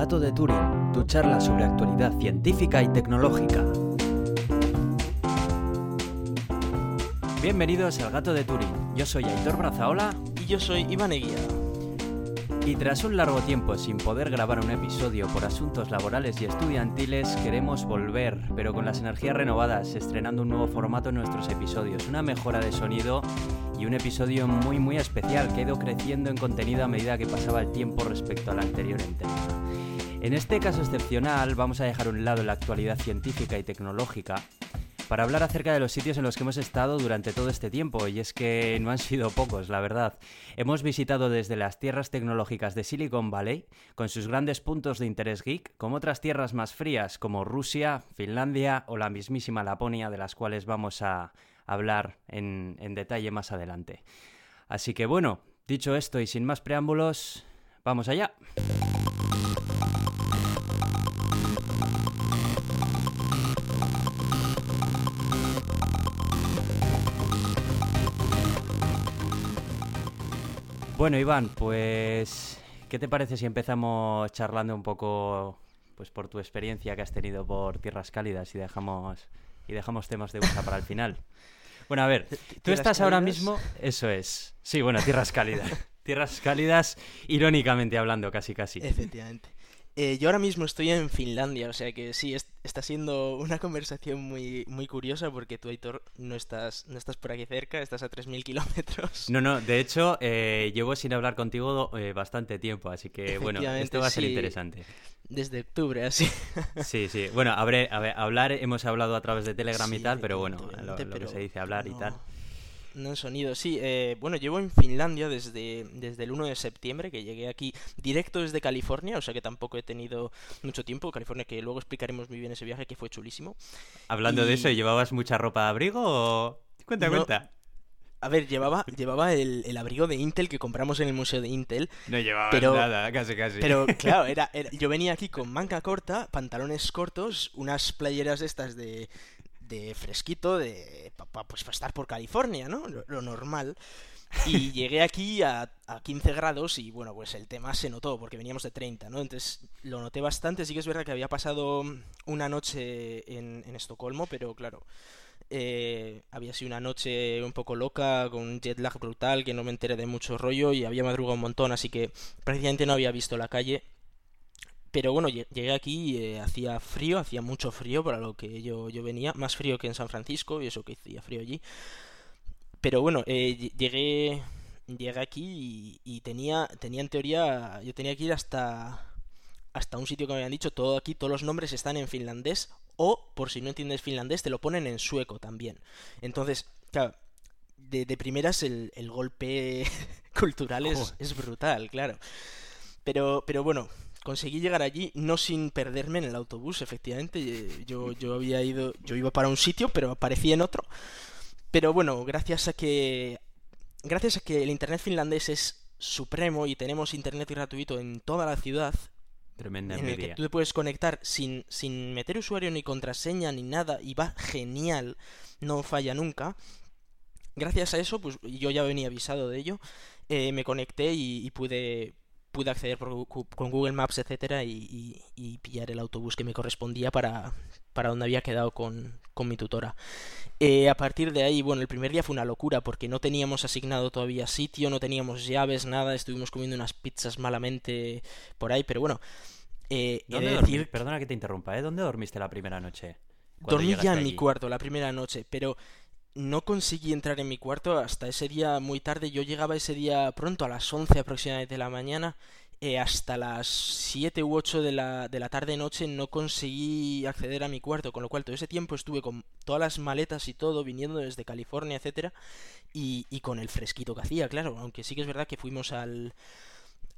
Gato de Turing, tu charla sobre actualidad científica y tecnológica. Bienvenidos al Gato de Turing. Yo soy Aitor Brazaola. Y yo soy Iván Eguía. Y tras un largo tiempo sin poder grabar un episodio por asuntos laborales y estudiantiles, queremos volver, pero con las energías renovadas, estrenando un nuevo formato en nuestros episodios, una mejora de sonido y un episodio muy muy especial que ha ido creciendo en contenido a medida que pasaba el tiempo respecto al anterior entrega. En este caso excepcional vamos a dejar a un lado la actualidad científica y tecnológica para hablar acerca de los sitios en los que hemos estado durante todo este tiempo, y es que no han sido pocos, la verdad. Hemos visitado desde las tierras tecnológicas de Silicon Valley, con sus grandes puntos de interés geek, como otras tierras más frías como Rusia, Finlandia o la mismísima Laponia, de las cuales vamos a hablar en, en detalle más adelante. Así que bueno, dicho esto y sin más preámbulos, vamos allá. Bueno, Iván, pues, ¿qué te parece si empezamos charlando un poco, pues, por tu experiencia que has tenido por tierras cálidas y dejamos y dejamos temas de gusta para el final? Bueno, a ver, tú estás ahora mismo, eso es, sí, bueno, tierras cálidas, tierras cálidas, irónicamente hablando, casi, casi. Efectivamente. Eh, yo ahora mismo estoy en Finlandia, o sea que sí, es, está siendo una conversación muy, muy curiosa porque tú, Aitor, no estás, no estás por aquí cerca, estás a 3.000 kilómetros. No, no, de hecho, eh, llevo sin hablar contigo eh, bastante tiempo, así que bueno, esto va a ser sí. interesante. Desde octubre, así. Sí, sí. Bueno, habré, a ver, hablar, hemos hablado a través de Telegram y tal, pero bueno, lo, lo que pero se dice hablar y tal. No en sonido, sí. eh, bueno, llevo en Finlandia desde, desde el 1 de septiembre, que llegué aquí directo desde California, o sea que tampoco he tenido mucho tiempo. California, que luego explicaremos muy bien ese viaje, que fue chulísimo. Hablando de eso, ¿llevabas mucha ropa de abrigo o...? Cuenta, No. cuenta. A ver, llevaba, llevaba el, el abrigo de Intel que compramos en el museo de Intel, No llevabas Pero- nada, casi, casi. Pero claro, era, era- yo venía aquí con manga corta, pantalones cortos, unas playeras estas de, de fresquito, de pa, pa- pues para estar por California, ¿no? Lo, lo normal. Y llegué aquí a, a 15 grados y bueno, pues el tema se notó porque veníamos de 30, ¿no? Entonces lo noté bastante. Sí que es verdad que había pasado una noche en, en Estocolmo, pero claro, eh, había sido una noche un poco loca, con un jet lag brutal, que no me enteré de mucho rollo y había madrugado un montón, así que prácticamente no había visto la calle. Pero bueno, lle- llegué aquí, eh, hacía frío, hacía mucho frío para lo que yo, yo venía, más frío que en San Francisco, y eso que hacía frío allí. Pero bueno, eh, lle- llegué, llegué aquí y, y tenía, tenía en teoría, yo tenía que ir hasta, hasta un sitio que me habían dicho, todo aquí, todos los nombres están en finlandés, o por si no entiendes finlandés, te lo ponen en sueco también. Entonces, claro, de, de primeras el, el golpe cultural es, es brutal, claro. Pero, pero bueno, conseguí llegar allí no sin perderme en el autobús, efectivamente. eh, Yo, yo había ido, yo iba para un sitio, pero aparecí en otro. Pero bueno, gracias a que gracias a que el internet finlandés es supremo y tenemos internet gratuito en toda la ciudad, Tremenda en el que tú te puedes conectar sin, sin meter usuario ni contraseña ni nada y va genial, no falla nunca. Gracias a eso, pues yo ya venía avisado de ello, eh, me conecté y, y pude, pude acceder por con Google Maps, etcétera, y, y- y pillar el autobús que me correspondía para, para donde había quedado con, con mi tutora. Eh, a partir de ahí, bueno, el primer día fue una locura porque no teníamos asignado todavía sitio, no teníamos llaves, nada, estuvimos comiendo unas pizzas malamente por ahí, pero bueno. Eh, he ¿Dónde de dormí? decir Perdona que te interrumpa, ¿eh? ¿Dónde dormiste la primera noche? Dormí ya en mi cuarto la primera noche, pero no conseguí entrar en mi cuarto hasta ese día muy tarde. Yo llegaba ese día pronto, a las 11 aproximadamente de la mañana. eh, hasta las 7 u 8 de la, de la tarde-noche no conseguí acceder a mi cuarto, con lo cual todo ese tiempo estuve con todas las maletas y todo, viniendo desde California, etcétera, y, y con el fresquito que hacía, claro, aunque sí que es verdad que fuimos al,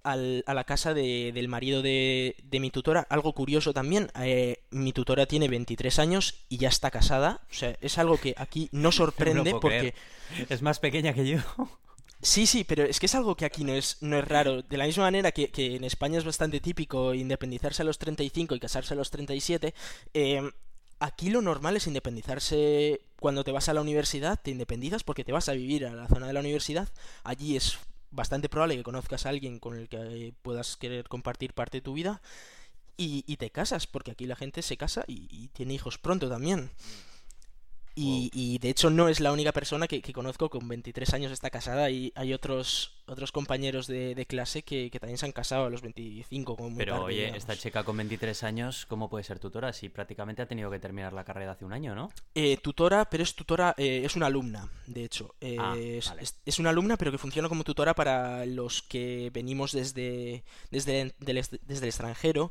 al- a la casa de- del marido de, de mi tutora. Algo curioso también, eh, mi tutora tiene 23 años y ya está casada. O sea, es algo que aquí no sorprende porque... creer. Es más pequeña que yo. Sí, sí, pero es que es algo que aquí no es, no es raro. De la misma manera que, que en España es bastante típico independizarse a los 35 y casarse a los 37, eh, aquí lo normal es independizarse cuando te vas a la universidad, te independizas porque te vas a vivir a la zona de la universidad. Allí es bastante probable que conozcas a alguien con el que eh, puedas querer compartir parte de tu vida. y, y te casas, porque aquí la gente se casa y, y tiene hijos pronto también. Y, y, de hecho no es la única persona que, que, conozco con 23 años está casada y hay otros otros compañeros de, de clase que, que, también se han casado a los 25 como muy Pero tarde, oye, digamos. esta chica con 23 años, ¿cómo puede ser tutora? Si prácticamente ha tenido que terminar la carrera hace un año, ¿no? Eh, tutora, pero es tutora, eh, es una alumna, de hecho. Eh, Ah, es, vale. es- es una alumna, pero que funciona como tutora para los que venimos desde, desde, desde el extranjero.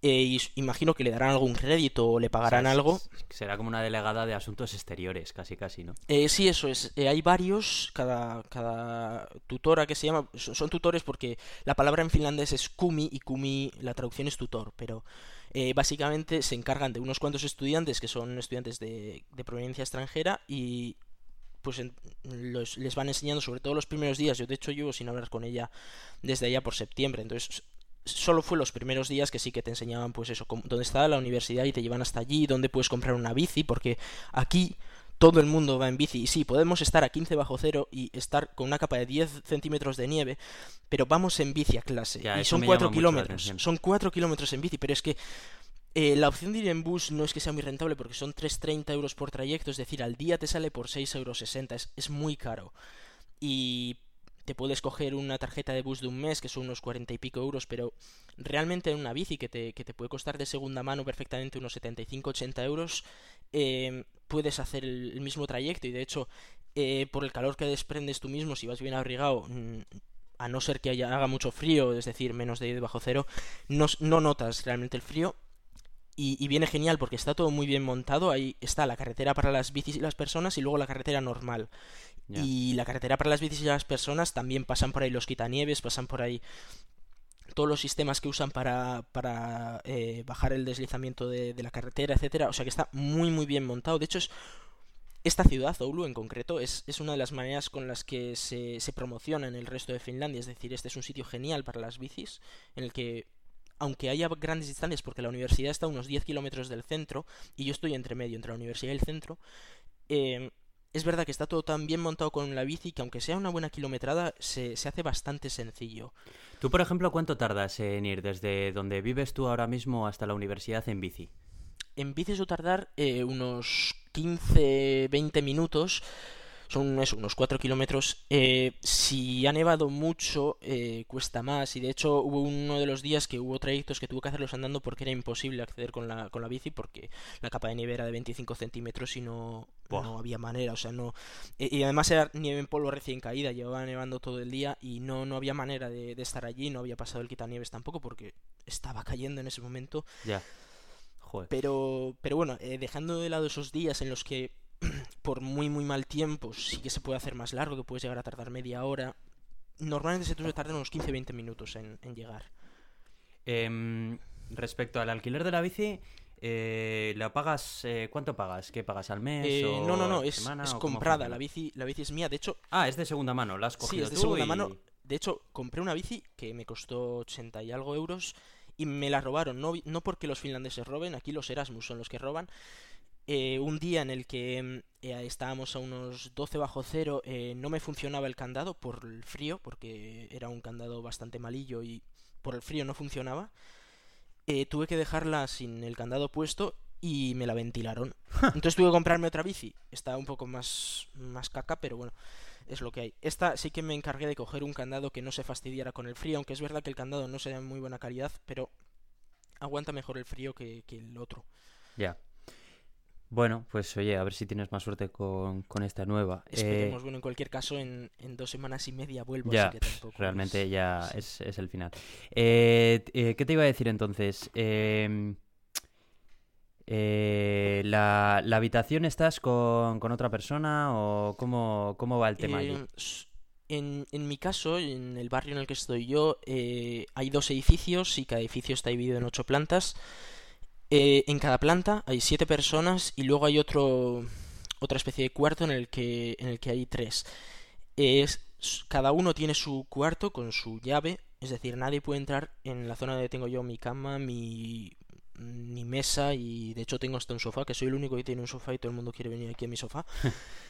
Eh, y imagino que le darán algún crédito o le pagarán O sea, algo. Será como una delegada de asuntos exteriores, casi casi, ¿no? Eh, sí, eso es. Eh, hay varios, cada, cada tutora que se llama, son, son tutores porque la palabra en finlandés es kumi y kumi, la traducción es tutor, pero eh, básicamente se encargan de unos cuantos estudiantes que son estudiantes de, de proveniencia extranjera y pues en- los- les van enseñando sobre todo los primeros días. Yo de hecho llevo sin hablar con ella desde allá por septiembre, entonces solo fue los primeros días que sí que te enseñaban pues eso, cómo- dónde está la universidad y te llevan hasta allí, dónde puedes comprar una bici, porque aquí todo el mundo va en bici. Y sí, podemos estar a 15 bajo cero y estar con una capa de 10 centímetros de nieve, pero vamos en bici a clase. Ya, y son me 4 llama mucho la kilómetros. Son 4 kilómetros en bici, pero es que eh, la opción de ir en bus no es que sea muy rentable porque son 3,30 euros por trayecto, es decir, al día te sale por 6,60 euros. Es, es muy caro. Y te puedes coger una tarjeta de bus de un mes que son unos 40 y pico euros, pero realmente en una bici que te, que te puede costar de segunda mano perfectamente unos 75-80 euros, eh, puedes hacer el, el mismo trayecto. Y de hecho eh, por el calor que desprendes tú mismo si vas bien abrigado mm, a no ser que haya, haga mucho frío es decir menos de bajo cero no, no notas realmente el frío. Y, y viene genial porque está todo muy bien montado. Ahí está la carretera para las bicis y las personas y luego la carretera normal Y la carretera para las bicis y las personas también pasan por ahí los quitanieves pasan por ahí todos los sistemas que usan para, para eh, bajar el deslizamiento de, de la carretera, etcétera. O sea que está muy muy bien montado. De hecho, es esta ciudad, Oulu en concreto, es, es una de las maneras con las que se, se promociona en el resto de Finlandia. Es decir, este es un sitio genial para las bicis, en el que, aunque haya grandes distancias, porque la universidad está a unos 10 kilómetros del centro, y yo estoy entre medio, entre la universidad y el centro, eh, es verdad que está todo tan bien montado con la bici que aunque sea una buena kilometrada, se, se hace bastante sencillo. Tú, por ejemplo, ¿cuánto tardas en ir desde donde vives tú ahora mismo hasta la universidad en bici? En bici suele tardar eh, unos 15-20 minutos. Son eso, unos 4 kilómetros. Eh, si ha nevado mucho, eh, cuesta más. Y de hecho, hubo uno de los días que hubo trayectos que tuve que hacerlos andando porque era imposible acceder con la, con la bici porque la capa de nieve era de 25 centímetros y no, Buah. no había manera. O sea, no. y además era nieve en polvo recién caída, llevaba nevando todo el día y no, no había manera de, de estar allí. No había pasado el quitanieves tampoco porque estaba cayendo en ese momento. Ya. Joder. Pero, pero bueno, eh, dejando de lado esos días en los que por muy muy mal tiempo sí que se puede hacer más largo, que puedes llegar a tardar media hora, normalmente se suele tardar unos 15-20 minutos en, en llegar. Em, respecto al alquiler de la bici, eh, ¿la pagas? eh, ¿Cuánto pagas? ¿Qué pagas al mes? Eh, o no, no, no, es, semana, comprada, la bici, la bici es mía, de hecho, Ah, es de segunda mano, la has sí, cogido es de tú segunda y- mano. De hecho, compré una bici que me costó 80 y algo euros y me la robaron, no, no porque los finlandeses roben, aquí los Erasmus son los que roban. Eh, un día en el que mm, eh, estábamos a unos 12 bajo cero, eh, no me funcionaba el candado por el frío, porque era un candado bastante malillo y por el frío no funcionaba. Eh, tuve que dejarla sin el candado puesto y me la ventilaron. Entonces tuve que comprarme otra bici. Está un poco más, más caca, pero bueno, es lo que hay. Esta sí que me encargué de coger un candado que no se fastidiara con el frío, aunque es verdad que el candado no sea de muy buena calidad, pero aguanta mejor el frío que, que el otro. Ya. Bueno, pues oye, a ver si tienes más suerte con, con esta nueva. Eh, Esperemos, bueno, en cualquier caso, en, en dos semanas y media vuelvo, ya, así que tampoco. es- realmente ya sí. es, es el final. Eh, eh, ¿Qué te iba a decir entonces? Em, eh, ¿la, la habitación estás con, con otra persona o cómo, cómo va el tema allí? Eh, s- en, en mi caso, en el barrio en el que estoy yo, eh, hay dos edificios y cada edificio está dividido en ocho plantas. Eh, en cada planta hay siete personas y luego hay otro otra especie de cuarto en el que en el que hay tres. Es, cada uno tiene su cuarto con su llave, es decir, nadie puede entrar en la zona donde tengo yo mi cama, mi mi mesa y de hecho tengo hasta un sofá, que soy el único que tiene un sofá y todo el mundo quiere venir aquí a mi sofá.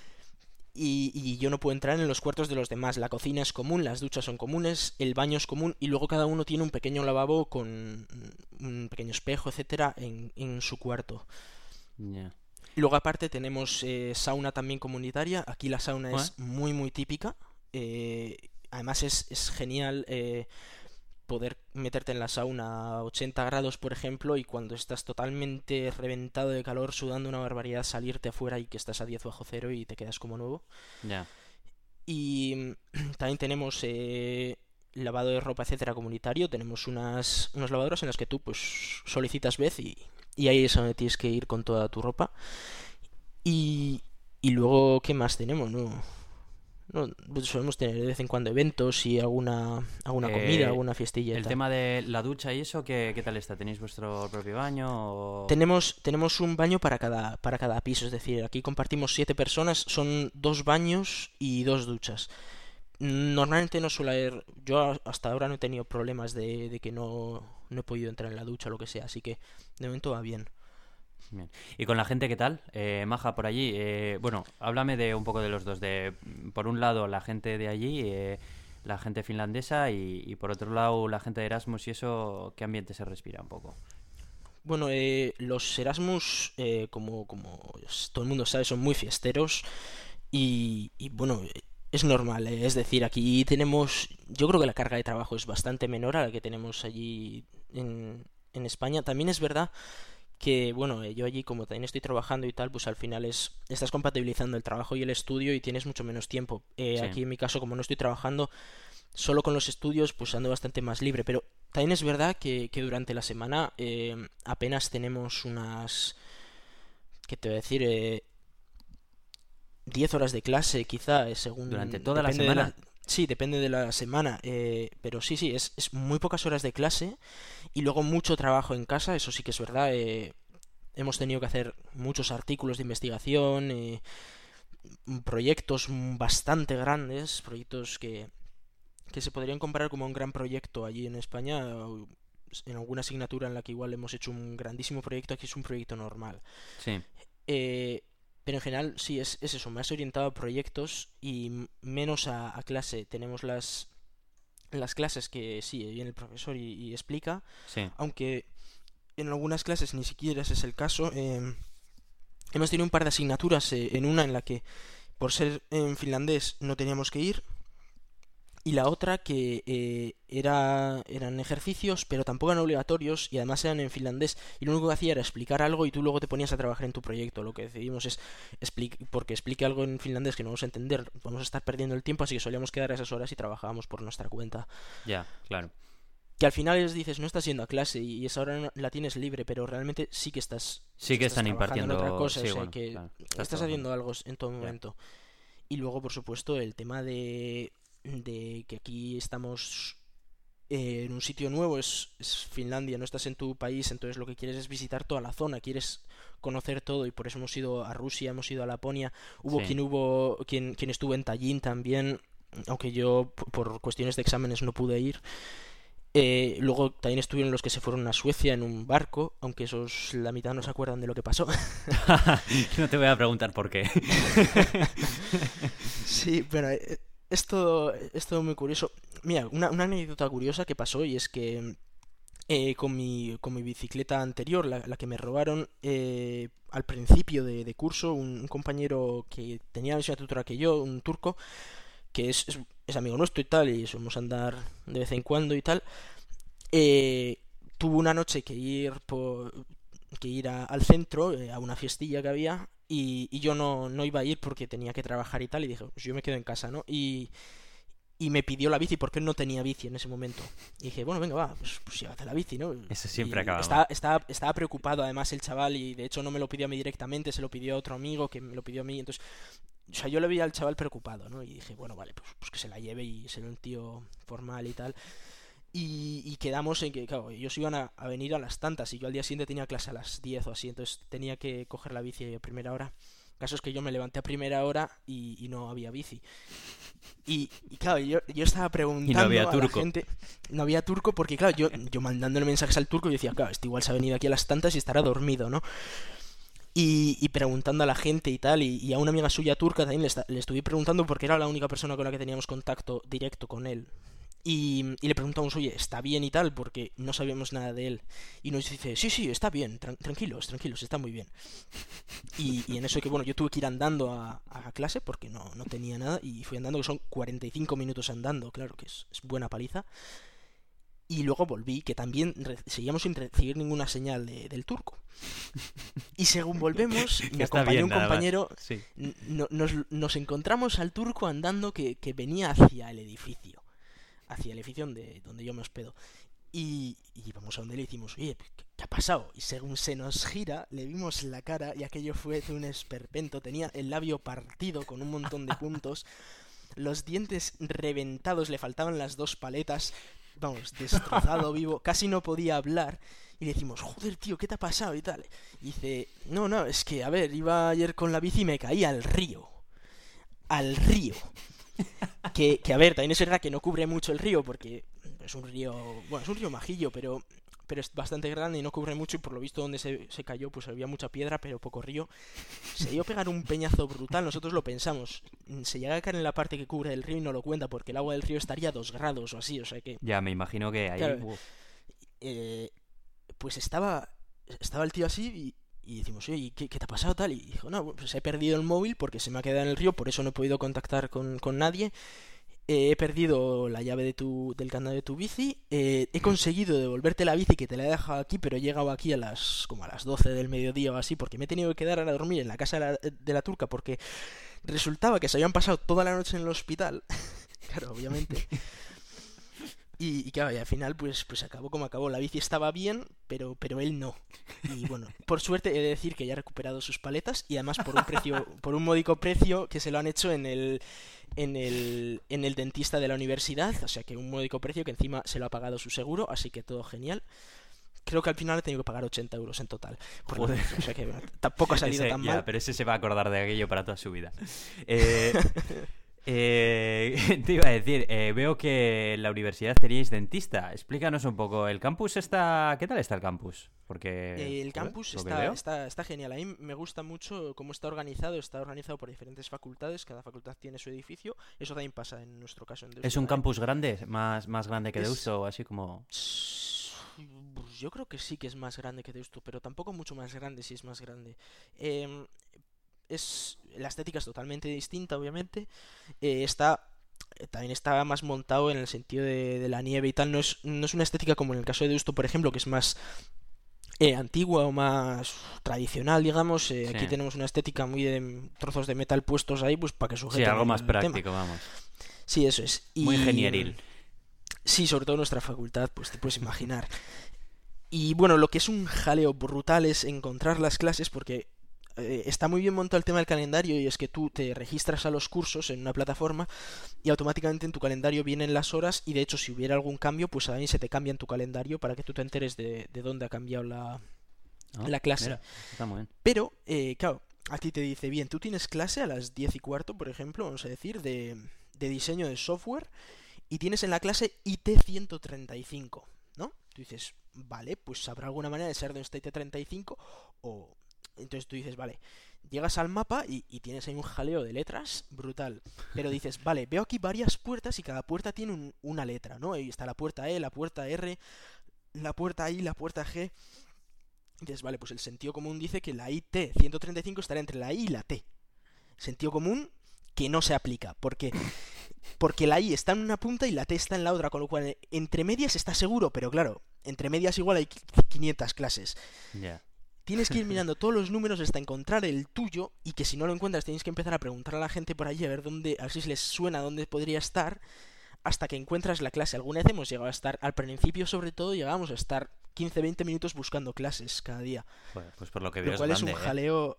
y, y, yo no puedo entrar en los cuartos de los demás. La cocina es común, las duchas son comunes, el baño es común y luego cada uno tiene un pequeño lavabo con un pequeño espejo, etcétera, en, en su cuarto. Luego aparte tenemos eh, sauna también comunitaria. Aquí la sauna es muy muy típica. Eh, además es, es genial eh, poder meterte en la sauna a 80 grados, por ejemplo, y cuando estás totalmente reventado de calor, sudando una barbaridad, salirte afuera y que estás a 10 bajo cero y te quedas como nuevo. Ya. Y mm, también tenemos eh, lavado de ropa, etcétera, comunitario. Tenemos unas, unas lavadoras en las que tú pues solicitas vez y, y ahí es donde tienes que ir con toda tu ropa. Y, y luego, ¿qué más tenemos? No, no, pues solemos tener de vez en cuando eventos y alguna, alguna comida, eh, alguna fiestilla. ¿El tema de la ducha y eso qué, qué tal está? ¿Tenéis vuestro propio baño? Tenemos, tenemos un baño para cada, para cada piso, es decir, aquí compartimos siete personas, son dos baños y dos duchas. Normalmente no suele haber, yo hasta ahora no he tenido problemas de, de que no, no he podido entrar en la ducha o lo que sea, así que de momento va bien. ¿Y con la gente qué tal? Eh, Maja, por allí. Eh, bueno, háblame de un poco de los dos. De, por un lado, la gente de allí, eh, la gente finlandesa, y, por otro lado, la gente de Erasmus y eso, ¿qué ambiente se respira un poco? Bueno, los Erasmus, como, como todo el mundo sabe, son muy fiesteros y, y bueno, es normal. Es decir, aquí tenemos, yo creo que la carga de trabajo es bastante menor a la que tenemos allí en, en España. También es verdad que bueno, eh, yo allí como también estoy trabajando y tal, pues al final es estás compatibilizando el trabajo y el estudio y tienes mucho menos tiempo. Eh, aquí en mi caso, como no estoy trabajando solo con los estudios, pues ando bastante más libre. Pero también es verdad que, que durante la semana eh, apenas tenemos unas... ¿Qué te voy a decir? Eh, 10 horas de clase, quizá, según... Durante toda la semana. Sí, depende de la semana, eh, pero sí, sí, es, es, muy pocas horas de clase y luego mucho trabajo en casa, eso sí que es verdad. Eh, hemos tenido que hacer muchos artículos de investigación, eh, proyectos bastante grandes, proyectos que, que se podrían comparar como un gran proyecto allí en España, en alguna asignatura en la que igual hemos hecho un grandísimo proyecto, aquí es un proyecto normal. Sí. Eh, pero en general sí, es, es eso, más orientado a proyectos y menos a, clase. Tenemos las, las clases que sí, viene el profesor y, explica, aunque en algunas clases ni siquiera ese es el caso. Em, hemos tenido un par de asignaturas eh, en una en la que por ser en finlandés no teníamos que ir y la otra que eh, era, eran ejercicios, pero tampoco eran obligatorios y además eran en finlandés. Y lo único que hacía era explicar algo y tú luego te ponías a trabajar en tu proyecto. Lo que decidimos es, porque explique algo en finlandés que no vamos a entender, vamos a estar perdiendo el tiempo, así que solíamos quedar a esas horas y trabajábamos por nuestra cuenta. Ya, claro. Que al final les dices, no estás yendo a clase y esa hora la tienes libre, pero realmente sí que estás. Sí que están impartiendo otra cosa, que estás, haciendo algo en todo momento. Y luego, por supuesto, el tema de de que aquí estamos eh, en un sitio nuevo, es, Finlandia, no estás en tu país, entonces lo que quieres es visitar toda la zona, quieres conocer todo y por eso hemos ido a Rusia, hemos ido a Laponia, hubo quien hubo quien, quien estuvo en Tallinn también, aunque yo por cuestiones de exámenes no pude ir. Eh, luego también estuvieron los que se fueron a Suecia en un barco, aunque esos la mitad no se acuerdan de lo que pasó. no te voy a preguntar por qué. sí, pero eh, esto es muy curioso. Mira, una, una, anécdota curiosa que pasó y es que eh, con, mi, con mi bicicleta anterior, la, la que me robaron eh, al principio de, de curso, un, compañero que tenía la misma tutora que yo, un turco, que es, es, amigo nuestro y tal, y somos andar de vez en cuando y tal, eh, tuvo una noche que ir por, que ir al centro, eh, a una fiestilla que había, y, y yo no, no, iba a ir porque tenía que trabajar y tal, y dije, pues yo me quedo en casa, ¿no? Y, y me pidió la bici porque él no tenía bici en ese momento. Y dije, bueno, venga, va, pues, pues llévate la bici, ¿no? Eso siempre acaba. Estaba, estaba, estaba, preocupado además el chaval y de hecho no me lo pidió a mí directamente, se lo pidió a otro amigo que me lo pidió a mí. Entonces, o sea, yo le vi al chaval preocupado, ¿no? Y dije, bueno, vale, pues, pues que se la lleve y ser un tío formal y tal. Y, quedamos en que, claro, ellos iban a, venir a las tantas y yo al día siguiente tenía clase a las 10 o así, entonces tenía que coger la bici a primera hora. El caso es que yo me levanté a primera hora y, no había bici. Y, claro, yo, yo, estaba preguntando no había a turco. la gente. No había turco porque, claro, yo, yo mandándole mensajes al turco, yo decía, claro, este igual se ha venido aquí a las tantas y estará dormido, ¿no? y, preguntando a la gente y tal, y, a una amiga suya turca también le, le, estuve preguntando porque era la única persona con la que teníamos contacto directo con él. Y, le preguntamos, oye, ¿está bien y tal? Porque no sabíamos nada de él. Y nos dice, sí, sí, está bien, tranquilos, tranquilos, está muy bien. Y, en eso que, bueno, yo tuve que ir andando a, clase porque no, no, tenía nada y fui andando, que son 45 minutos andando, claro que es, buena paliza. Y luego volví, que también seguíamos sin recibir ninguna señal del turco. Y según volvemos, me acompañó un compañero, nos, nos, encontramos al turco andando que, que venía hacia el edificio hacia el edificio donde, donde yo me hospedo. Y, y vamos a donde le decimos, oye, ¿qué, ha pasado? Y según se nos gira, le vimos la cara y aquello fue de un esperpento. Tenía el labio partido con un montón de puntos, los dientes reventados, le faltaban las dos paletas, vamos, destrozado vivo, casi no podía hablar. Y le decimos, joder, tío, ¿qué te ha pasado? Y tal. Y dice, no, no, es que, a ver, iba ayer con la bici y me caí al río. Al río. que, que, a ver, también es verdad que no cubre mucho el río porque es un río, bueno, es un río majillo, pero pero es bastante grande y no cubre mucho y por lo visto donde se, se cayó pues había mucha piedra pero poco río. Se dio a pegar un peñazo brutal, nosotros lo pensamos. Se llega a caer en la parte que cubre el río y no lo cuenta porque el agua del río estaría a dos grados o así, o sea que... Ya, me imagino que ahí... Eh, pues estaba, estaba el tío así y, y decimos, oye, ¿qué, ¿qué, te ha pasado tal? Y dijo, no, pues he perdido el móvil porque se me ha quedado en el río, por eso no he podido contactar con, con nadie. Eh, he perdido la llave de tu, del candado de tu bici. Eh, he conseguido devolverte la bici que te la he dejado aquí, pero he llegado aquí a las como a las 12 del mediodía o así, porque me he tenido que quedar a dormir en la casa de la, de la turca, porque resultaba que se habían pasado toda la noche en el hospital. claro, obviamente. Y, claro, y al final pues, pues acabó como acabó. La bici estaba bien, pero, pero él no. Y bueno, por suerte he de decir que ya ha recuperado sus paletas y además por un precio, por un módico precio que se lo han hecho en el, en el, en el dentista de la universidad. O sea que un módico precio que encima se lo ha pagado su seguro, así que todo genial. Creo que al final he tenido que pagar 80 euros en total. Joder. O sea que tampoco ha salido tan mal. pero ese se va a acordar de aquello para toda su vida. Eh... Eh, te iba a decir, eh, veo que en la universidad teníais dentista. Explícanos un poco, ¿el campus está... ¿Qué tal está el campus? Porque... el campus está, está, genial. A mí me gusta mucho cómo está organizado. Está organizado por diferentes facultades. Cada facultad tiene su edificio. Eso también pasa en nuestro caso. En ¿Es un campus grande? ¿Más, más grande que Deusto? Así como... Yo creo que sí que es más grande que Deusto, pero tampoco mucho más grande si es más grande. Eh, es la estética es totalmente distinta, obviamente. Eh, está eh, también está más montado en el sentido de, la nieve y tal. No es, no es una estética como en el caso de Deusto, por ejemplo, que es más eh, antigua o más tradicional, digamos. Aquí tenemos una estética muy de trozos de metal puestos ahí, pues para que sujete. Sí, algo más práctico, vamos. Sí, eso es. muy ingenieril. Sí, sobre todo nuestra facultad, pues te puedes imaginar. Y bueno, lo que es un jaleo brutal es encontrar las clases porque eh, está muy bien montado el tema del calendario y es que tú te registras a los cursos en una plataforma y automáticamente en tu calendario vienen las horas y de hecho si hubiera algún cambio pues también se te cambia en tu calendario para que tú te enteres de, dónde ha cambiado la, ah, la clase. Pero, eh, claro, a ti te dice, bien, tú tienes clase a las 10 y cuarto, por ejemplo, vamos a decir, de, de diseño de software y tienes en la clase IT 135, ¿no? Tú dices, vale, pues habrá alguna manera de ser de este IT 35 o entonces tú dices, vale, llegas al mapa y, tienes ahí un jaleo de letras brutal. Pero dices, vale, veo aquí varias puertas y cada puerta tiene una letra, ¿no? Ahí está la puerta E, la puerta R, la puerta I, la puerta G. Y dices, vale, pues el sentido común dice que la IT 135 estará entre la I y la T. Sentido común que no se aplica, porque porque la I está en una punta y la T está en la otra, con lo cual entre medias está seguro, pero claro, entre medias igual hay 500 clases. Tienes que ir mirando todos los números hasta encontrar el tuyo y que si no lo encuentras tienes que empezar a preguntar a la gente por allí a ver dónde, a ver si les suena dónde podría estar hasta que encuentras la clase. Alguna vez hemos llegado a estar, al principio sobre todo, llegábamos a estar 15-20 minutos buscando clases cada día. pues por lo que veo cual es, un ¿eh? jaleo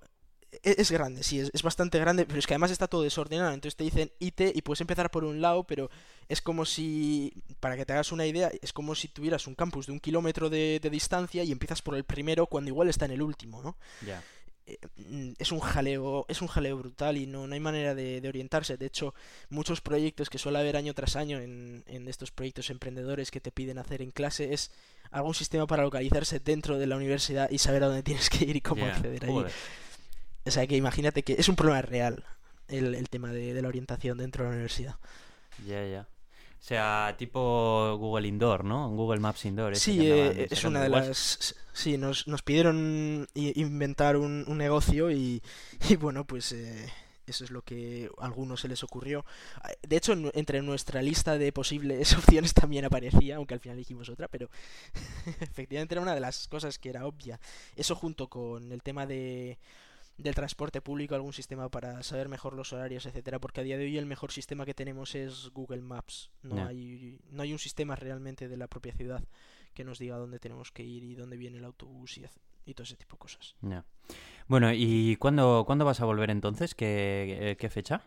e-, es, grande, sí, es, bastante grande, pero es que además está todo desordenado. Entonces te dicen IT y puedes empezar por un lado, pero es como si, para que te hagas una idea, es como si tuvieras un campus de un kilómetro de, distancia y empiezas por el primero cuando igual está en el último, ¿no? Ya. Eh, mm, es un jaleo, es un jaleo brutal y no, no hay manera de, orientarse. De hecho, muchos proyectos que suele haber año tras año en, en estos proyectos emprendedores que te piden hacer en clase es algún sistema para localizarse dentro de la universidad y saber a dónde tienes que ir y cómo acceder ahí. O sea que imagínate que es un problema real el, el tema de, de la orientación dentro de la universidad. Ya, ya. O sea, tipo Google Indoor, ¿no? Google Maps Indoor. Sí, eh, es una de las... Sí, nos, nos pidieron inventar un, un negocio y, y bueno, pues eh, eso es lo que a algunos se les ocurrió. Ah, De hecho, en- entre nuestra lista de posibles opciones también aparecía, aunque al final dijimos otra, pero efectivamente era una de las cosas que era obvia. Eso junto con el tema de del transporte público, algún sistema para saber mejor los horarios, etcétera, porque a día de hoy el mejor sistema que tenemos es Google Maps. No hay no hay un sistema realmente de la propia ciudad que nos diga dónde tenemos que ir y dónde viene el autobús y, y todo ese tipo de cosas. Bueno, ¿y cuándo, cuándo vas a volver entonces? ¿Qué, qué fecha?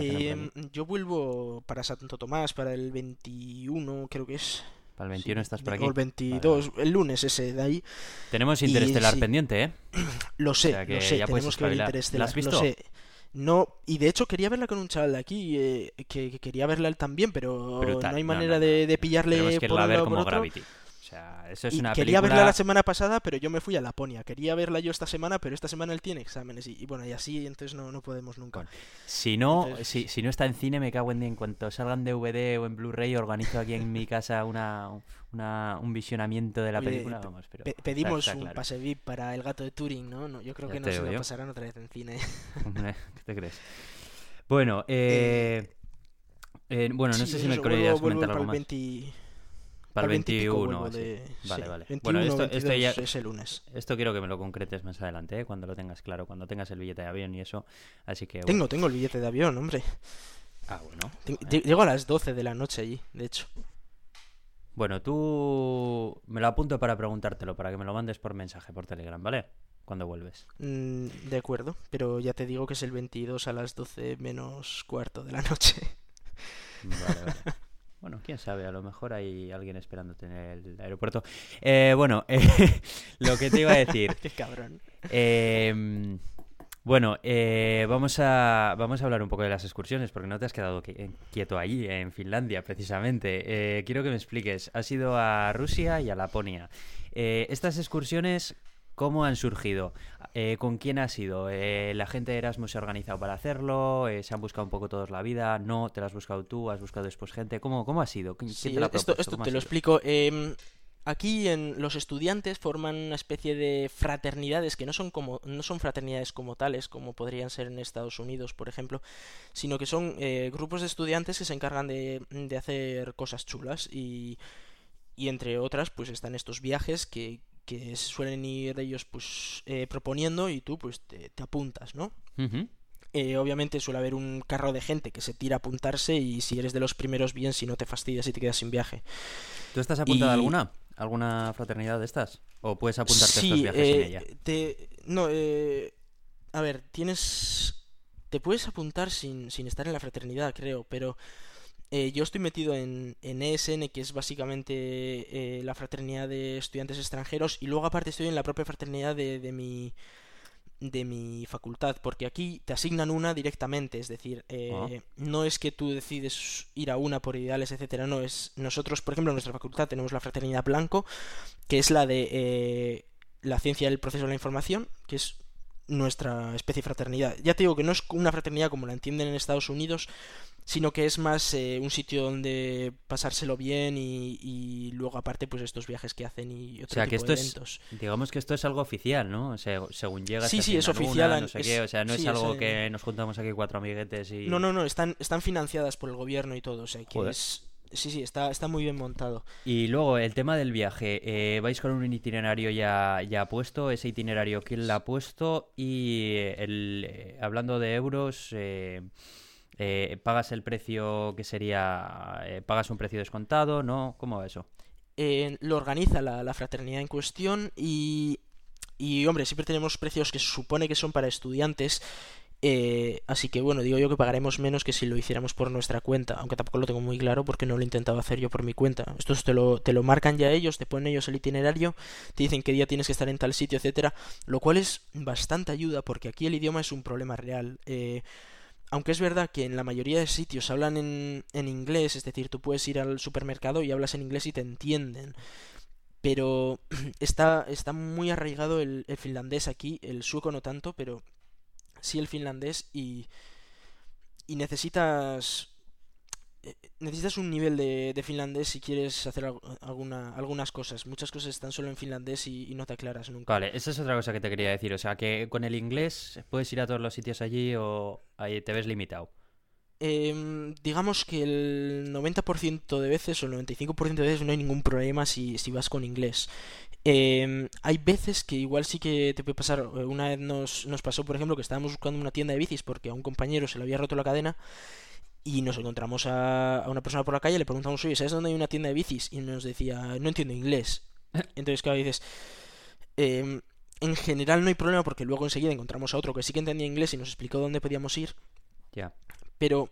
Eh, aquí. yo vuelvo para Santo Tomás, para el 21, creo que es. Para el sí, 21 estás por de- aquí. O el 22, el lunes ese de ahí. Tenemos y Interestelar sí. pendiente, ¿eh? Lo sé, sea que lo sé, ya tenemos que ver espabilar. ¿La Interestelar, has lo visto? sé. No, y de hecho quería verla con un chaval de aquí, eh, que, que quería verla él también, pero Brutal. no hay manera no, de, no. de pillarle Tenemos que por un ver lado o por otro. Gravity. Sea, eso es Y una quería película... verla la semana pasada, pero yo me fui a Laponia. Quería verla yo esta semana, pero esta semana él tiene exámenes. Y, y bueno, y así entonces no, no podemos nunca. Bueno, Si no, Entonces- si, si no está en cine, me cago en día. En cuanto salgan DVD o en Blu-ray, organizo aquí en mi casa una, una- un visionamiento de la película. pe- Vamos, pero Pe- está- pedimos está un claro. pase VIP para el gato de Turing, ¿no? No, yo creo Ya que no se lo pasarán otra vez en cine. ¿Qué te crees? Bueno, eh, eh, bueno, no Sí, sé si me querías comentar algo más. 20 Para el 20 y pico 21, vuelvo así. de- Vale, sí, vale. 21, Bueno, esto, esto 22 ya, es el lunes. esto quiero que me lo concretes más adelante, ¿eh? cuando lo tengas claro, cuando tengas el billete de avión y eso. Así que, bueno. Tengo, tengo el billete de avión, hombre. Ah, bueno. Llego a las 12 de la noche allí, de hecho. Bueno, tú me lo apunto para preguntártelo, para que me lo mandes por mensaje, por Telegram, ¿vale? Cuando vuelves. Mm, de acuerdo, pero ya te digo que es el 22 a las 12 menos cuarto de la noche. Vale, vale. Bueno, quién sabe, a lo mejor hay alguien esperándote en el aeropuerto. Eh, bueno, eh, lo que te iba a decir. Qué cabrón. Eh, bueno, eh, vamos, a, vamos a hablar un poco de las excursiones, porque no te has quedado qui- quieto allí, en Finlandia, precisamente. Eh, quiero que me expliques. Has ido a Rusia y a Laponia. Eh, estas excursiones, ¿cómo han surgido? Eh, ¿Con quién has ido? Eh, ¿La gente de Erasmus se ha organizado para hacerlo? Eh, ¿Se han buscado un poco todos la vida? ¿No? ¿Te la has buscado tú? ¿Has buscado después gente? ¿Cómo, cómo ha sido? ¿Quién Sí, te la ha esto, esto ¿Cómo te ha lo sido? explico. Em, aquí en los estudiantes forman una especie de fraternidades que no son como no son fraternidades como tales como podrían ser en Estados Unidos por ejemplo sino que son eh, grupos de estudiantes que se encargan de, de hacer cosas chulas y, y entre otras pues están estos viajes que, que suelen ir ellos pues eh, proponiendo y tú pues te, te apuntas no eh, obviamente suele haber un carro de gente que se tira a apuntarse y si eres de los primeros bien, si no te fastidias y te quedas sin viaje. ¿Tú estás apuntado a Y- alguna? ¿Alguna fraternidad de estas? ¿O puedes apuntarte a estos viajes sin eh, ella? te... No, eh... A ver, tienes... Te puedes apuntar sin, sin estar en la fraternidad, creo, pero eh, yo estoy metido en, en ESN, que es básicamente eh, la fraternidad de estudiantes extranjeros, y luego aparte estoy en la propia fraternidad de, de mi de mi facultad, porque aquí te asignan una directamente, es decir, eh, Ah. no es que tú decides ir a una por ideales, etcétera, no, es nosotros, por ejemplo, en nuestra facultad tenemos la fraternidad blanco, que es la de eh, la ciencia del proceso de la información, que es nuestra especie de fraternidad. Ya te digo que no es una fraternidad como la entienden en Estados Unidos, sino que es más eh, un sitio donde pasárselo bien y, y luego aparte pues estos viajes que hacen y otro sea, que tipo de esto es- eventos. Digamos que esto es algo oficial, ¿no? O sea, según llegas Sí, sí, es oficial, no sé es- qué, o sea, no sí, es es, algo que nos juntamos aquí cuatro amiguetes y... No, no, no, están, están financiadas por el gobierno y todo, o sea que Joder. es... Sí, sí, está, está muy bien montado. Y luego, el tema del viaje, eh, ¿vais con un itinerario ya, ya puesto? ¿Ese itinerario quién la ha puesto? Y el, eh, hablando de euros, eh, ¿pagas el precio que sería... ¿Pagas un precio descontado? ¿No? ¿Cómo va eso? Lo organiza la, la fraternidad en cuestión y, y, hombre, siempre tenemos precios que se supone que son para estudiantes. Eh, así que bueno, digo yo que pagaremos menos que si lo hiciéramos por nuestra cuenta, aunque tampoco lo tengo muy claro porque no lo he intentado hacer yo por mi cuenta. Estos te lo, te lo marcan ya ellos, te ponen ellos el itinerario, te dicen qué día tienes que estar en tal sitio, etcétera, lo cual es bastante ayuda porque aquí el idioma es un problema real. Eh, aunque es verdad que en la mayoría de sitios hablan en, en inglés, es decir, tú puedes ir al supermercado y hablas en inglés y te entienden. Pero está, está muy arraigado el, el finlandés aquí, el sueco no tanto, pero sí el finlandés y, y necesitas eh, necesitas un nivel de, de finlandés si quieres hacer al- alguna, algunas cosas. Muchas cosas están solo en finlandés y, y no te aclaras nunca. Vale, esa es otra cosa que te quería decir. O sea, que con el inglés puedes ir a todos los sitios allí o ahí te ves limitado. Em, digamos que el 90% de veces o el 95% de veces no hay ningún problema si, si vas con inglés. Em, hay veces que igual sí que te puede pasar. eh, Una vez nos, nos pasó, por ejemplo, que estábamos buscando una tienda de bicis porque a un compañero se le había roto la cadena y nos encontramos a, a una persona por la calle, le preguntamos, oye, ¿sabes dónde hay una tienda de bicis? Y nos decía, no entiendo inglés. Entonces, claro, dices, em, en general no hay problema porque luego enseguida encontramos a otro que sí que entendía inglés y nos explicó dónde podíamos ir Ya. pero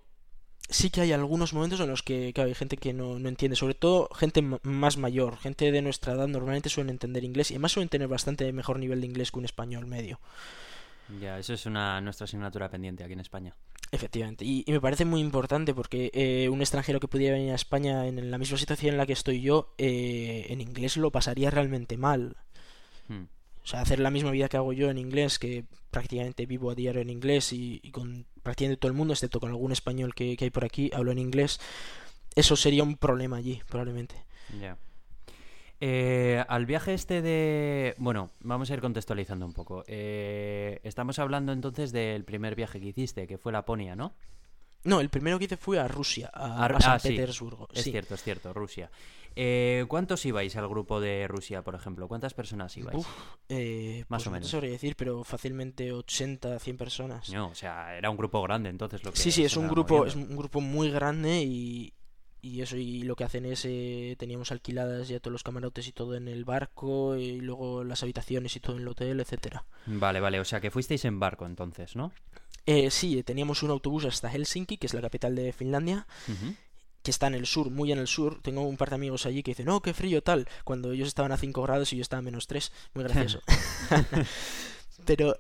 sí que hay algunos momentos en los que claro, hay gente que no, no entiende, sobre todo gente más mayor, gente de nuestra edad normalmente suelen entender inglés y además suelen tener bastante mejor nivel de inglés que un español medio. Ya, eso es una nuestra asignatura pendiente aquí en España. Efectivamente, y, y me parece muy importante porque eh, un extranjero que pudiera venir a España en la misma situación en la que estoy yo, eh, en inglés lo pasaría realmente mal. Hmm. O sea, hacer la misma vida que hago yo en inglés, que prácticamente vivo a diario en inglés y, y con prácticamente todo el mundo, excepto con algún español que, que hay por aquí, hablo en inglés, eso sería un problema allí, probablemente. Ya. Eh, al viaje este de... Bueno, vamos a ir contextualizando un poco. Eh, estamos hablando entonces del primer viaje que hiciste, que fue Laponia, ¿no? No, el primero que hice fue a Rusia, a, A Ru- a San ah, sí, Petersburgo. Es sí. cierto, es cierto, Rusia. Eh, ¿Cuántos ibais al grupo de Rusia, por ejemplo? ¿Cuántas personas ibais? Uf, eh, Más pues o no menos. sabría decir, pero fácilmente 80, 100 personas. No, o sea, era un grupo grande entonces lo que Sí, sí, es un grupo, es un grupo muy grande y, y eso, y lo que hacen es, eh, teníamos alquiladas ya todos los camarotes y todo en el barco, y luego las habitaciones y todo en el hotel, etcétera. Vale, vale, o sea que fuisteis en barco entonces, ¿no? Eh, sí, teníamos un autobús hasta Helsinki, que es la capital de Finlandia, Ujú. Que está en el sur, muy en el sur. Tengo un par de amigos allí que dicen, no, qué frío tal, cuando ellos estaban a 5 grados y yo estaba a menos 3. Muy gracioso. pero,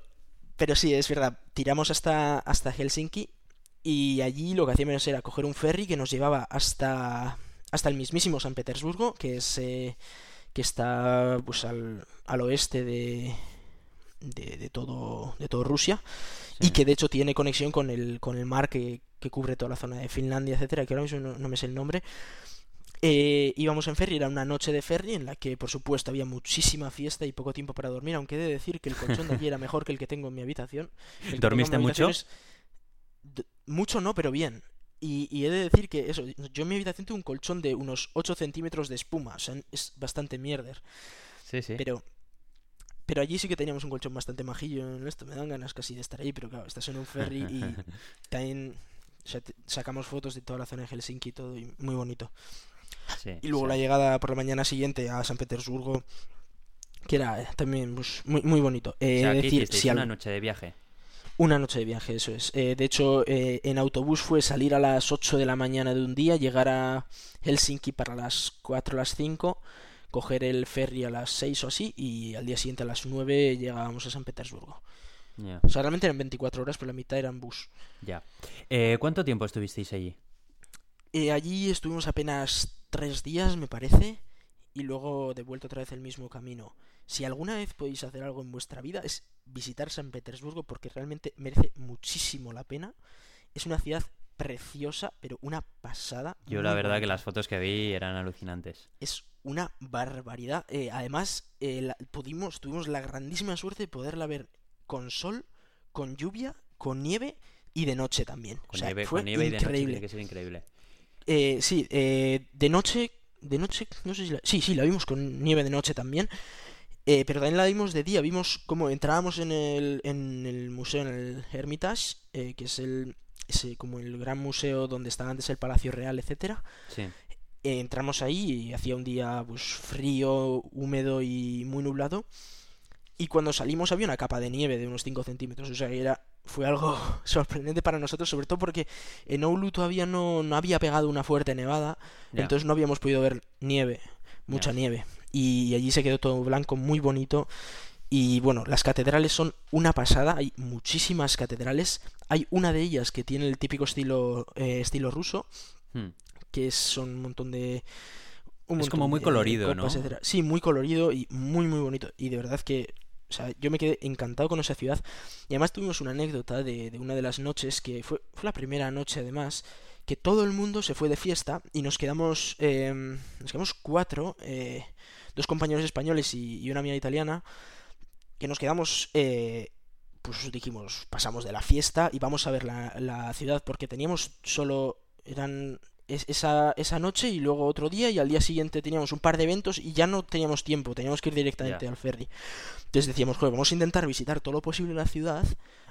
pero sí, es verdad. Tiramos hasta, hasta Helsinki y allí lo que hacíamos era coger un ferry que nos llevaba hasta, hasta el mismísimo San Petersburgo, que es eh, que está pues al, al oeste de, de, de todo, de todo Rusia y que de hecho tiene conexión con el, con el mar que, que cubre toda la zona de Finlandia, etcétera, que ahora mismo no, no me sé el nombre. Eh, íbamos en ferry, era una noche de ferry en la que por supuesto había muchísima fiesta y poco tiempo para dormir, aunque he de decir que el colchón de allí era mejor que el que tengo en mi habitación. El ¿Dormiste mi mucho? habitación es- d- Mucho no, pero bien. Y, y he de decir que eso, yo en mi habitación tengo un colchón de unos 8 centímetros de espuma, o sea, es bastante mierder. Sí, sí. Pero, pero allí sí que teníamos un colchón bastante majillo en esto. Me dan ganas casi de estar ahí, pero claro, estás en un ferry y te- sacamos fotos de toda la zona de Helsinki y todo, y muy bonito. Sí, Y luego sí. la llegada por la mañana siguiente a San Petersburgo, que era eh, también pues, muy, muy bonito. Eh, O sea, ¿qué decir, si Una al- noche de viaje. una noche de viaje, eso es. Eh, de hecho, eh, en autobús fue salir a las 8 de la mañana de un día, llegar a Helsinki para las 4 o las 5, coger el ferry a las 6 o así, y al día siguiente a las 9 llegábamos a San Petersburgo. Ya, O sea, realmente eran 24 horas, pero la mitad eran bus. ya. Eh, ¿Cuánto tiempo estuvisteis allí? Eh, allí estuvimos apenas 3 días, me parece, y luego de vuelta otra vez el mismo camino. Si alguna vez podéis hacer algo en vuestra vida es visitar San Petersburgo porque realmente merece muchísimo la pena. Es una ciudad preciosa, pero una pasada. Yo la verdad que bonita. las fotos que vi eran alucinantes. Es una barbaridad. Eh, además, eh, la- pudimos, tuvimos la grandísima suerte de poderla ver con sol, con lluvia, con nieve y de noche también. Con o sea, nieve, fue con nieve y de noche increíble. tiene que ser increíble. Eh, sí, eh, de noche, de noche, no sé si la... Sí, sí, la vimos con nieve de noche también. Eh, pero también la vimos de día, vimos cómo entrábamos en el, en el museo, en el Hermitage, eh, que es el, ese, como el gran museo donde estaba antes el Palacio Real, etcétera. Sí. Eh, entramos ahí y hacía un día pues frío, húmedo y muy nublado. Y cuando salimos había una capa de nieve de unos 5 centímetros. O sea, que era, fue algo sorprendente para nosotros, sobre todo porque en Oulu todavía no, no había pegado una fuerte nevada. Entonces no habíamos podido ver nieve, mucha nieve. Y allí se quedó todo blanco, muy bonito. Y bueno, las catedrales son una pasada. Hay muchísimas catedrales. Hay una de ellas que tiene el típico estilo, eh, estilo ruso Hmm. que son un montón de Es como muy colorido, copas, ¿no? etcétera. Sí, muy colorido y muy muy bonito y de verdad que sea, yo me quedé encantado con esa ciudad. Y además tuvimos una anécdota de, de una de las noches, que fue, fue la primera noche además, que todo el mundo se fue de fiesta y nos quedamos, eh, nos quedamos cuatro, eh, dos compañeros españoles y, y, una amiga italiana, que nos quedamos, eh, pues dijimos, pasamos de la fiesta y vamos a ver la, la ciudad, porque teníamos solo, eran esa, esa noche y luego otro día y al día siguiente teníamos un par de eventos y ya no teníamos tiempo, teníamos que ir directamente yeah. al ferry. Entonces decíamos, joder, vamos a intentar visitar todo lo posible la ciudad,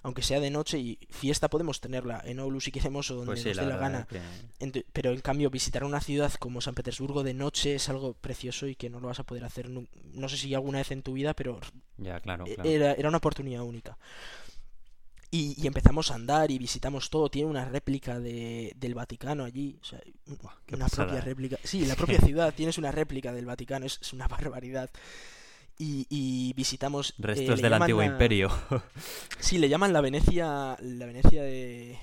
aunque sea de noche y fiesta podemos tenerla en Oulu si queremos o donde pues sí, nos dé la, la gana. Que... Pero en cambio visitar una ciudad como San Petersburgo de noche es algo precioso y que no lo vas a poder hacer, no, no sé si alguna vez en tu vida, pero claro, claro. Era, era una oportunidad única. Y, y, empezamos a andar y visitamos todo. Tiene una réplica de, del Vaticano allí. O sea, una pasada. propia réplica. Sí, en la propia ciudad tienes una réplica del Vaticano. Es, es una barbaridad. Y, y visitamos. Restos eh, del antiguo la... imperio. sí, le llaman la Venecia. La Venecia de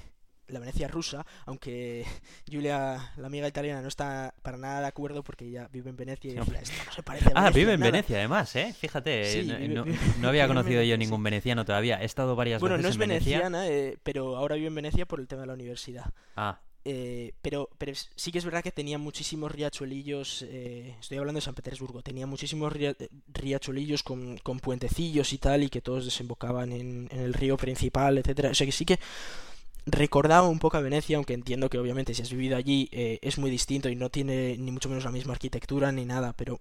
la Venecia rusa, aunque Julia, la amiga italiana, no está para nada de acuerdo porque ella vive en Venecia y decía, esto no se parece a Venecia. Ah, vive en nada. Venecia además, ¿eh? Fíjate, Sí, no, vive- no- vive- no había conocido yo ningún veneciano todavía. He estado varias Bueno, veces no es en Venecia. veneciana, eh, pero ahora vive en Venecia por el tema de la universidad. Ah, Eh, pero, pero sí que es verdad que tenía muchísimos riachuelillos, eh, estoy hablando de San Petersburgo, tenía muchísimos ria- riachuelillos con, con puentecillos y tal, y que todos desembocaban en, en el río principal, etcétera. O sea que sí que recordaba un poco a Venecia, aunque entiendo que obviamente si has vivido allí eh, es muy distinto y no tiene ni mucho menos la misma arquitectura ni nada, pero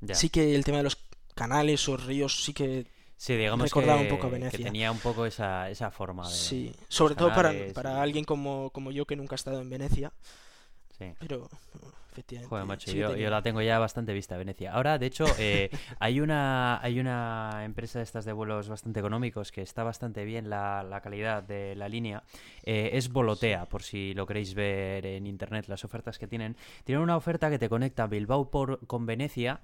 ya. sí que el tema de los canales o ríos sí que Sí, digamos recordaba que, un poco a que Venecia. tenía un poco esa, esa forma de... sí, sobre todo para, alguien como, como yo que nunca ha estado en Venecia, Sí. pero efectivamente. Joder, macho, yo, la tengo ya bastante vista, Venecia. Ahora, de hecho, eh, hay una hay una empresa de estas de vuelos bastante económicos que está bastante bien la, la calidad de la línea. Eh, es Volotea, por si lo queréis ver en internet, las ofertas que tienen. Tienen una oferta que te conecta Bilbao por, con Venecia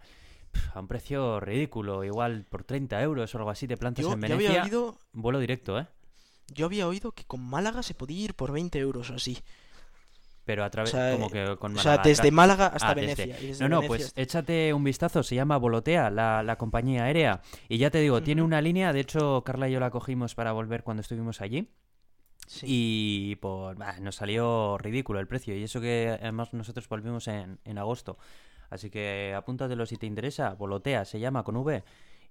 a un precio ridículo, igual por 30 euros o algo así, te plantas Yo, en Venecia. había oído, Vuelo directo, ¿eh? yo había oído que con Málaga se podía ir por 20 euros o así. Pero a O través, sea, como que con o sea, Málaga desde Málaga hasta Ah, desde- Venecia. y desde No, no, Venecia pues hasta- échate un vistazo, se llama Volotea, la, la compañía aérea. Y ya te digo, tiene una línea, de hecho Carla y yo la cogimos para volver cuando estuvimos allí. sí. Y pues bah, nos salió ridículo el precio. Y eso que además nosotros volvimos en, en agosto. Así que apúntatelo si te interesa. Volotea se llama con V.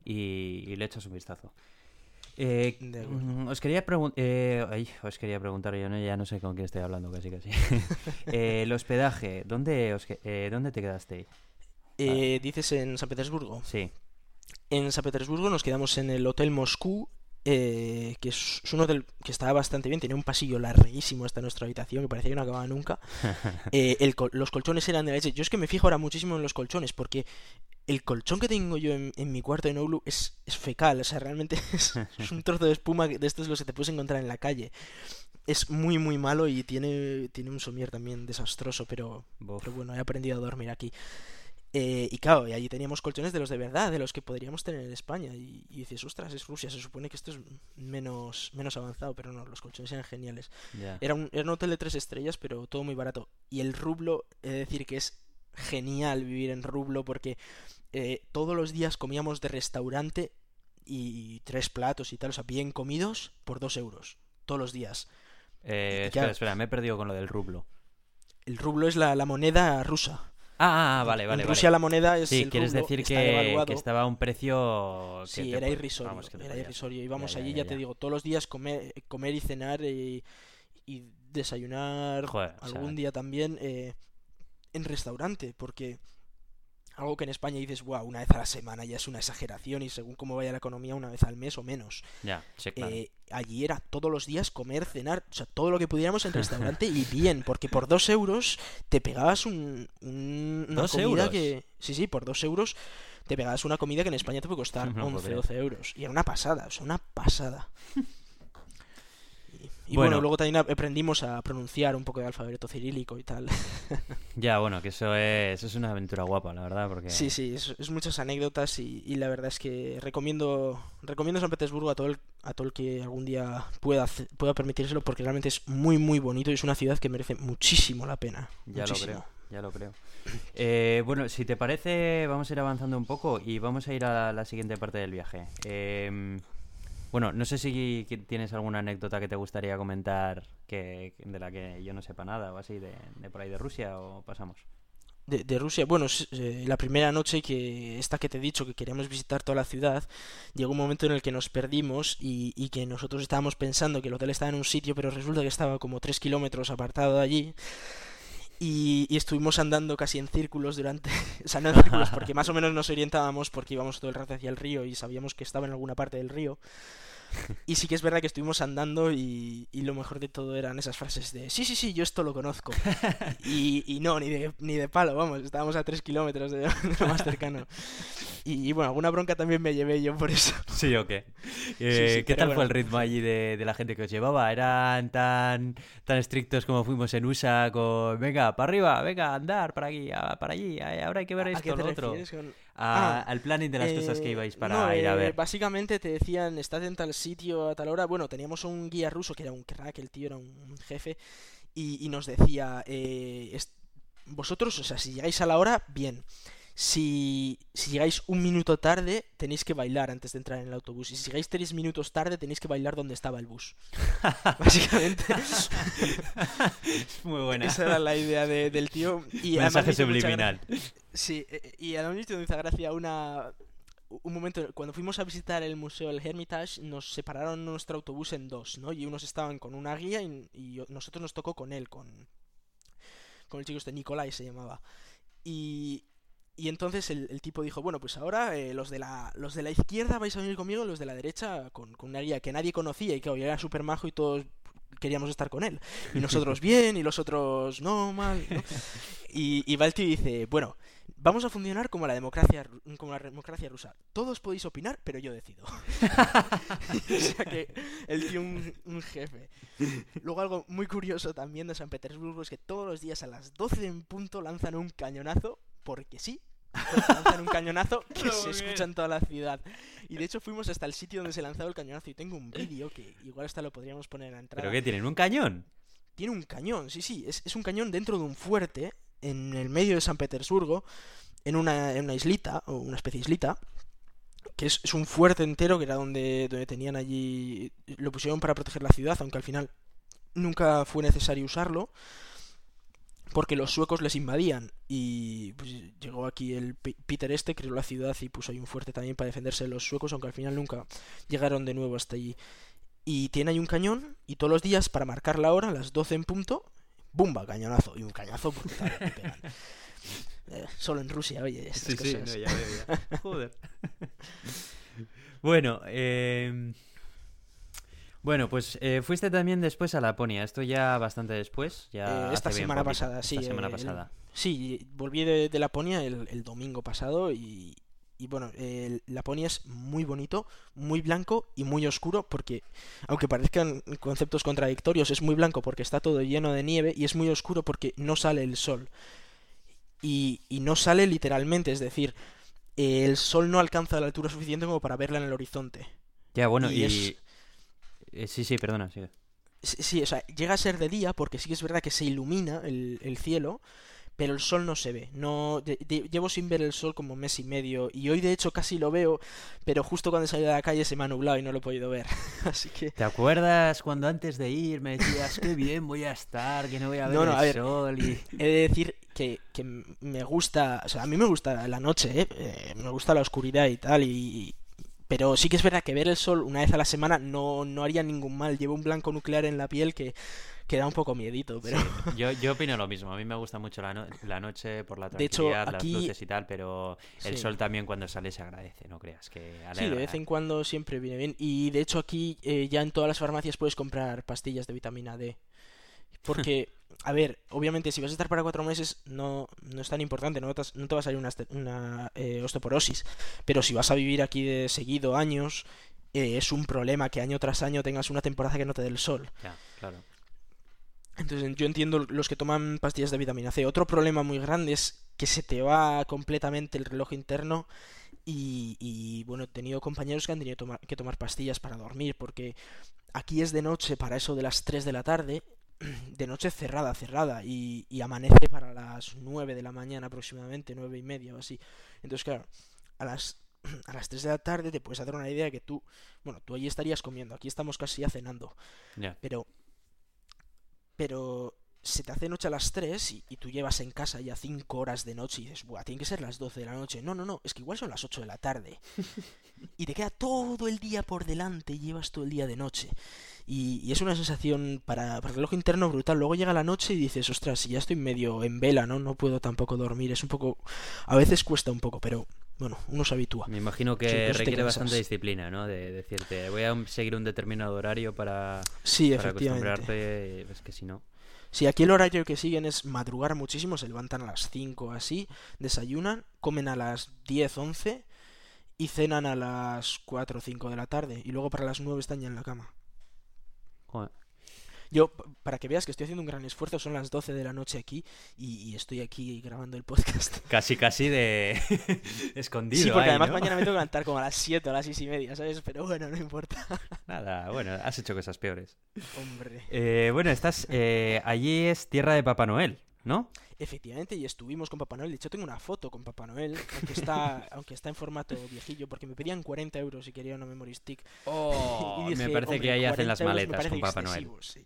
Y, y le echas un vistazo. Eh, mm, os quería preguntar. os quería preguntar, yo no, ya no sé con quién estoy hablando, casi casi. Eh, el hospedaje, ¿dónde, os que- eh, ¿dónde te quedaste? Eh, dices en San Petersburgo. Sí. En San Petersburgo nos quedamos en el Hotel Moscú, eh, que es, un hotel que estaba bastante bien, tenía un pasillo larguísimo hasta nuestra habitación que parecía que no acababa nunca. Eh, el los colchones eran de la leche. Yo es que me fijo ahora muchísimo en los colchones porque el colchón que tengo yo en, en mi cuarto en Oulu es, es fecal, o sea, realmente es, es un trozo de espuma que- de estos los que te puedes encontrar en la calle. Es muy muy malo y tiene, tiene un somier también desastroso, pero, pero bueno, he aprendido a dormir aquí. Eh, y claro, y allí teníamos colchones de los de verdad, de los que podríamos tener en España. Y, y dices, ostras, es Rusia, se supone que esto es menos, menos avanzado, pero no, los colchones eran geniales. Era un, era un hotel de tres estrellas, pero todo muy barato. Y el rublo, he de decir que es genial vivir en rublo porque eh, todos los días comíamos de restaurante y tres platos y tal, o sea, bien comidos por dos euros. Todos los días. Eh, espera, espera, me he perdido con lo del rublo. El rublo es la, la moneda rusa. Ah, ah, ah, vale, En vale, Rusia vale. la moneda es Sí, el quieres rublo, decir que, estaba a un precio... que Sí, era irrisorio, vamos, que era irrisorio. Íbamos Ya, allí, ya, ya, ya. te digo, todos los días comer, comer y cenar y, y desayunar Joder, o sea, algún día también eh, en restaurante, porque algo que en España dices, wow, una vez a la semana ya es una exageración y según cómo vaya la economía, una vez al mes o menos. Ya, sí, claro. Eh, allí era todos los días comer, cenar, o sea, todo lo que pudiéramos en restaurante y bien, porque por dos euros te pegabas un, un- una ¿Dos comida euros? que... Sí, sí, por dos euros te pegabas una comida que en España te puede costar No 11, podría. 12 euros. Y era una pasada, o sea, una pasada. Y, Bueno. bueno, luego también aprendimos a pronunciar un poco de alfabeto cirílico y tal. Ya, bueno, que eso es, eso es una aventura guapa, la verdad, porque... Sí, sí, es, es muchas anécdotas y, y la verdad es que recomiendo recomiendo San Petersburgo a todo el, a todo el que algún día pueda pueda permitírselo porque realmente es muy muy bonito y es una ciudad que merece muchísimo la pena. Ya lo creo, ya lo creo. Eh, bueno, si te parece, vamos a ir avanzando un poco y vamos a ir a la siguiente parte del viaje. Em, bueno, no sé si tienes alguna anécdota que te gustaría comentar que, de la que yo no sepa nada o así, de, por ahí de Rusia o pasamos. De, Rusia, bueno, eh, la primera noche que esta que te he dicho que queríamos visitar toda la ciudad, llegó un momento en el que nos perdimos y, y, que nosotros estábamos pensando que el hotel estaba en un sitio, pero resulta que estaba como tres kilómetros apartado de allí. Y, y, estuvimos andando casi en círculos durante. O sea, no en círculos, porque más o menos nos orientábamos porque íbamos todo el rato hacia el río y sabíamos que estaba en alguna parte del río. Y sí que es verdad que estuvimos andando y, lo mejor de todo eran esas frases de sí, sí, sí, yo esto lo conozco. Y, no, ni de, ni de palo, vamos, estábamos a tres kilómetros de, lo más cercano. Y, bueno, alguna bronca también me llevé yo por eso. Sí, o qué. Eh, ¿Qué tal fue el ritmo allí de, la gente que os llevaba? ¿Eran tan, tan estrictos como fuimos en USA con venga, para arriba, venga, andar, para aquí, para allí, ahora hay que ver esto, lo otro? Ah, al planning de las cosas que eh, ibais para ir a ver. básicamente te decían, estás en tal sitio a tal hora. Bueno, teníamos un guía ruso que era un crack, el tío era un jefe, y, nos decía, eh, vosotros, o sea, si llegáis a la hora, bien. Si, si, llegáis un minuto tarde, tenéis que bailar antes de entrar en el autobús. Y si llegáis tres minutos tarde, tenéis que bailar donde estaba el bus. Básicamente. Muy buena. Esa era la idea del tío. Y Mensaje subliminal. Sí, eh, y a mí me hizo gracia una, un momento, cuando fuimos a visitar el museo El Hermitage, nos separaron nuestro autobús en dos, ¿no? Y unos estaban con una guía y, nosotros nos tocó con él, con, con el chico este, Nicolai se llamaba. Y, y entonces el, tipo dijo, bueno, pues ahora eh, los, de la, los de la izquierda vais a venir conmigo, los de la derecha con, con una guía que nadie conocía y que hoy era súper majo y todos queríamos estar con él. Y nosotros bien, y los otros no, mal. Y, y Balti dice, bueno, vamos a funcionar como la democracia como la democracia rusa. Todos podéis opinar, pero yo decido. o sea que el tío un, un, jefe. Luego algo muy curioso también de San Petersburgo es que todos los días a las 12 en punto lanzan un cañonazo, porque sí, lanzan un cañonazo que se escucha en toda la ciudad. Y de hecho fuimos hasta el sitio donde se lanzó el cañonazo y tengo un vídeo que igual hasta lo podríamos poner en la entrada. ¿Pero qué tienen? ¿Un cañón? Tiene un cañón, sí, sí. Es, es un cañón dentro de un fuerte en el medio de San Petersburgo, en una, en una islita, o una especie de islita, que es, es, un fuerte entero, que era donde, donde tenían allí... Lo pusieron para proteger la ciudad, aunque al final nunca fue necesario usarlo porque los suecos les invadían y pues, llegó aquí el Peter este, creó la ciudad y puso ahí un fuerte también para defenderse de los suecos, aunque al final nunca llegaron de nuevo hasta allí. Y tiene ahí un cañón y todos los días para marcar la hora, a las 12 en punto, ¡bumba! Cañonazo. Y un cañazo brutal. eh, solo en Rusia, oye, estas sí, cosas. Sí, no, ya ya. Joder. bueno, eh... Bueno, pues eh, fuiste también después a Laponia, esto ya bastante después. Ya eh, esta semana pasada, sí. Esta semana pasada. sí, volví de, Laponia el, domingo pasado y, y bueno, Laponia es muy bonito, muy blanco y muy oscuro porque, aunque parezcan conceptos contradictorios, es muy blanco porque está todo lleno de nieve y es muy oscuro porque no sale el sol. Y, y no sale literalmente, es decir, el sol no alcanza la altura suficiente como para verla en el horizonte. Ya, bueno, y, eh, sí, sí, perdona, sigue. Sí, o sea, llega a ser de día porque sí que es verdad que se ilumina el, cielo, pero el sol no se ve. No llevo sin ver el sol como un mes y medio y hoy de hecho casi lo veo, pero justo cuando salido de la calle se me ha nublado y no lo he podido ver. Así que ¿Te acuerdas cuando antes de ir me decías qué bien voy a estar, que no voy a ver el sol y he de decir que, que, me gusta, o sea, a mí me gusta la noche, ¿eh? Eh, me gusta la oscuridad y tal y, pero sí que es verdad que ver el sol una vez a la semana no, no haría ningún mal. Llevo un blanco nuclear en la piel que, que da un poco miedito, pero... yo, yo opino lo mismo. A mí me gusta mucho la, la noche por la tranquilidad, de hecho, aquí... las luces y tal, pero el sol también cuando sale se agradece, no creas que Sí, de vez en cuando siempre viene bien. Y de hecho aquí eh, ya en todas las farmacias puedes comprar pastillas de vitamina D. Porque, a ver, obviamente si vas a estar para cuatro meses no, no es tan importante, no te, no te va a salir una, una eh, osteoporosis. Pero si vas a vivir aquí de seguido años, eh, es un problema que año tras año tengas una temporada que no te dé el sol. Ya, claro. Entonces yo entiendo los que toman pastillas de vitamina C. Otro problema muy grande es que se te va completamente el reloj interno y, y bueno, he tenido compañeros que han tenido que tomar pastillas para dormir porque aquí es de noche para eso de las 3 de la tarde de noche cerrada, cerrada, y, y amanece para las 9 de la mañana aproximadamente, nueve y media o así. Entonces, claro, a las, a las 3 de la tarde te puedes hacer una idea de que tú, bueno, tú allí estarías comiendo, aquí estamos casi ya cenando, pero, pero se te hace noche a las 3 y, y tú llevas en casa ya 5 horas de noche y dices, buah, tienen que ser las 12 de la noche. No, no, no, es que igual son las 8 de la tarde. y te queda todo el día por delante y llevas todo el día de noche. Y, y es una sensación para, para el reloj interno brutal. Luego llega la noche y dices, ostras, si ya estoy medio en vela, ¿no? No puedo tampoco dormir. Es un poco... A veces cuesta un poco, pero bueno, uno se habitúa. Me imagino que requiere bastante disciplina, ¿no? De decirte, voy a seguir un determinado horario para, Sí, para efectivamente. acostumbrarte. Es que si no. Sí, aquí el horario que siguen es madrugar muchísimo, se levantan a las 5 así, desayunan, comen a las 10, 11 y cenan a las 4 o 5 de la tarde y luego para las 9 están ya en la cama. Yo, para que veas que estoy haciendo un gran esfuerzo, son las 12 de la noche aquí y, y estoy aquí grabando el podcast. Casi, casi de escondido. sí, porque ahí, además ¿no? mañana me tengo que levantar como a las 7 o a las 6 y media, ¿sabes? Pero bueno, no importa. Nada, bueno, has hecho cosas peores. Hombre. Eh, bueno, estás. eh, allí es tierra de Papá Noel, ¿no? Efectivamente, y estuvimos con Papá Noel. De hecho, tengo una foto con Papá Noel, aunque está, aunque está en formato viejillo, porque me pedían 40 euros si quería una memory stick. Oh, Y dije, me parece "Hombre, que ahí hacen 40 las maletas con Papá Noel. excesivo", Sí.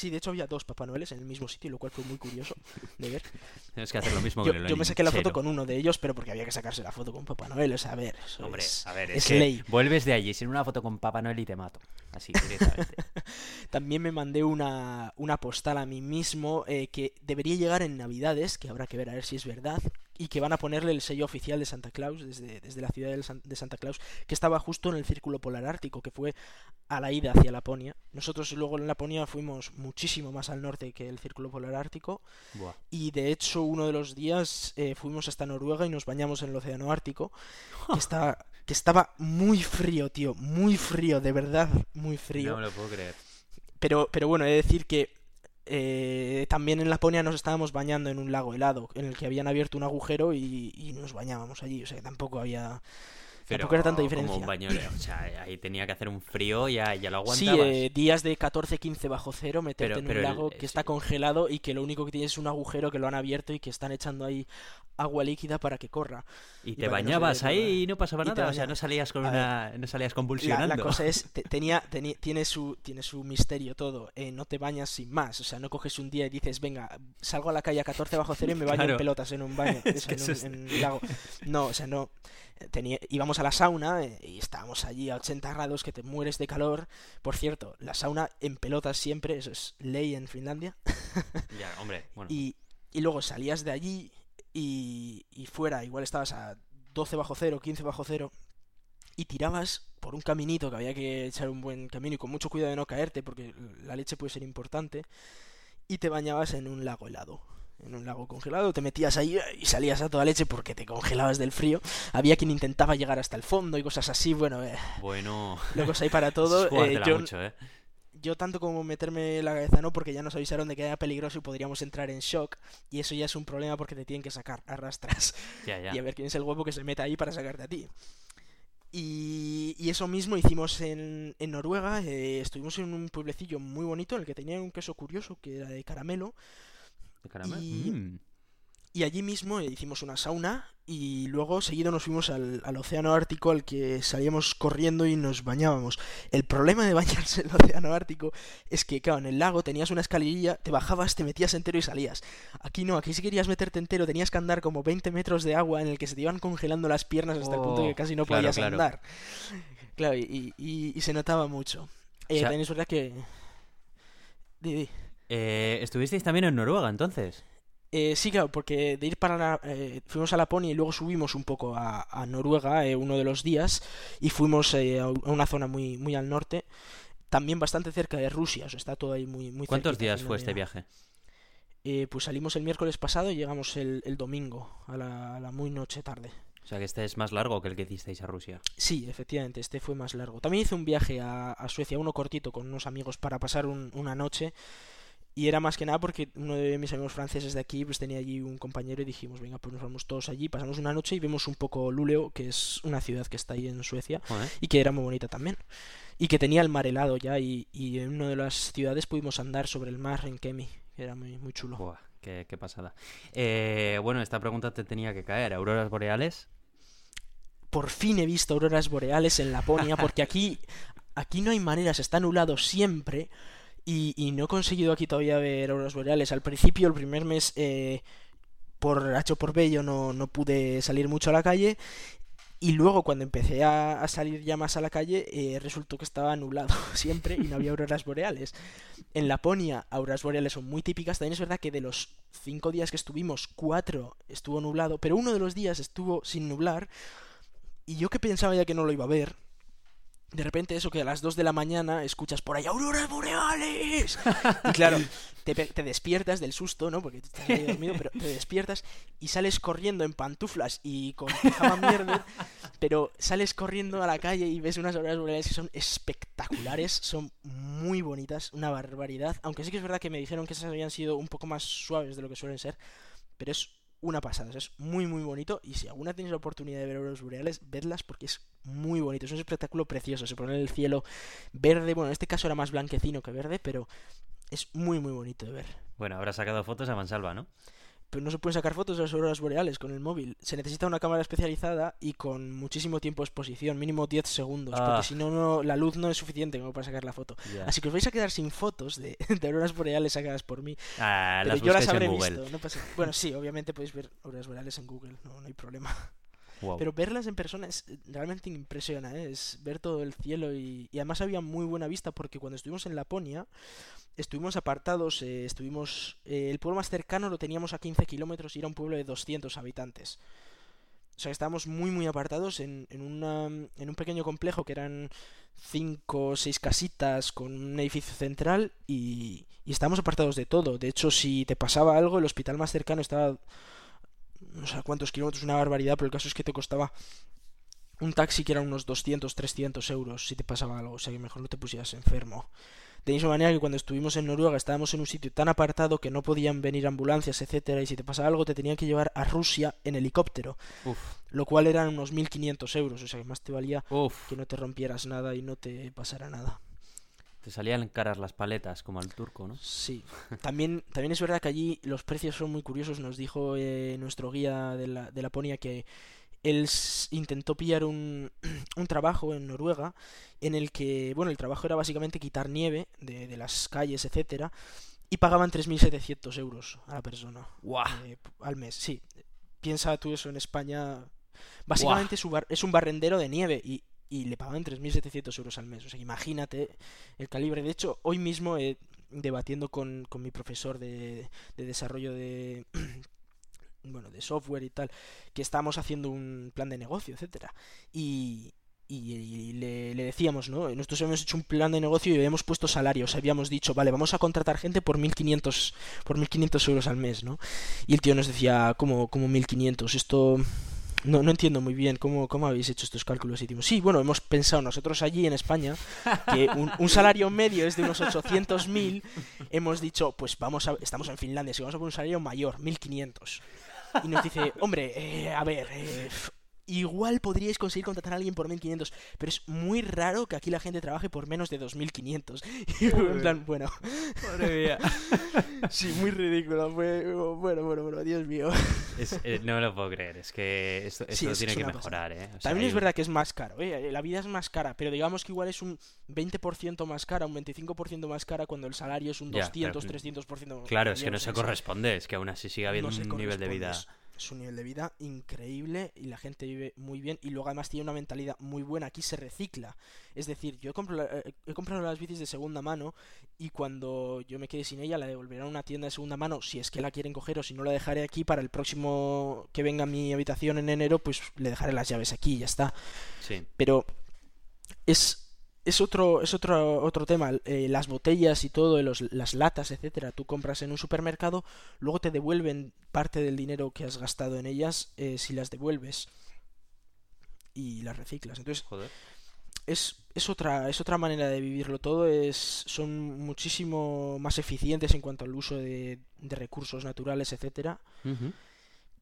Sí, de hecho había dos Papá Noeles en el mismo sitio, lo cual fue muy curioso de ver. Tienes que hacer lo mismo Yo, con el yo me saqué la foto con uno de ellos, pero porque había que sacarse la foto con Papá Noel, o sea, a ver, eso Hombre, es, a ver, es, es que ley. vuelves de allí sin una foto con Papá Noel y te mato. Así, directamente. También me mandé una, una postal a mí mismo eh, que debería llegar en Navidades, que habrá que ver a ver si es verdad, y que van a ponerle el sello oficial de Santa Claus desde, desde la ciudad de Santa Claus, que estaba justo en el círculo polar ártico, que fue a la ida hacia Laponia. Nosotros luego en Laponia fuimos muchísimo más al norte que el círculo polar ártico, Buah. y de hecho uno de los días eh, fuimos hasta Noruega y nos bañamos en el océano ártico, que, está, que estaba muy frío, tío, muy frío, de verdad, muy frío. No me lo puedo creer. Pero, pero bueno, he de decir que eh, también en Laponia nos estábamos bañando en un lago helado, en el que habían abierto un agujero y, y nos bañábamos allí. O sea, que tampoco había... Pero Tampoco era tanta como diferencia. un baño, o sea, ahí tenía que hacer un frío, ya, ya lo Sí, aguantabas. eh, días de 14-15 bajo cero, meterte Pero- en pero un el- lago eh, que está sí. congelado y que lo único que tiene es un agujero que lo han abierto y que están echando ahí agua líquida para que corra. y y te no bañabas le ahí y no pasaba nada, o sea, no salías con una, no salías La, convulsionando. la cosa es, te- tenía, teni- tiene, su, tiene su misterio todo. eh, no te bañas sin más. O sea, no coges un día y dices, venga, salgo a la calle a 14 bajo cero y me baño Claro. en pelotas en un baño. Es o sea, en, un, en un lago. No, o sea, no. Tenía, íbamos a la sauna eh, y estábamos allí a 80 grados que te mueres de calor. Por cierto, la sauna en pelotas siempre, eso es ley en Finlandia. Ya, hombre, bueno. Y, y luego salías de allí y, y fuera, igual estabas a 12 bajo cero, 15 bajo cero, y tirabas por un caminito que había que echar un buen camino y con mucho cuidado de no caerte porque la leche puede ser importante, y te bañabas en un lago helado. En un lago congelado, te metías ahí y salías a toda leche porque te congelabas del frío. Había quien intentaba llegar hasta el fondo y cosas así. Bueno, eh, Bueno, locos hay para todo. Eh, yo, mucho, ¿eh? yo tanto como meterme la cabeza no, porque ya nos avisaron de que era peligroso y podríamos entrar en shock. Y eso ya es un problema porque te tienen que sacar a rastras. Ya, ya. Y a ver quién es el huevo que se meta ahí para sacarte a ti. Y, y eso mismo hicimos en, en Noruega. eh, estuvimos en un pueblecillo muy bonito en el que tenía un queso curioso que era de caramelo. ¿De caramelo? y- Mm. Y allí mismo hicimos una sauna y luego seguido nos fuimos al, al océano ártico al que salíamos corriendo y nos bañábamos. El problema de bañarse en el océano ártico es que, claro, en el lago tenías una escalerilla, te bajabas, te metías entero y salías. Aquí no, aquí si querías meterte entero tenías que andar como 20 metros de agua en el que se te iban congelando las piernas hasta el punto de Oh, que casi no claro, podías claro. andar. Claro, y, y- y se notaba mucho. Eh, sea- también es verdad que... Eh, ¿Estuvisteis también en Noruega, entonces? Eh, sí, claro, porque de ir para la, eh, fuimos a Laponia y luego subimos un poco a, a Noruega eh, uno de los días y fuimos eh, a una zona muy, muy al norte, también bastante cerca de Rusia, o sea, está todo ahí muy, muy ¿Cuántos cerquita, días fue este viaje? Eh, pues salimos el miércoles pasado y llegamos el, el domingo, a la, a la muy noche tarde. O sea, que este es más largo que el que hicisteis a Rusia. Sí, efectivamente, este fue más largo. También hice un viaje a, a Suecia, uno cortito, con unos amigos para pasar un- una noche. Y era más que nada porque uno de mis amigos franceses de aquí pues tenía allí un compañero y dijimos, venga, pues nos vamos todos allí, pasamos una noche y vemos un poco Luleå, que es una ciudad que está ahí en Suecia y que era muy bonita también. Y que tenía el mar helado ya y, y en una de las ciudades pudimos andar sobre el mar en Kemi, que era muy, muy chulo. Buah, qué, qué pasada. Eh, bueno, esta pregunta te tenía que caer. ¿Auroras boreales? Por fin he visto auroras boreales en Laponia porque aquí, aquí no hay maneras, está nublado siempre y, no he conseguido aquí todavía ver auroras boreales. Al principio, el primer mes, eh, por H por B, yo no, no pude salir mucho a la calle. Y luego, cuando empecé a, a salir ya más a la calle, eh, resultó que estaba nublado siempre y no había auroras boreales. En Laponia, auroras boreales son muy típicas. También es verdad que de los cinco días que estuvimos, cuatro estuvo nublado, pero uno de los días estuvo sin nublar. Y yo que pensaba ya que no lo iba a ver, de repente eso que a las 2 de la mañana escuchas por ahí ¡Auroras boreales! Y claro, te, te despiertas del susto, ¿no? Porque estás ahí dormido, pero te despiertas y sales corriendo en pantuflas y con pijama mierda, pero sales corriendo a la calle y ves unas auroras boreales que son espectaculares, son muy bonitas, una barbaridad. Aunque sí que es verdad que me dijeron que esas habían sido un poco más suaves de lo que suelen ser, pero es una pasada, o sea, es muy muy bonito y si alguna tenéis la oportunidad de ver auroras boreales, vedlas porque es muy bonito, es un espectáculo precioso, se pone el cielo verde, bueno, en este caso era más blanquecino que verde, pero es muy muy bonito de ver. Bueno, habrás sacado fotos a mansalva, ¿no? Pero no se pueden sacar fotos de las auroras boreales con el móvil. Se necesita una cámara especializada y con muchísimo tiempo de exposición, mínimo 10 segundos, Ah. porque si no, no, la luz no es suficiente como para sacar la foto. Así que os vais a quedar sin fotos de, de auroras boreales sacadas por mí. Ah, Pero las yo las habré visto. No pasa... Bueno, sí, obviamente podéis ver auroras boreales en Google, no, no hay problema. Pero verlas en persona es realmente impresiona, ¿eh? es ver todo el cielo y, además había muy buena vista porque cuando estuvimos en Laponia estuvimos apartados, eh, estuvimos eh, el pueblo más cercano lo teníamos a 15 kilómetros y era un pueblo de 200 habitantes. O sea, estábamos muy muy apartados en, en, una, en un pequeño complejo que eran cinco o seis casitas con un edificio central y, y estábamos apartados de todo. De hecho, si te pasaba algo, el hospital más cercano estaba no sé cuántos kilómetros, una barbaridad, pero el caso es que te costaba un taxi que era unos 200, 300 euros si te pasaba algo, o sea que mejor no te pusieras enfermo. De misma manera que cuando estuvimos en Noruega estábamos en un sitio tan apartado que no podían venir ambulancias, etcétera, y si te pasaba algo te tenían que llevar a Rusia en helicóptero, Uf, lo cual eran unos 1500 euros, o sea que más te valía uf. que no te rompieras nada y no te pasara nada. Te salían caras las paletas, como al turco, ¿no? Sí, también, también es verdad que allí los precios son muy curiosos. Nos dijo eh, nuestro guía de, la, de Laponia que él intentó pillar un, un trabajo en Noruega en el que, bueno, el trabajo era básicamente quitar nieve de, de las calles, etcétera, y pagaban 3.700 euros a la persona ¡Guau! eh, al mes. Sí, piensa tú eso en España. Básicamente es un, bar- es un barrendero de nieve y, y le pagaban 3.700 euros al mes. O sea, imagínate el calibre. De hecho, hoy mismo, eh, debatiendo con, con mi profesor de, de desarrollo de. bueno, de software y tal, que estábamos haciendo un plan de negocio, etcétera. Y, y, y le, le decíamos, ¿no? Nosotros hemos hecho un plan de negocio y habíamos puesto salarios. Habíamos dicho, vale, vamos a contratar gente por 1.500 por 1.500 euros al mes, ¿no? Y el tío nos decía, ¿cómo, cómo 1.500? Esto... No, no entiendo muy bien cómo, cómo habéis hecho estos cálculos. Y decimos, sí, bueno, hemos pensado nosotros allí en España que un, salario medio es de unos 800.000. Hemos dicho, pues vamos a, estamos en Finlandia, si vamos a poner un salario mayor, 1.500. Y nos dice, hombre, eh, a ver, eh, igual podríais conseguir contratar a alguien por 1.500, pero es muy raro que aquí la gente trabaje por menos de 2.500. Y en plan, bueno, Madre mía. sí, muy ridículo. Fue, bueno, bueno, bueno, Dios mío. Es- eh, no me lo puedo creer, es que esto, Sí, esto es- tiene es que mejorar, ¿eh? O sea, También es verdad que es más caro, ¿eh? La vida es más cara, pero digamos que igual es un 20% más cara, un 25% más cara cuando el salario es un Ya, 200, claro. 300% Claro, es que no se corresponde, es que aún así sigue habiendo no un nivel de vida. Es, un nivel de vida increíble y la gente vive muy bien y luego además tiene una mentalidad muy buena. Aquí se recicla. Es decir, yo he comprado, eh, he comprado las bicis de segunda mano y cuando yo me quede sin ella la devolverán a una tienda de segunda mano si es que la quieren coger o si no la dejaré aquí para el próximo que venga a mi habitación en enero pues le dejaré las llaves aquí y ya está. Sí, Pero es, es otro, es otro, otro tema. Eh, las botellas y todo, los, las latas, etcétera, tú compras en un supermercado, luego te devuelven parte del dinero que has gastado en ellas eh, si las devuelves y las reciclas. Entonces, joder. es, es, otra, es otra manera de vivirlo todo, es, son muchísimo más eficientes en cuanto al uso de, de recursos naturales, etcétera.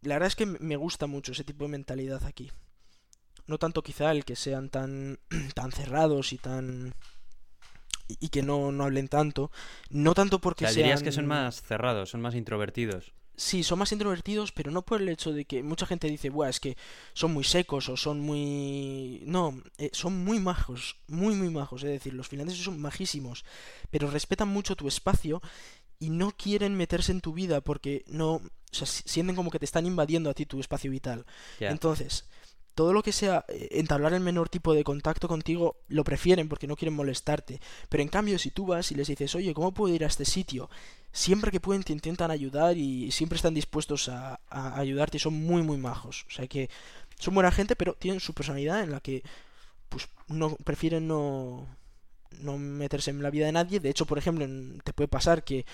La verdad es que me gusta mucho ese tipo de mentalidad aquí. No tanto quizá el que sean tan, tan cerrados y tan y que no, no hablen tanto. No tanto porque o sean... dirías que son más cerrados, son más introvertidos. Sí, son más introvertidos, pero no por el hecho de que mucha gente dice, Buah, es que son muy secos o son muy... No, eh, son muy majos, muy, muy majos. Es decir, los finlandeses son majísimos, pero respetan mucho tu espacio y no quieren meterse en tu vida porque no... O sea, sienten como que te están invadiendo a ti tu espacio vital. Entonces, todo lo que sea eh, entablar el menor tipo de contacto contigo lo prefieren porque no quieren molestarte. Pero en cambio, si tú vas y les dices, oye, ¿cómo puedo ir a este sitio? Siempre que pueden te intentan ayudar y siempre están dispuestos a, ayudarte y son muy, muy majos. O sea que son buena gente, pero tienen su personalidad en la que pues no prefieren no no meterse en la vida de nadie. De hecho, por ejemplo, te puede pasar que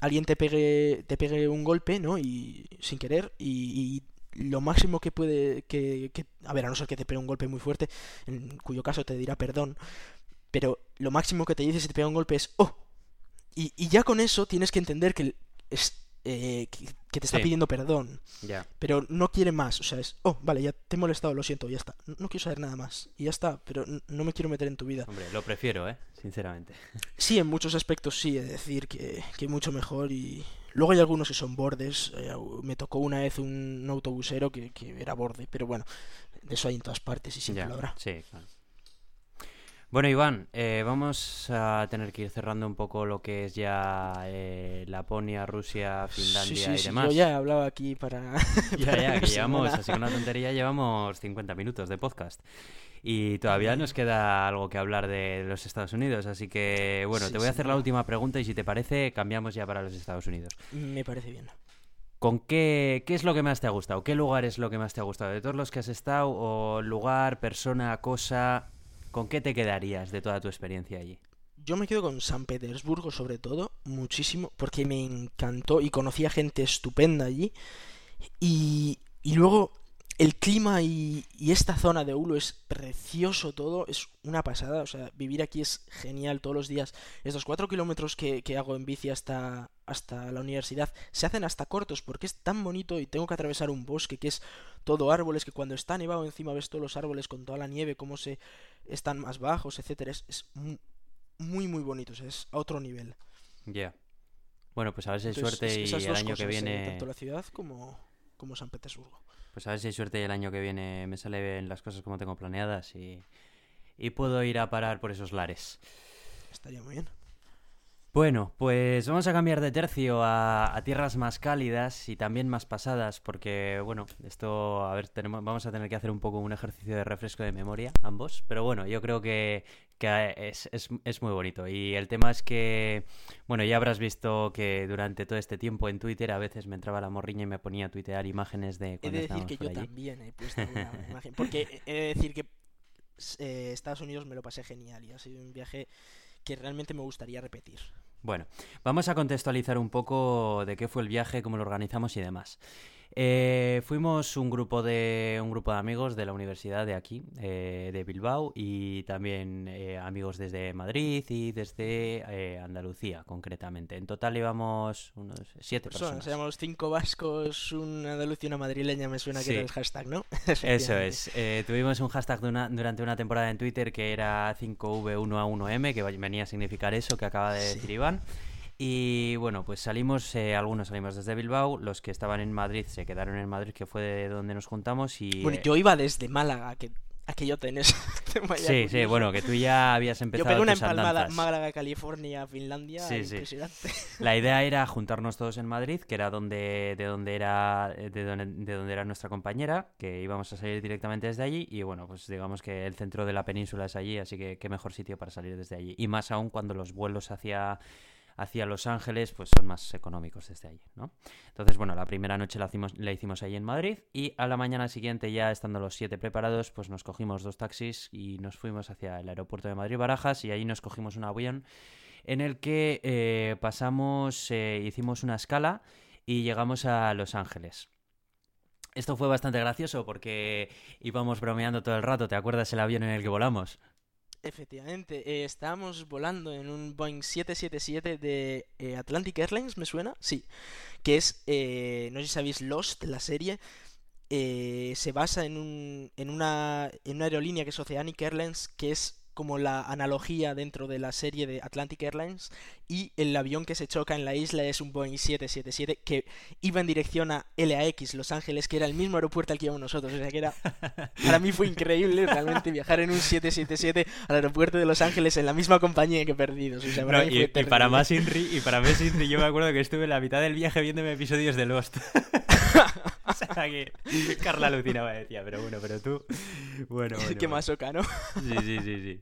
alguien te pegue, te pegue un golpe, ¿no? Y sin querer, y, y lo máximo que puede que, a ver a no ser que te pegue un golpe muy fuerte en cuyo caso te dirá perdón pero lo máximo que te dice si te pega un golpe es oh y, y ya con eso tienes que entender que es eh, que, te está pidiendo perdón pero no quiere más o sea es oh vale ya te he molestado lo siento ya está no, quiero saber nada más y ya está pero no me quiero meter en tu vida hombre lo prefiero eh sinceramente. Sí en muchos aspectos sí es decir que, que mucho mejor y Luego hay algunos que son bordes. Eh, me tocó una vez un, autobusero que, que, era borde, pero bueno, de eso hay en todas partes y siempre lo habrá. Sí, claro. Bueno, Iván, eh, vamos a tener que ir cerrando un poco lo que es ya eh, Laponia, Rusia, Finlandia y demás. Yo ya he hablado aquí para. ya, ya, que llevamos, así una tontería, llevamos 50 minutos de podcast. Y todavía nos queda algo que hablar de los Estados Unidos, así que bueno, te voy a hacer la última pregunta y si te parece, cambiamos ya para los Estados Unidos. Me parece bien. ¿Con qué, qué es lo que más te ha gustado? ¿Qué lugar es lo que más te ha gustado? ¿De todos los que has estado? ¿O lugar, persona, cosa? ¿Con qué te quedarías de toda tu experiencia allí? Yo me quedo con San Petersburgo sobre todo, muchísimo, porque me encantó y conocí a gente estupenda allí. Y, y luego el clima y, esta zona de Ulo es precioso todo, es una pasada, o sea, vivir aquí es genial todos los días. Estos cuatro kilómetros que, hago en bici hasta, hasta la universidad se hacen hasta cortos porque es tan bonito y tengo que atravesar un bosque que es todo árboles, que cuando está nevado encima ves todos los árboles con toda la nieve, cómo se están más bajos, etcétera. Es, muy, muy bonito, es a otro nivel. Ya. Bueno, pues a ver si hay suerte y el año que viene... tanto la ciudad como, como San Petersburgo. Pues a ver si hay suerte y el año que viene me salen las cosas como tengo planeadas y, y puedo ir a parar por esos lares. Estaría muy bien. Bueno, pues vamos a cambiar de tercio a, tierras más cálidas y también más pasadas, porque bueno, esto, a ver, tenemos, vamos a tener que hacer un poco un ejercicio de refresco de memoria, ambos, pero bueno, yo creo que, es, es, muy bonito. Y el tema es que, bueno, ya habrás visto que durante todo este tiempo en Twitter a veces me entraba la morriña y me ponía a tuitear imágenes de cuando He de decir que yo también he puesto una imagen, porque he de decir que eh, Estados Unidos me lo pasé genial y ha sido un viaje que realmente me gustaría repetir. Bueno, vamos a contextualizar un poco de qué fue el viaje, cómo lo organizamos y demás. Eh, fuimos un grupo de un grupo de amigos de la universidad de aquí, eh, de Bilbao, y también eh, amigos desde Madrid y desde Andalucía, concretamente. En total íbamos unos siete personas. Éramos cinco vascos, un andaluz y una madrileña, me suena que era el hashtag, ¿no? Eso es. tuvimos un hashtag durante una temporada en Twitter que era 5V1A1M, que venía a significar eso que acaba de decir Iván. Y bueno, pues salimos, eh, algunos salimos desde Bilbao, los que estaban en Madrid se quedaron en Madrid, que fue de donde nos juntamos. y Bueno, yo iba desde Málaga, que aquello tenés. sí, sí, bueno, que tú ya habías empezado. Yo pegué una empalmada Málaga, California, Finlandia. Sí, sí. La idea era juntarnos todos en Madrid, que era donde, de donde era, de donde, de donde era nuestra compañera, que íbamos a salir directamente desde allí. Y bueno, pues digamos que el centro de la península es allí, así que qué mejor sitio para salir desde allí. Y más aún cuando los vuelos hacia hacia Los Ángeles, pues son más económicos desde allí, ¿no? Entonces, bueno, la primera noche la hicimos, la hicimos ahí en Madrid y a la mañana siguiente, ya estando los siete preparados, pues nos cogimos dos taxis y nos fuimos hacia el aeropuerto de Madrid-Barajas y ahí nos cogimos un avión en el que eh, pasamos, eh, hicimos una escala y llegamos a Los Ángeles. Esto fue bastante gracioso porque íbamos bromeando todo el rato, ¿te acuerdas el avión en el que volamos? Efectivamente, eh, estábamos volando en un Boeing 777 de eh, Atlantic Airlines, ¿me suena? Sí, que es, eh, no sé si sabéis, Lost, la serie, eh, se basa en, un, en, una, en una aerolínea que es Oceanic Airlines, que es como la analogía dentro de la serie de Atlantic Airlines y el avión que se choca en la isla es un Boeing 777 que iba en dirección a LAX, Los Ángeles, que era el mismo aeropuerto al que íbamos nosotros. O sea que era, para mí fue increíble realmente viajar en un 777 al aeropuerto de Los Ángeles en la misma compañía que Perdidos. O sea, para No, mí y, fue y para más Inri, y para más Inri, yo me acuerdo que estuve en la mitad del viaje viéndome episodios de Lost. o sea que Carla alucinaba, decía, pero bueno, pero tú. Bueno, bueno. Qué masoca, ¿no? Sí, sí, sí, sí.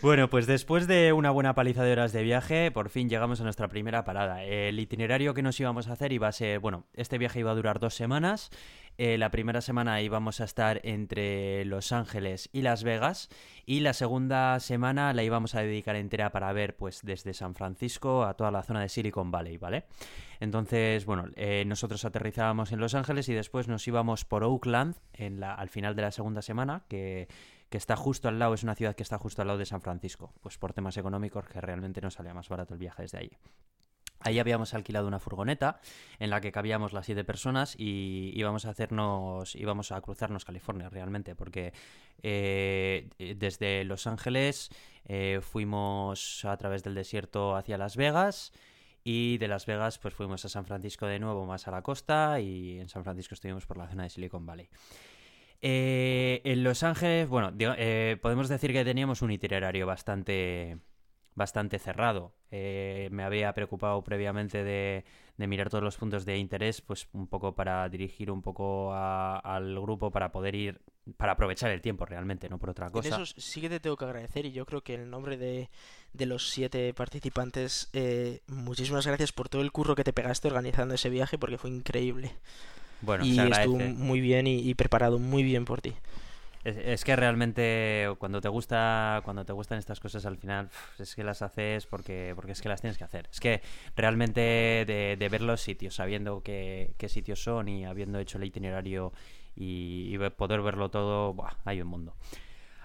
Bueno, pues después de una buena paliza de horas de viaje, por fin llegamos a nuestra primera parada. El itinerario que nos íbamos a hacer iba a ser, bueno, este viaje iba a durar dos semanas. Eh, la primera semana íbamos a estar entre Los Ángeles y Las Vegas y la segunda semana la íbamos a dedicar entera para ver, pues, desde San Francisco a toda la zona de Silicon Valley, ¿vale? Entonces, bueno, eh, nosotros aterrizábamos en Los Ángeles y después nos íbamos por Oakland en la, al final de la segunda semana, que está justo al lado, es una ciudad que está justo al lado de San Francisco, pues por temas económicos que realmente nos salía más barato el viaje desde allí. Ahí habíamos alquilado una furgoneta en la que cabíamos las siete personas y íbamos a hacernos, íbamos a cruzarnos California realmente, porque eh, desde Los Ángeles eh, fuimos a través del desierto hacia Las Vegas y de Las Vegas pues fuimos a San Francisco de nuevo más a la costa y en San Francisco estuvimos por la zona de Silicon Valley. Eh, en Los Ángeles, bueno, eh, podemos decir que teníamos un itinerario bastante, bastante cerrado. Eh, me había preocupado previamente de, de mirar todos los puntos de interés, pues un poco para dirigir un poco a- al grupo para poder ir, para aprovechar el tiempo realmente, no por otra En cosa. eso sí que te tengo que agradecer y yo creo que en nombre de, de los siete participantes, eh, muchísimas gracias por todo el curro que te pegaste organizando ese viaje porque fue increíble. Bueno, y se estuvo muy bien y, y preparado muy bien por ti. Es, que realmente cuando te gusta, cuando te gustan estas cosas al final es que las haces porque, porque es que las tienes que hacer. Es que realmente de, ver los sitios, sabiendo qué, qué sitios son y habiendo hecho el itinerario y, y poder verlo todo, buah, hay un mundo.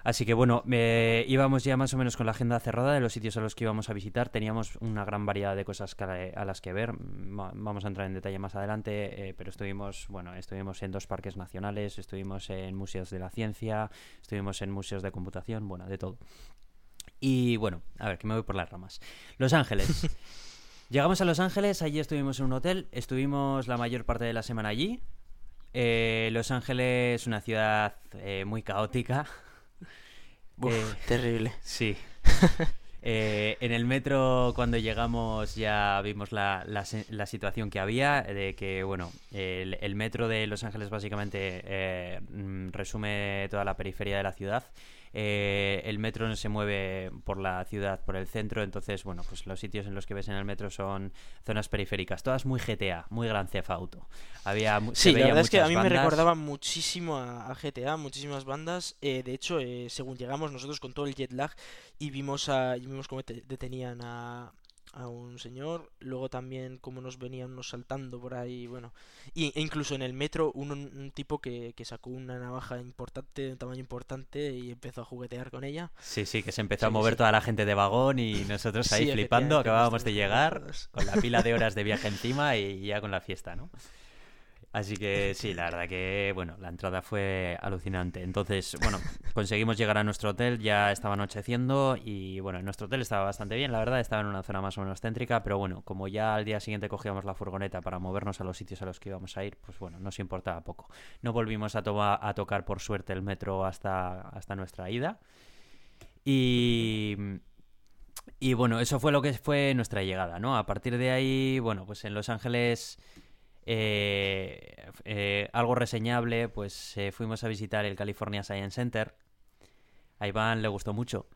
Así que bueno, eh, íbamos ya más o menos con la agenda cerrada de los sitios a los que íbamos a visitar. Teníamos una gran variedad de cosas a las que ver. Vamos a entrar en detalle más adelante, eh, pero estuvimos, bueno, estuvimos en dos parques nacionales, estuvimos en museos de la ciencia, estuvimos en museos de computación, bueno, de todo. Y bueno, a ver, que me voy por las ramas. Los Ángeles. Llegamos a Los Ángeles, allí estuvimos en un hotel, estuvimos la mayor parte de la semana allí. Eh, Los Ángeles, una ciudad eh, muy caótica. Uf, Eh, terrible. Sí. Eh, en el metro, cuando llegamos, ya vimos la, la situación que había, de que, bueno, el, el metro de Los Ángeles básicamente eh, mm, resume toda la periferia de la ciudad. Eh, el metro no se mueve por la ciudad, por el centro, entonces, bueno, pues los sitios en los que ves en el metro son zonas periféricas, todas muy GTA, muy Gran Theft Auto. Había, Sí, la verdad es que a mí me bandas. recordaba muchísimo a, a GTA, muchísimas bandas. Eh, de hecho, eh, según llegamos nosotros con todo el jet lag y vimos a, y vimos cómo te- detenían a, a un señor, luego también cómo nos venían unos saltando por ahí, bueno. Y, e incluso en el metro un, un tipo que, que sacó una navaja importante, de un tamaño importante y empezó a juguetear con ella. Sí, sí, que se empezó Sí, a mover sí. toda la gente de vagón y nosotros ahí Sí, flipando, acabábamos de llegar con la pila de horas de viaje encima y ya con la fiesta, ¿no? Así que sí, la verdad que, bueno, la entrada fue alucinante. Entonces, bueno, conseguimos llegar a nuestro hotel, ya estaba anocheciendo y, bueno, nuestro hotel estaba bastante bien, la verdad, estaba en una zona más o menos céntrica, pero bueno, como ya al día siguiente cogíamos la furgoneta para movernos a los sitios a los que íbamos a ir, pues bueno, nos importaba poco. No volvimos a, toma- a tocar, por suerte, el metro hasta, hasta nuestra ida. Y... Y bueno, eso fue lo que fue nuestra llegada, ¿no? A partir de ahí, bueno, pues en Los Ángeles eh, eh, algo reseñable, pues eh, fuimos a visitar el California Science Center. A Iván le gustó mucho.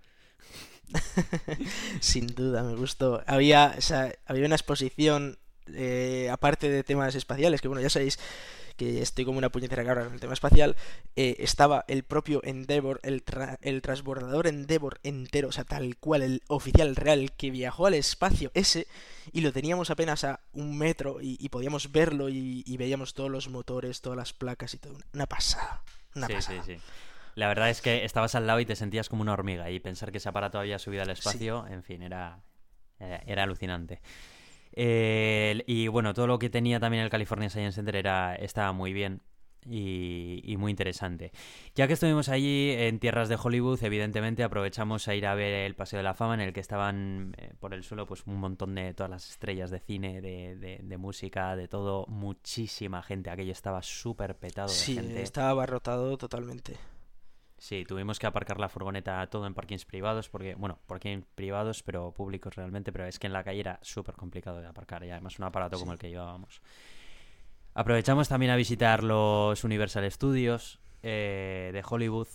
Sin duda, me gustó. Había, o sea, había una exposición, eh, aparte de temas espaciales, que bueno, ya sabéis que estoy como una puñetera cabra con el tema espacial, eh, estaba el propio Endeavour, el, tra- el transbordador Endeavour entero, o sea, tal cual, el oficial real, que viajó al espacio ese, y lo teníamos apenas a un metro y, y podíamos verlo y, y veíamos todos los motores, todas las placas y todo. Una pasada, una sí, pasada. sí, sí. La verdad es que estabas al lado y te sentías como una hormiga y pensar que ese aparato había subido al espacio, en fin, era, era, era alucinante. Eh, y bueno, todo lo que tenía también el California Science Center era, estaba muy bien. Y, y, muy interesante. Ya que estuvimos allí en tierras de Hollywood, evidentemente aprovechamos a ir a ver el Paseo de la Fama en el que estaban eh, por el suelo pues un montón de todas las estrellas de cine, de, de, de música, de todo, muchísima gente. Aquello estaba súper petado de sí, gente. estaba abarrotado totalmente. Sí, tuvimos que aparcar la furgoneta todo en parkings privados, porque, bueno, parkings privados, pero públicos realmente, pero es que en la calle era súper complicado de aparcar y además un aparato sí. como el que llevábamos. Aprovechamos también a visitar los Universal Studios eh, de Hollywood.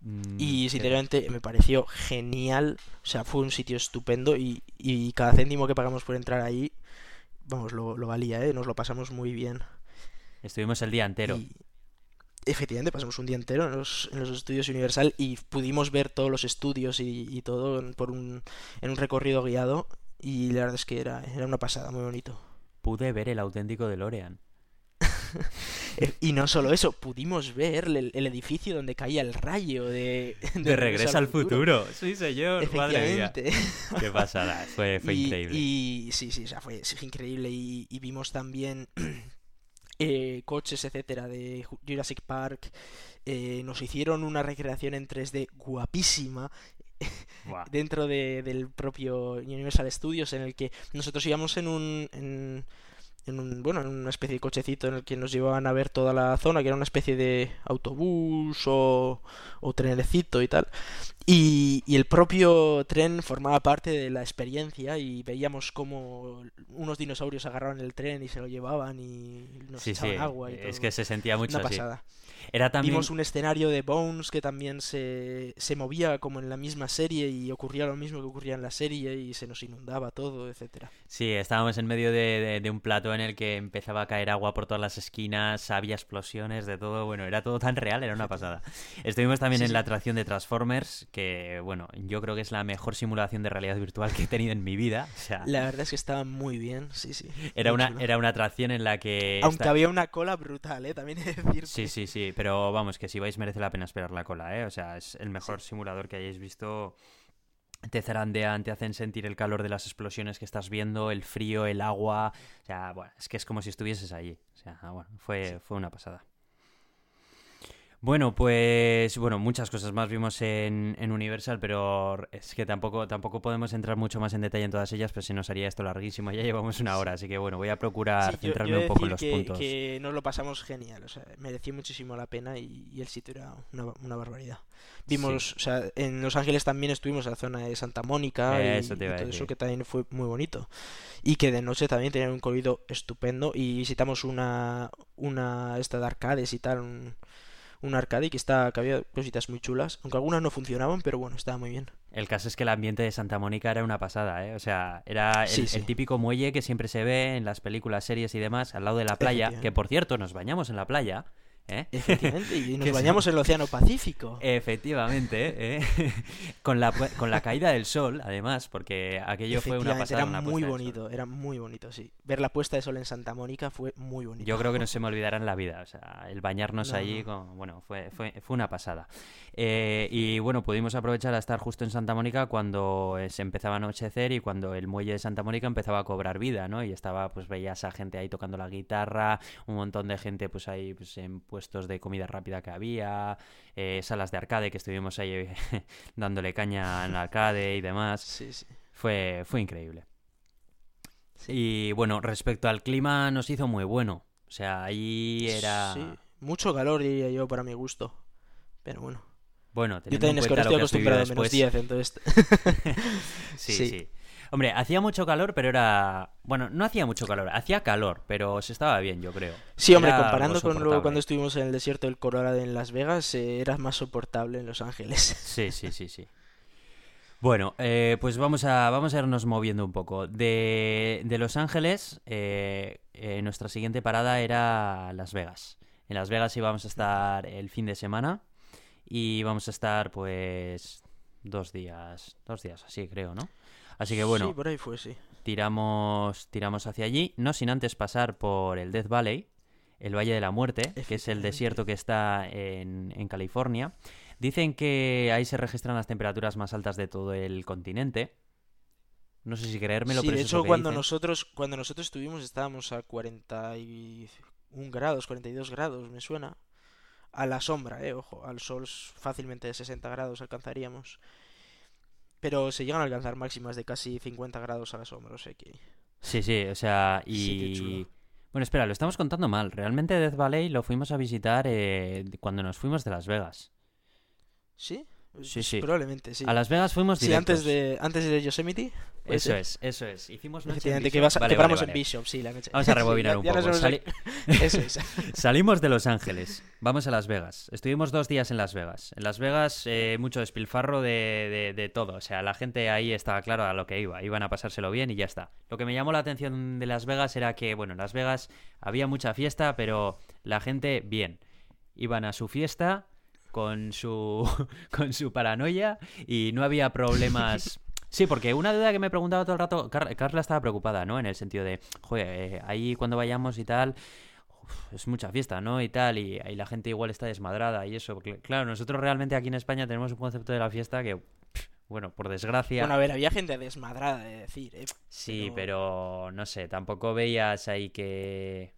Mm, y sinceramente me pareció genial, o sea, fue un sitio estupendo y, y cada céntimo que pagamos por entrar ahí, vamos, lo, lo valía, ¿eh? nos lo pasamos muy bien. Estuvimos el día entero. Y efectivamente pasamos un día entero en los, en los, estudios Universal y pudimos ver todos los estudios y, y todo por un, en un recorrido guiado y la verdad es que era, era una pasada, muy bonito. Pude ver el auténtico DeLorean. y no solo eso, pudimos ver el, el, edificio donde caía el rayo de... De, de Regreso al futuro. futuro. Sí, señor. Madre mía. Qué pasada. Fue, fue y, increíble. Y sí, sí, o sea, fue, fue increíble. Y, y vimos también eh, coches, etcétera, de Jurassic Park. Eh, nos hicieron una recreación en 3D guapísima wow. dentro de, del propio Universal Studios en el que nosotros íbamos en un en, en un bueno en una especie de cochecito en el que nos llevaban a ver toda la zona que era una especie de autobús o, o trenecito y tal y, y, el propio tren formaba parte de la experiencia y veíamos como unos dinosaurios agarraban el tren y se lo llevaban y nos sí, echaban sí. agua y todo. es que se sentía mucho una así. pasada era también... Vimos un escenario de Bones que también se, se movía como en la misma serie y ocurría lo mismo que ocurría en la serie y se nos inundaba todo, etcétera. Sí, estábamos en medio de, de, de, un plato en el que empezaba a caer agua por todas las esquinas, había explosiones, de todo, bueno, era todo tan real, era una pasada. Estuvimos también sí, en sí. la atracción de Transformers, que bueno, yo creo que es la mejor simulación de realidad virtual que he tenido en mi vida. O sea, la verdad es que estaba muy bien, sí, sí. Era, una, era una atracción en la que... Aunque está... había una cola brutal, ¿eh? También he de decir. Sí, sí, sí, pero vamos, que si vais merece la pena esperar la cola, ¿eh? O sea, es el mejor sí. simulador que hayáis visto. Te zarandean, te hacen sentir el calor de las explosiones que estás viendo, el frío, el agua. O sea, bueno, es que es como si estuvieses allí. O sea, bueno, fue, sí. fue una pasada. Bueno, pues bueno, muchas cosas más vimos en, en, Universal, pero es que tampoco, tampoco podemos entrar mucho más en detalle en todas ellas, pues si nos haría esto larguísimo. Ya llevamos una hora, así que bueno, voy a procurar sí, centrarme yo, yo un poco en los que, puntos. que nos lo pasamos genial, o sea, mereció muchísimo la pena y, y el sitio era una, una barbaridad. Vimos, sí. o sea, en Los Ángeles también estuvimos en la zona de Santa Mónica eh, y, eso y todo eso que también fue muy bonito. Y que de noche también tenía un colorido estupendo y visitamos una, una esta de arcades y tal, un, un arcade que, está, que había cositas muy chulas, aunque algunas no funcionaban, pero bueno, estaba muy bien. El caso es que el ambiente de Santa Mónica era una pasada, ¿eh? O sea, era el, sí, sí. el, típico muelle que siempre se ve en las películas, series y demás, al lado de la playa, que por cierto, nos bañamos en la playa. ¿Eh? Efectivamente, y nos bañamos en el Océano Pacífico. Efectivamente, ¿eh? con, la, con la caída del sol, además, porque aquello fue una pasada. Era una muy bonito, era muy bonito, sí. Ver la puesta de sol en Santa Mónica fue muy bonito. Yo creo que no se me olvidará en la vida, o sea, el bañarnos no, allí, no. Con, bueno, fue, fue, fue una pasada. Eh, y bueno, pudimos aprovechar a estar justo en Santa Mónica cuando se empezaba a anochecer y cuando el muelle de Santa Mónica empezaba a cobrar vida, ¿no? Y estaba, pues veías a gente ahí tocando la guitarra, un montón de gente, pues ahí, pues en puestos de comida rápida que había, eh, salas de arcade que estuvimos ahí dándole caña en arcade y demás. Sí, sí. Fue, fue increíble. Sí. Y bueno, respecto al clima nos hizo muy bueno. O sea, ahí era... Sí, mucho calor diría yo para mi gusto. Pero bueno. Bueno, yo también es que estoy acostumbrado a menos 10, entonces... sí, sí, sí. Hombre, hacía mucho calor, pero era... Bueno, no hacía mucho calor, hacía calor, pero se estaba bien, yo creo. Sí, hombre, era comparando con luego cuando estuvimos en el desierto del Colorado en Las Vegas, eh, era más soportable en Los Ángeles. Sí, sí, sí, sí. Bueno, eh, pues vamos a, vamos a irnos moviendo un poco. De, de Los Ángeles, eh, eh, nuestra siguiente parada era Las Vegas. En Las Vegas íbamos a estar el fin de semana y vamos a estar pues dos días, dos días así creo, ¿no? Así que bueno, sí, por ahí fue, sí. tiramos, tiramos hacia allí, no sin antes pasar por el Death Valley, el Valle de la Muerte, que es el desierto que está en, en California. Dicen que ahí se registran las temperaturas más altas de todo el continente. No sé si creérmelo, Sí, pero de es hecho, cuando dicen. nosotros, cuando nosotros estuvimos estábamos a 41 grados, 42 grados, me suena. A la sombra, eh, ojo, al sol fácilmente de 60 grados alcanzaríamos. Pero se llegan a alcanzar máximas de casi 50 grados a la sombra, o sea que... Sí, sí, o sea, y... Bueno, espera, lo estamos contando mal. Realmente Death Valley lo fuimos a visitar eh, cuando nos fuimos de Las Vegas. ¿Sí? Sí, sí. Probablemente, sí. A Las Vegas fuimos Sí, directos. antes de, antes de Yosemite. Eso es, eso es. Hicimos noche en que, vas a- Vale, que vale, paramos vale. en Bishop, sí, la noche. Vamos a Sí, rebobinar un poco. Sali- Eso es. Salimos de Los Ángeles, vamos a Las Vegas. Estuvimos dos días en Las Vegas. En Las Vegas, eh, mucho despilfarro de, de- de todo. O sea, la gente ahí estaba claro a lo que iba. Iban a pasárselo bien y ya está. Lo que me llamó la atención de Las Vegas era que, bueno, en Las Vegas había mucha fiesta, pero la gente bien. Iban a su fiesta con su, con su paranoia y no había problemas. Sí, porque una duda que me preguntaba todo el rato, Car- Carla estaba preocupada, ¿no? En el sentido de, joder, eh, ahí cuando vayamos y tal, uf, es mucha fiesta, ¿no? Y tal, y, y la gente igual está desmadrada y eso. porque, claro, nosotros realmente aquí en España tenemos un concepto de la fiesta que, pff, bueno, por desgracia... Bueno, a ver, había gente desmadrada de decir, eh. Sí, pero- pero no sé, tampoco veías ahí que...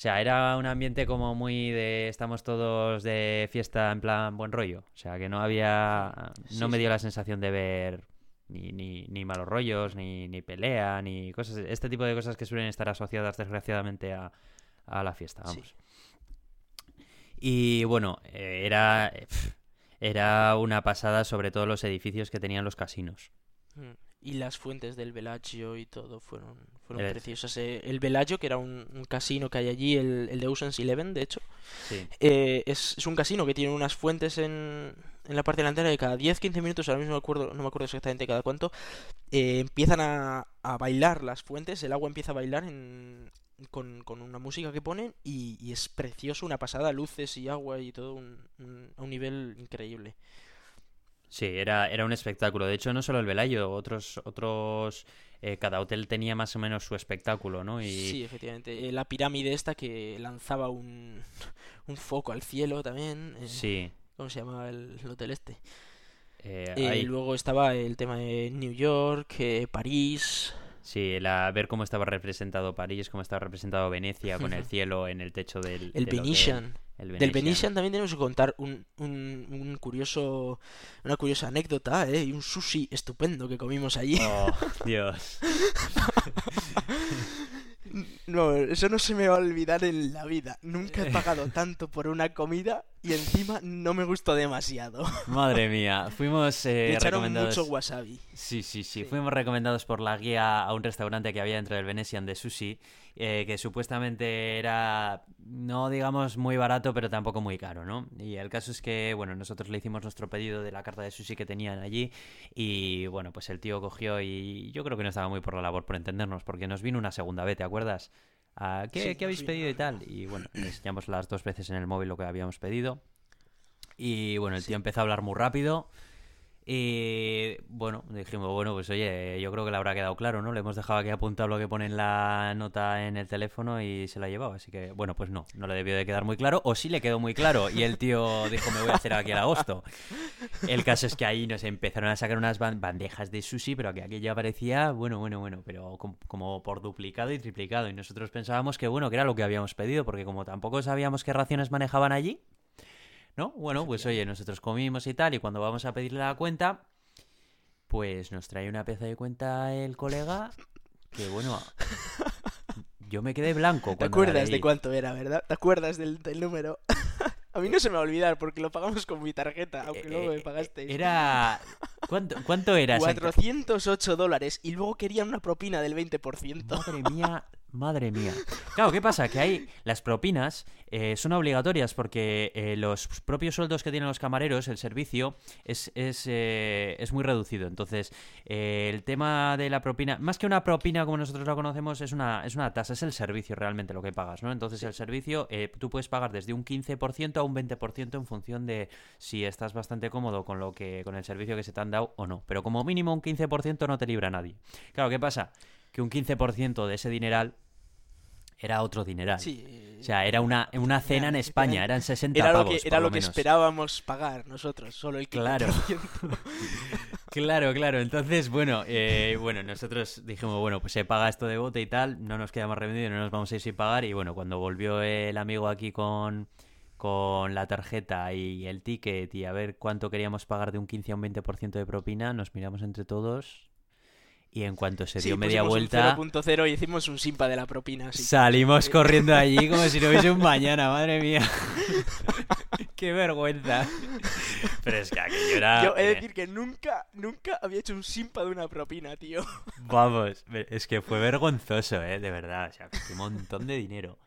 O sea, era un ambiente como muy de estamos todos de fiesta en plan buen rollo. O sea, que no había... Sí, No me sí. dio la sensación de ver ni, ni, ni malos rollos, ni, ni pelea, ni cosas... Este tipo de cosas que suelen estar asociadas desgraciadamente a, a la fiesta, Sí. vamos. Y bueno, eh, era... eh, Era una pasada sobre todo los edificios que tenían los casinos. Mm. Y las fuentes del Bellagio y todo fueron, fueron El- preciosas. eh. El Bellagio, que era un, un casino que hay allí, el, el de Ocean's Eleven, de hecho, Sí. eh, es, es un casino que tiene unas fuentes en, en la parte delantera de cada 10-15 minutos, ahora mismo no me acuerdo, no me acuerdo exactamente cada cuánto, eh, empiezan a, a bailar las fuentes, el agua empieza a bailar en- con, con una música que ponen y, y es precioso, una pasada, luces y agua y todo un- un- a un nivel increíble. Sí, era, era un espectáculo. De hecho, no solo el Velayo, otros, otros, eh, cada hotel tenía más o menos su espectáculo, ¿no? Y Sí, efectivamente. Eh, la pirámide esta que lanzaba un, un foco al cielo también. eh, sí, ¿Cómo se llamaba el, el hotel este? ahí- luego estaba el tema de New York, eh, París. Sí, la, ver cómo estaba representado París, cómo estaba representado Venecia con el cielo en el techo del, El. Venetian. El Del Venetian. Venetian también tenemos que contar un, un, un curioso, una curiosa anécdota, ¿eh? Y un sushi estupendo que comimos allí. Oh, Dios. No, eso no se me va a olvidar en la vida. Nunca he pagado tanto por una comida y encima no me gustó demasiado. Madre mía. Fuimos eh, echaron recomendados. mucho wasabi. Sí, sí, sí, Sí. Fuimos recomendados por la guía a un restaurante que había dentro del Venetian de sushi, eh, que supuestamente era, no digamos muy barato, pero tampoco muy caro, ¿no? Y el caso es que, bueno, nosotros le hicimos nuestro pedido de la carta de sushi que tenían allí y, bueno, pues el tío cogió y yo creo que no estaba muy por la labor por entendernos, porque nos vino una segunda vez, ¿te acuerdas? Ah, ¿qué, Sí, qué habéis pedido y tal? Y bueno, le enseñamos las dos veces en el móvil lo que habíamos pedido. Y bueno, el Sí. tío empezó a hablar muy rápido. Y bueno, dijimos, bueno, pues oye, yo creo que le habrá quedado claro, ¿no? Le hemos dejado aquí apuntado lo que pone en la nota en el teléfono y se la ha llevado. Así que, bueno, pues no, no le debió de quedar muy claro. O sí le quedó muy claro. Y el tío dijo, me voy a hacer aquí el agosto. El caso es que ahí nos empezaron a sacar unas ban- bandejas de sushi, pero que aquello aparecía, bueno, bueno, bueno, pero com- como por duplicado y triplicado. Y nosotros pensábamos que, bueno, que era lo que habíamos pedido, porque como tampoco sabíamos qué raciones manejaban allí, ¿no? Bueno, pues oye, nosotros comimos y tal, y cuando vamos a pedirle la cuenta, pues nos trae una pieza de cuenta el colega que, bueno, yo me quedé blanco. ¿Te acuerdas de cuánto era, verdad? ¿Te acuerdas del, del número? A mí no se me va a olvidar porque lo pagamos con mi tarjeta, aunque luego me Eh, pagasteis. Era... ¿Cuánto, cuánto era? exacta- 408 dólares y luego querían una propina del 20%. Madre mía, madre mía. Claro, ¿qué pasa? Que hay las propinas eh, son obligatorias porque eh, los propios sueldos que tienen los camareros, el servicio, es, es, eh, es muy reducido. Entonces, el tema de la propina, más que una propina como nosotros la conocemos, es una, es una tasa, es el servicio realmente lo que pagas, ¿no? Entonces, el servicio, tú puedes pagar desde un 15% a un 20% en función de si estás bastante cómodo con lo que con el servicio que se te han dado o no. Pero como mínimo un 15% no te libra nadie. Claro, ¿qué pasa? Que un 15% de ese dineral era otro dineral. Sí, O sea, era una, una cena en España, eran 60 Era lo pavos, por era lo lo que menos. esperábamos pagar nosotros, solo el 15%. Claro. Claro, claro. Entonces, bueno, eh, bueno, nosotros dijimos, bueno, pues se paga esto de bote y tal, no nos queda más remedio, no nos vamos a ir sin pagar. Y bueno, cuando volvió el amigo aquí con, con la tarjeta y el ticket y a ver cuánto queríamos pagar de un 15 a un 20% de propina, nos miramos entre todos y en cuanto se Sí, dio media vuelta... un 0.0 y hicimos un simpa de la propina. Así. Salimos corriendo allí como si no hubiese un mañana, madre mía. Qué vergüenza. Pero es que aquello era... Yo he de eh, decir que nunca, nunca había hecho un simpa de una propina, tío. Vamos, es que fue vergonzoso, ¿eh? De verdad. O sea, un montón de dinero.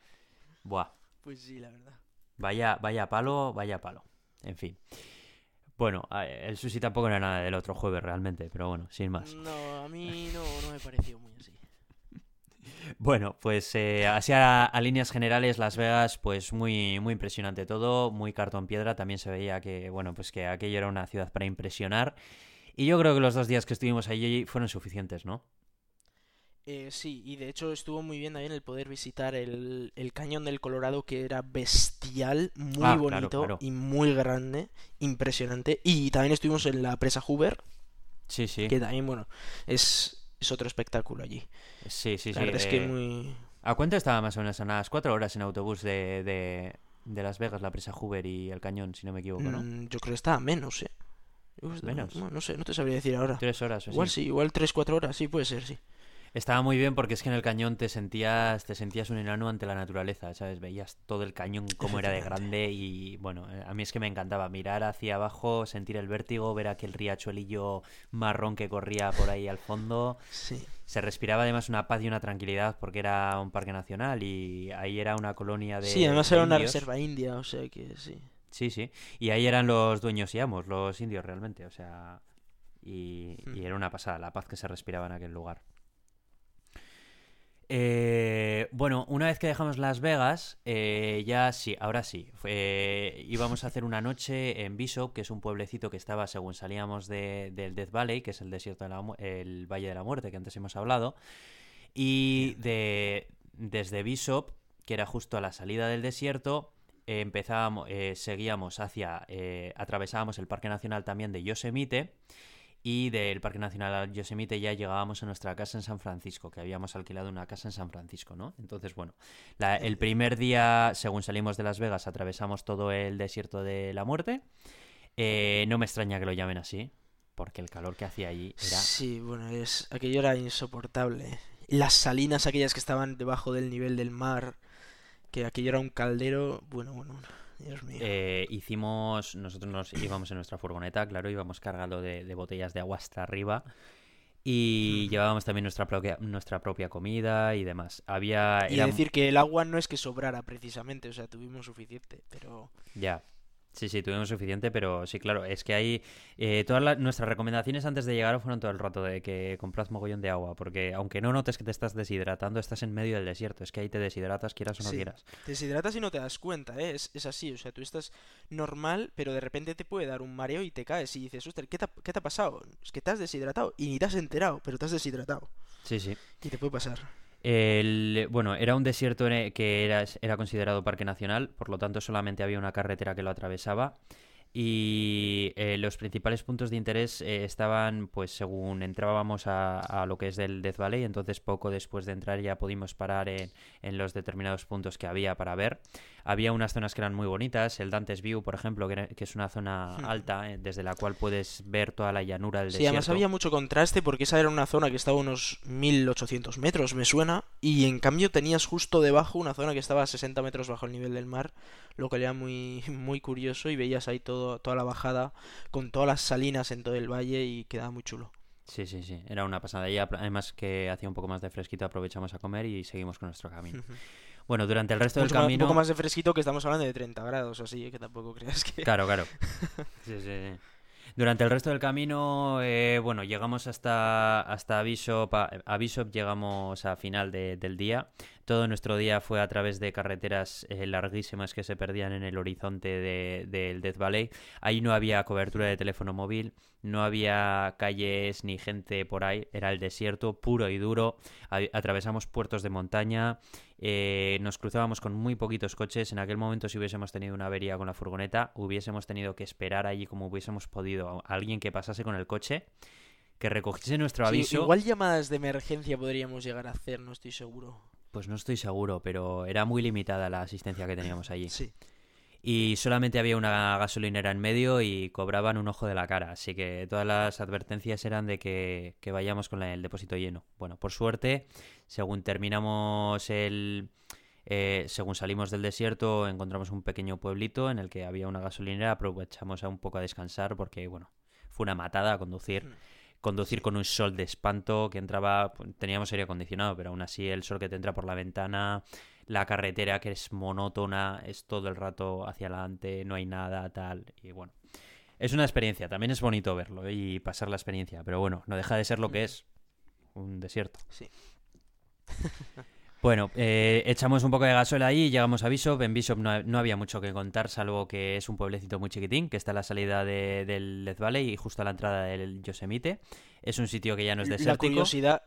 Buah. Pues sí, la verdad. Vaya, vaya palo, vaya palo. En fin. Bueno, el sushi tampoco era nada del otro jueves realmente, pero bueno, sin más. No, a mí no, no me pareció muy así. Bueno, pues eh, así a, a líneas generales, Las Vegas, pues muy, muy impresionante todo, muy cartón piedra. También se veía que, bueno, pues que aquello era una ciudad para impresionar. Y yo creo que los dos días que estuvimos allí fueron suficientes, ¿no? Eh, sí, y de hecho estuvo muy bien también el poder visitar el, el cañón del Colorado, que era bestial, muy Ah, bonito claro. y muy grande, impresionante. Y también estuvimos en la presa Hoover, Sí, sí. que también, bueno, es, es otro espectáculo allí. Sí, sí, la sí. verdad es que eh, muy... ¿A cuánto estaba más o menos? A unas cuatro horas en autobús de, de, de Las Vegas, la presa Hoover y el cañón, si no me equivoco, ¿no? Mm, yo creo que estaba menos, ¿eh? ¿Menos? No, no sé, no te sabría decir ahora. Tres horas o Igual sí, igual 3-4 horas, sí, puede ser, sí. Estaba muy bien porque es que en el cañón te sentías, te sentías un enano ante la naturaleza, ¿sabes? Veías todo el cañón como era de grande y bueno, eh, a mí es que me encantaba mirar hacia abajo, sentir el vértigo, ver aquel riachuelillo marrón que corría por ahí al fondo. Sí. Se respiraba además una paz y una tranquilidad porque era un parque nacional y ahí era una colonia de Sí, además de era una reserva india, o sea que sí. Sí, sí. Y ahí eran los dueños y amos, los indios realmente, o sea... Y, y Mm. era una pasada, la paz que se respiraba en aquel lugar. Eh, bueno, una vez que dejamos Las Vegas, eh, ya sí, ahora sí. Íbamos a hacer una noche en Bishop, que es un pueblecito que estaba según salíamos de- del Death Valley, que es el desierto de la el Valle de la Muerte, que antes hemos hablado. Y de, desde Bishop, que era justo a la salida del desierto, empezábamos, eh, seguíamos hacia, eh, atravesábamos el Parque Nacional también de Yosemite y del Parque Nacional Yosemite ya llegábamos a nuestra casa en San Francisco, que habíamos alquilado una casa en San Francisco, ¿no? Entonces, bueno, la- el primer día, según salimos de Las Vegas, atravesamos todo el desierto de la muerte. Eh, no me extraña que lo llamen así, porque el calor que hacía allí era... Sí, bueno, es aquello era insoportable. Las salinas aquellas que estaban debajo del nivel del mar, que aquello era un caldero, bueno, bueno, bueno, Dios mío. Eh, hicimos, nosotros nos íbamos en nuestra furgoneta, claro, íbamos cargado de, de botellas de agua hasta arriba y llevábamos también nuestra propia, nuestra propia comida y demás. Había... y era- decir que el agua no es que sobrara precisamente, o sea, tuvimos suficiente, pero Ya. Sí, sí, tuvimos suficiente, pero sí, claro, es que hay... eh, todas las- nuestras recomendaciones antes de llegar fueron todo el rato de que comprad mogollón de agua, porque aunque no notes que te estás deshidratando, estás en medio del desierto, es que ahí te deshidratas quieras o no Sí. quieras. te deshidratas y no te das cuenta, ¿eh? Es, es así, o sea, tú estás normal, pero de repente te puede dar un mareo y te caes y dices, ostras, ¿qué te, ha- qué te ha pasado? Es que te has deshidratado y ni te has enterado, pero te has deshidratado Sí, sí. y te puede pasar. El, bueno, era un desierto que era, era considerado parque nacional, por lo tanto solamente había una carretera que lo atravesaba. Y eh, los principales puntos de interés eh, estaban, pues según entrábamos a, lo que es del Death Valley, entonces poco después de entrar ya pudimos parar en los determinados puntos que había para ver. Había unas zonas que eran muy bonitas, el Dante's View, por ejemplo, que, que es una zona Hmm. alta eh, desde la cual puedes ver toda la llanura del Sí, desierto. además había mucho contraste porque esa era una zona que estaba a unos 1800 metros, me suena, y en cambio tenías justo debajo una zona que estaba a 60 metros bajo el nivel del mar, lo que era muy, muy curioso y veías ahí todo, toda la bajada con todas las salinas en todo el valle y quedaba muy chulo. Sí, sí, sí, era una pasada. Y además que hacía un poco más de fresquito, aprovechamos a comer y seguimos con nuestro camino. Bueno, durante el resto del Mucho más- un camino... poco más de fresquito que estamos hablando de 30 grados, así que tampoco creas que... Claro, claro. Sí, sí, sí. Durante el resto del camino, eh, bueno, llegamos hasta, hasta Bishop, a, a Bishop llegamos a final de- del día. Todo nuestro día fue a través de carreteras eh, larguísimas que se perdían en el horizonte del de, Death Valley. Ahí no había cobertura de teléfono móvil, no había calles ni gente por ahí, era el desierto puro y duro. atravesamos puertos de montaña, eh, nos cruzábamos con muy poquitos coches. En aquel momento, si hubiésemos tenido una avería con la furgoneta, hubiésemos tenido que esperar allí como hubiésemos podido a alguien que pasase con el coche que recogiese nuestro aviso. igual llamadas de emergencia podríamos llegar a hacer, no estoy seguro. Pues no estoy seguro, pero era muy limitada la asistencia que teníamos allí. Sí. Y solamente había una gasolinera en medio y cobraban un ojo de la cara. Así que todas las advertencias eran de que, vayamos con el depósito lleno. Bueno, por suerte, según terminamos el, eh, según salimos del desierto, encontramos un pequeño pueblito en el que había una gasolinera. Aprovechamos a un poco a descansar porque, bueno, fue una matada a conducir. Mm conducir con un sol de espanto que entraba, pues, teníamos aire acondicionado, pero aún así el sol que te entra por la ventana, la carretera que es monótona, es todo el rato hacia adelante, no hay nada, tal, y bueno. Es una experiencia, también es bonito verlo y pasar la experiencia, pero bueno, no deja de ser lo que es, un desierto. Sí. Bueno, eh, echamos un poco de gasoil ahí y llegamos a Bishop. En Bishop no, había mucho que contar, salvo que es un pueblecito muy chiquitín, que está a la salida del Death Valley y justo a la entrada del Yosemite. Es un sitio que ya no es desértico. La curiosidad,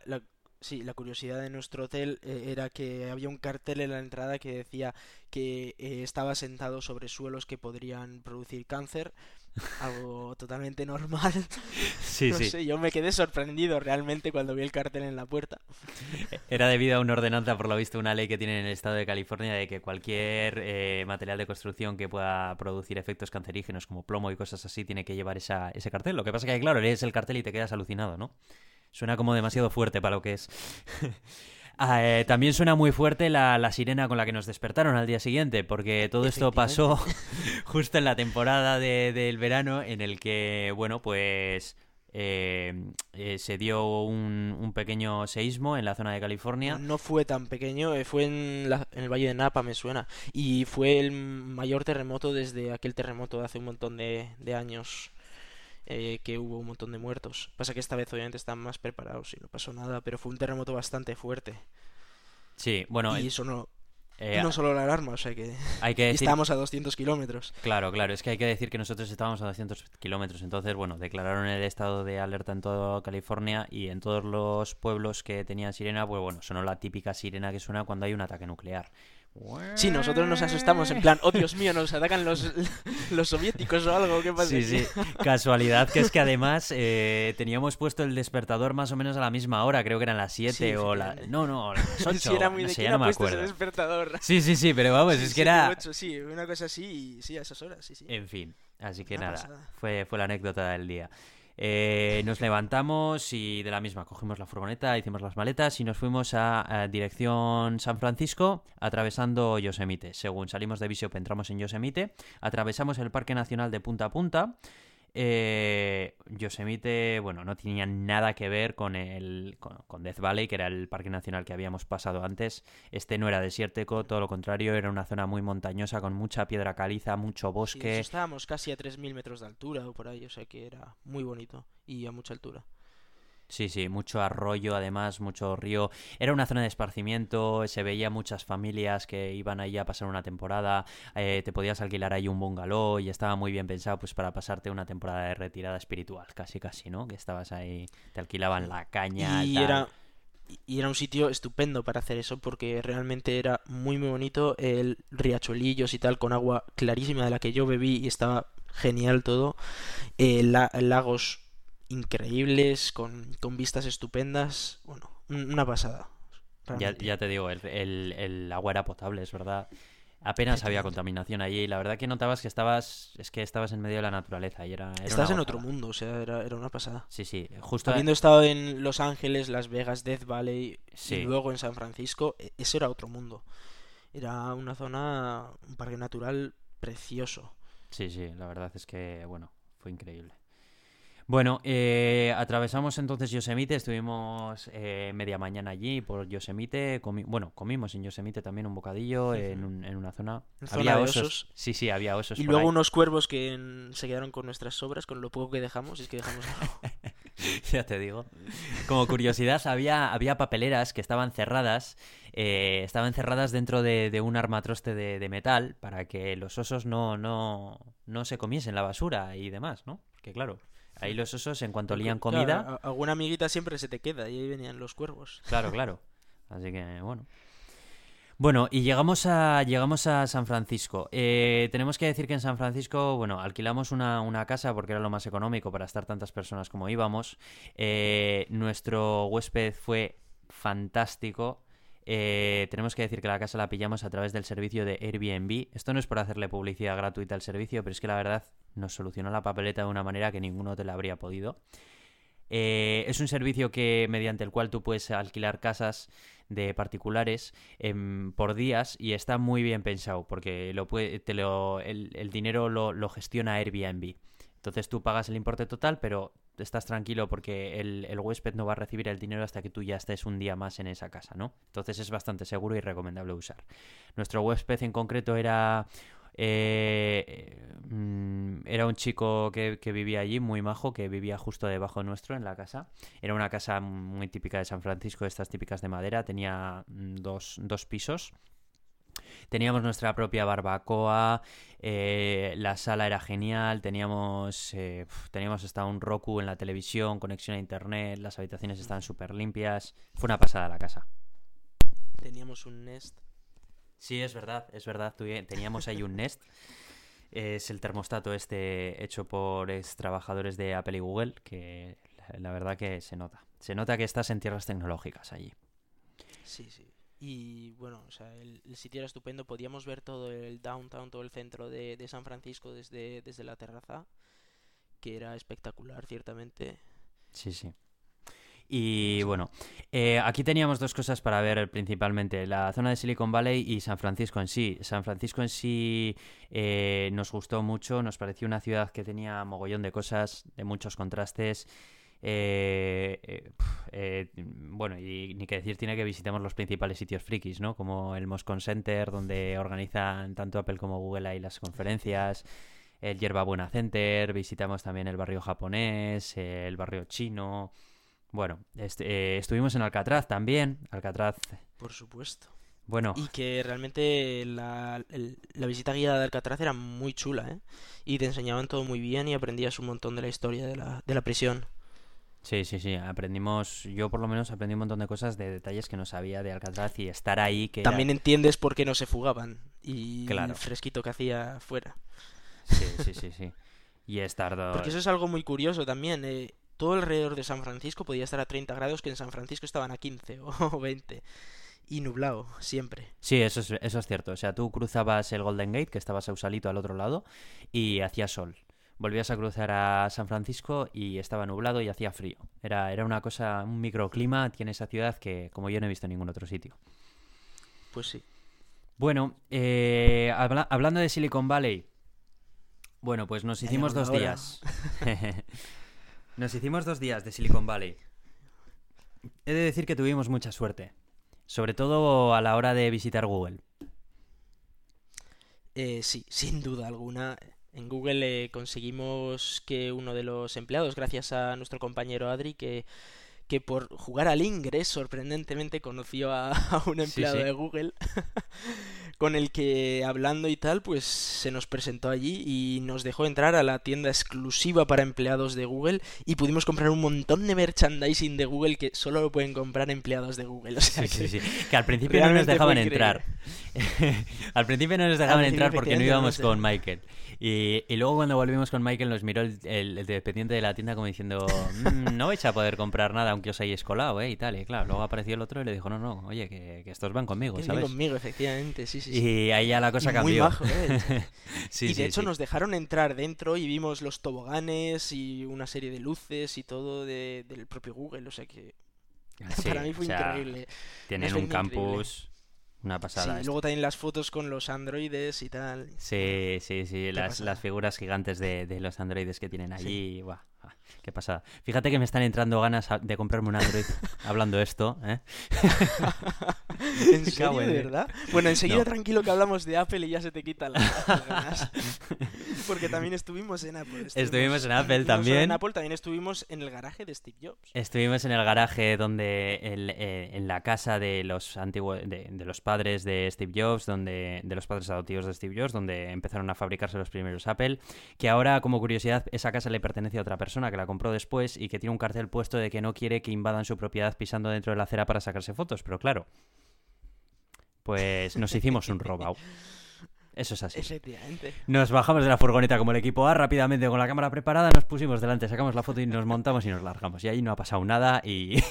sí, la curiosidad de nuestro hotel eh, era que había un cartel en la entrada que decía que eh, estaba sentado sobre suelos que podrían producir cáncer algo totalmente normal. Sí, no sí. Sé, yo me quedé sorprendido realmente cuando vi el cartel en la puerta. Era debido a una ordenanza, por lo visto, una ley que tiene en el estado de California de que cualquier eh, material de construcción que pueda producir efectos cancerígenos como plomo y cosas así tiene que llevar esa, ese cartel. Lo que pasa que, claro, lees el cartel y te quedas alucinado, ¿no? Suena como demasiado fuerte para lo que es. Ah, eh, también suena muy fuerte la, sirena con la que nos despertaron al día siguiente, porque todo esto pasó justo en la temporada del verano en el que, bueno, pues eh, eh, se dio un, pequeño seísmo en la zona de California. No fue tan pequeño, fue en, el Valle de Napa, me suena, y fue el mayor terremoto desde aquel terremoto de hace un montón de años. Eh, que hubo un montón de muertos. Pasa que esta vez obviamente están más preparados y no pasó nada, pero fue un terremoto bastante fuerte. Sí, bueno... Y eso no, eh, no solo la alarma, o sea que, hay que estábamos a 200 kilómetros. Claro, claro, es que hay que decir que nosotros estábamos a 200 kilómetros, entonces, bueno, declararon el estado de alerta en toda California y en todos los pueblos que tenían sirena, pues bueno, sonó la típica sirena que suena cuando hay un ataque nuclear. Sí, nosotros nos asustamos en plan, oh Dios mío, nos atacan los, los soviéticos o algo, ¿qué pasa? Sí, sí, casualidad que es que además eh, teníamos puesto el despertador más o menos a la misma hora, creo que eran las 7 o la... No, no, las 8, sí, era muy no sé, ya no me acuerdo. despertador. Sí, sí, sí, pero vamos, es que era... 8, sí, una cosa así, sí, a esas horas, sí, sí. En fin, así que nada, fue, fue la anécdota del día. Eh, nos levantamos y de la misma cogimos la furgoneta, hicimos las maletas y nos fuimos a, dirección San Francisco atravesando Yosemite. Según salimos de Bishop entramos en Yosemite, atravesamos el Parque Nacional de punta a punta eh, Yosemite, bueno, no tenía nada que ver con el con, Death Valley, que era el parque nacional que habíamos pasado antes. Este no era desértico, todo lo contrario, era una zona muy montañosa con mucha piedra caliza, mucho bosque. estábamos casi a 3.000 metros de altura o por ahí, o sea que era muy bonito y a mucha altura. Sí, sí, mucho arroyo, además, mucho río. Era una zona de esparcimiento, se veía muchas familias que iban ahí a pasar una temporada, eh, te podías alquilar ahí un bungalow y estaba muy bien pensado pues para pasarte una temporada de retirada espiritual, casi casi, ¿no? Que estabas ahí, te alquilaban la caña. Y era y era un sitio estupendo para hacer eso porque realmente era muy muy bonito el riachuelillos y tal con agua clarísima de la que yo bebí y estaba genial todo eh, lagos increíbles, con, con vistas estupendas. Bueno, una pasada. Ya, ya, te digo, el, el, agua era potable, es verdad. Apenas había contaminación allí y la verdad que notabas que estabas es que estabas en medio de la naturaleza y era, Estás en otro mundo, o sea, era, era, una pasada. Sí, sí, justo habiendo estado en Los Ángeles, Las Vegas, Death Valley y luego en San Francisco, e, ese era otro mundo. Era una zona, un parque natural precioso. Sí, sí, la verdad es que bueno, fue increíble. Bueno, eh, atravesamos entonces Yosemite, estuvimos eh, media mañana allí por Yosemite, bueno, comimos en Yosemite también un bocadillo en, una zona... había osos? Sí, sí, había osos. Y luego unos cuervos que se quedaron con nuestras sobras, con lo poco que dejamos, y es que dejamos... ya te digo. Como curiosidad, había, había papeleras que estaban cerradas. eh, estaban cerradas dentro de, de un armatroste de, de metal para que los osos no, no, no se comiesen la basura y demás, ¿no? Porque claro, ahí los osos en cuanto Claro, comida... alguna amiguita siempre se te queda y ahí venían los cuervos. Claro, claro. Así que, bueno. Bueno, y llegamos a, llegamos a San Francisco. Eh, tenemos que decir que en San Francisco, bueno, alquilamos una, una casa porque era lo más económico para estar tantas personas como íbamos. Eh, nuestro huésped fue fantástico. Eh, tenemos que decir que la casa la pillamos a través del servicio de Airbnb. Esto no es por hacerle publicidad gratuita al servicio, pero es que la verdad nos solucionó la papeleta de una manera que ningún hotel habría podido. Eh, es un servicio que mediante el cual tú puedes alquilar casas de particulares em, por días y está muy bien pensado porque te el, dinero lo, lo gestiona Airbnb. Entonces tú pagas el importe total, pero estás tranquilo porque el, el huésped no va a recibir el dinero hasta que tú ya estés un día más en esa casa, ¿no? Entonces es bastante seguro y recomendable usar. Nuestro huésped en concreto era eh, mm, era un chico que, vivía allí, muy majo, que vivía justo debajo nuestro en la casa. Era una casa muy típica de San Francisco, estas típicas de madera. Tenía mm, dos, dos pisos. Teníamos nuestra propia barbacoa, eh, la sala era genial, teníamos, eh, teníamos hasta un Roku en la televisión, conexión a internet, las habitaciones estaban súper limpias. Fue una pasada la casa. Teníamos un Nest. Sí, es verdad, es verdad. Teníamos ahí un Nest. Es el termostato este hecho por ex trabajadores de Apple y Google, que la- la verdad que se nota. Se nota que estás en tierras tecnológicas allí. Sí, sí. Y bueno, o sea, el, el sitio era estupendo. Podíamos ver todo el downtown, todo el centro de, de San Francisco desde, desde la terraza, que era espectacular, ciertamente. Sí, sí. Y bueno, eh, aquí teníamos dos cosas para ver principalmente, la zona de Silicon Valley y San Francisco en sí. San Francisco en sí eh, nos gustó mucho, nos pareció una ciudad que tenía mogollón de cosas, de muchos contrastes. Eh, eh, eh, bueno, y ni que decir tiene que visitemos los principales sitios frikis, ¿no? Como el Moscone Center, donde organizan tanto Apple como Google ahí las conferencias el Yerbabuena Center, visitamos también el barrio japonés, el barrio chino. Bueno, este, eh, estuvimos en Alcatraz también. Alcatraz, Por supuesto. bueno, Y que realmente la, el- la visita guiada de Alcatraz era muy chula, ¿eh? Y te enseñaban todo muy bien y aprendías un montón de la historia de la, de la prisión. sí, sí, sí, aprendimos, yo por lo menos aprendí un montón de cosas, de detalles que no sabía de Alcatraz y estar ahí que era- También entiendes por qué no se fugaban y Claro. el fresquito que hacía fuera. Sí, sí, sí, sí. Y estar... do- Porque eso es algo muy curioso también. eh, todo alrededor de San Francisco podía estar a 30 grados, que en San Francisco estaban a 15 o 20. Y nublado, siempre. Sí, eso es, eso es cierto. O sea, tú cruzabas el Golden Gate, que estaba Sausalito al otro lado, y hacía sol. Volvías a cruzar a San Francisco y estaba nublado y hacía frío. Era, era una cosa, un microclima tiene esa ciudad que como yo no he visto en ningún otro sitio. Pues sí. Bueno, eh, habla- hablando de Silicon Valley, bueno, pues nos hicimos dos días. nos hicimos dos días de Silicon Valley. He de decir que tuvimos mucha suerte, sobre todo a la hora de visitar Google. Eh, sí, sin duda alguna. En Google eh, conseguimos que uno de los empleados, gracias a nuestro compañero Adri, que, que por jugar al Ingress sorprendentemente conoció a, a un empleado sí. de Google, con el que hablando y tal, pues se nos presentó allí y nos dejó entrar a la tienda exclusiva para empleados de Google y pudimos comprar un montón de merchandising de Google que solo lo pueden comprar empleados de Google. O sea Sí, que sí, sí. Que al principio no nos dejaban entrar. al principio no nos dejaban entrar porque no íbamos no con Michael. Y, y luego cuando volvimos con Michael nos miró el, el- el dependiente de la tienda como diciendo, "Mm, no vais a poder comprar nada aunque os hayáis colado, ¿eh? Y tal. Y claro, luego apareció el otro y le dijo, no, no, oye, que, que estos van conmigo, ¿sabes? conmigo, efectivamente, sí, sí, sí. Y ahí ya la cosa Y cambió. Muy majo, ¿eh? sí, y de sí, hecho sí. nos dejaron entrar dentro y vimos los toboganes y una serie de luces y todo de- del propio Google, o sea que Sí, para mí fue o sea, increíble. Tienen un increíble. campus, una Sí, pasada. esto. luego también las fotos con los androides y tal. Sí, sí, sí, las, figuras gigantes de, de los androides que tienen allí, buah, ah, qué pasada. Fíjate que me están entrando ganas de comprarme un android hablando esto, ¿eh? ¿En serio, de verdad? Bueno, enseguida No. tranquilo que hablamos de Apple y ya se te quitan las, las ganas. Porque también estuvimos en Apple. Estuvimos en Apple no solo también. en Apple, también estuvimos en el garaje de Steve Jobs. Estuvimos en el garaje donde el- eh, en la casa de los antiguos de, de los padres de Steve Jobs, donde de los padres adoptivos de Steve Jobs, donde empezaron a fabricarse los primeros Apple, que ahora como curiosidad esa casa le pertenece a otra persona que la compró después y que tiene un cartel puesto de que no quiere que invadan su propiedad pisando dentro de la acera para sacarse fotos, pero claro. Pues nos hicimos un robao. Eso es así. Efectivamente. Nos bajamos de la furgoneta como el equipo A rápidamente con la cámara preparada, nos pusimos delante, sacamos la foto y nos montamos y nos largamos. Y ahí no ha pasado nada y...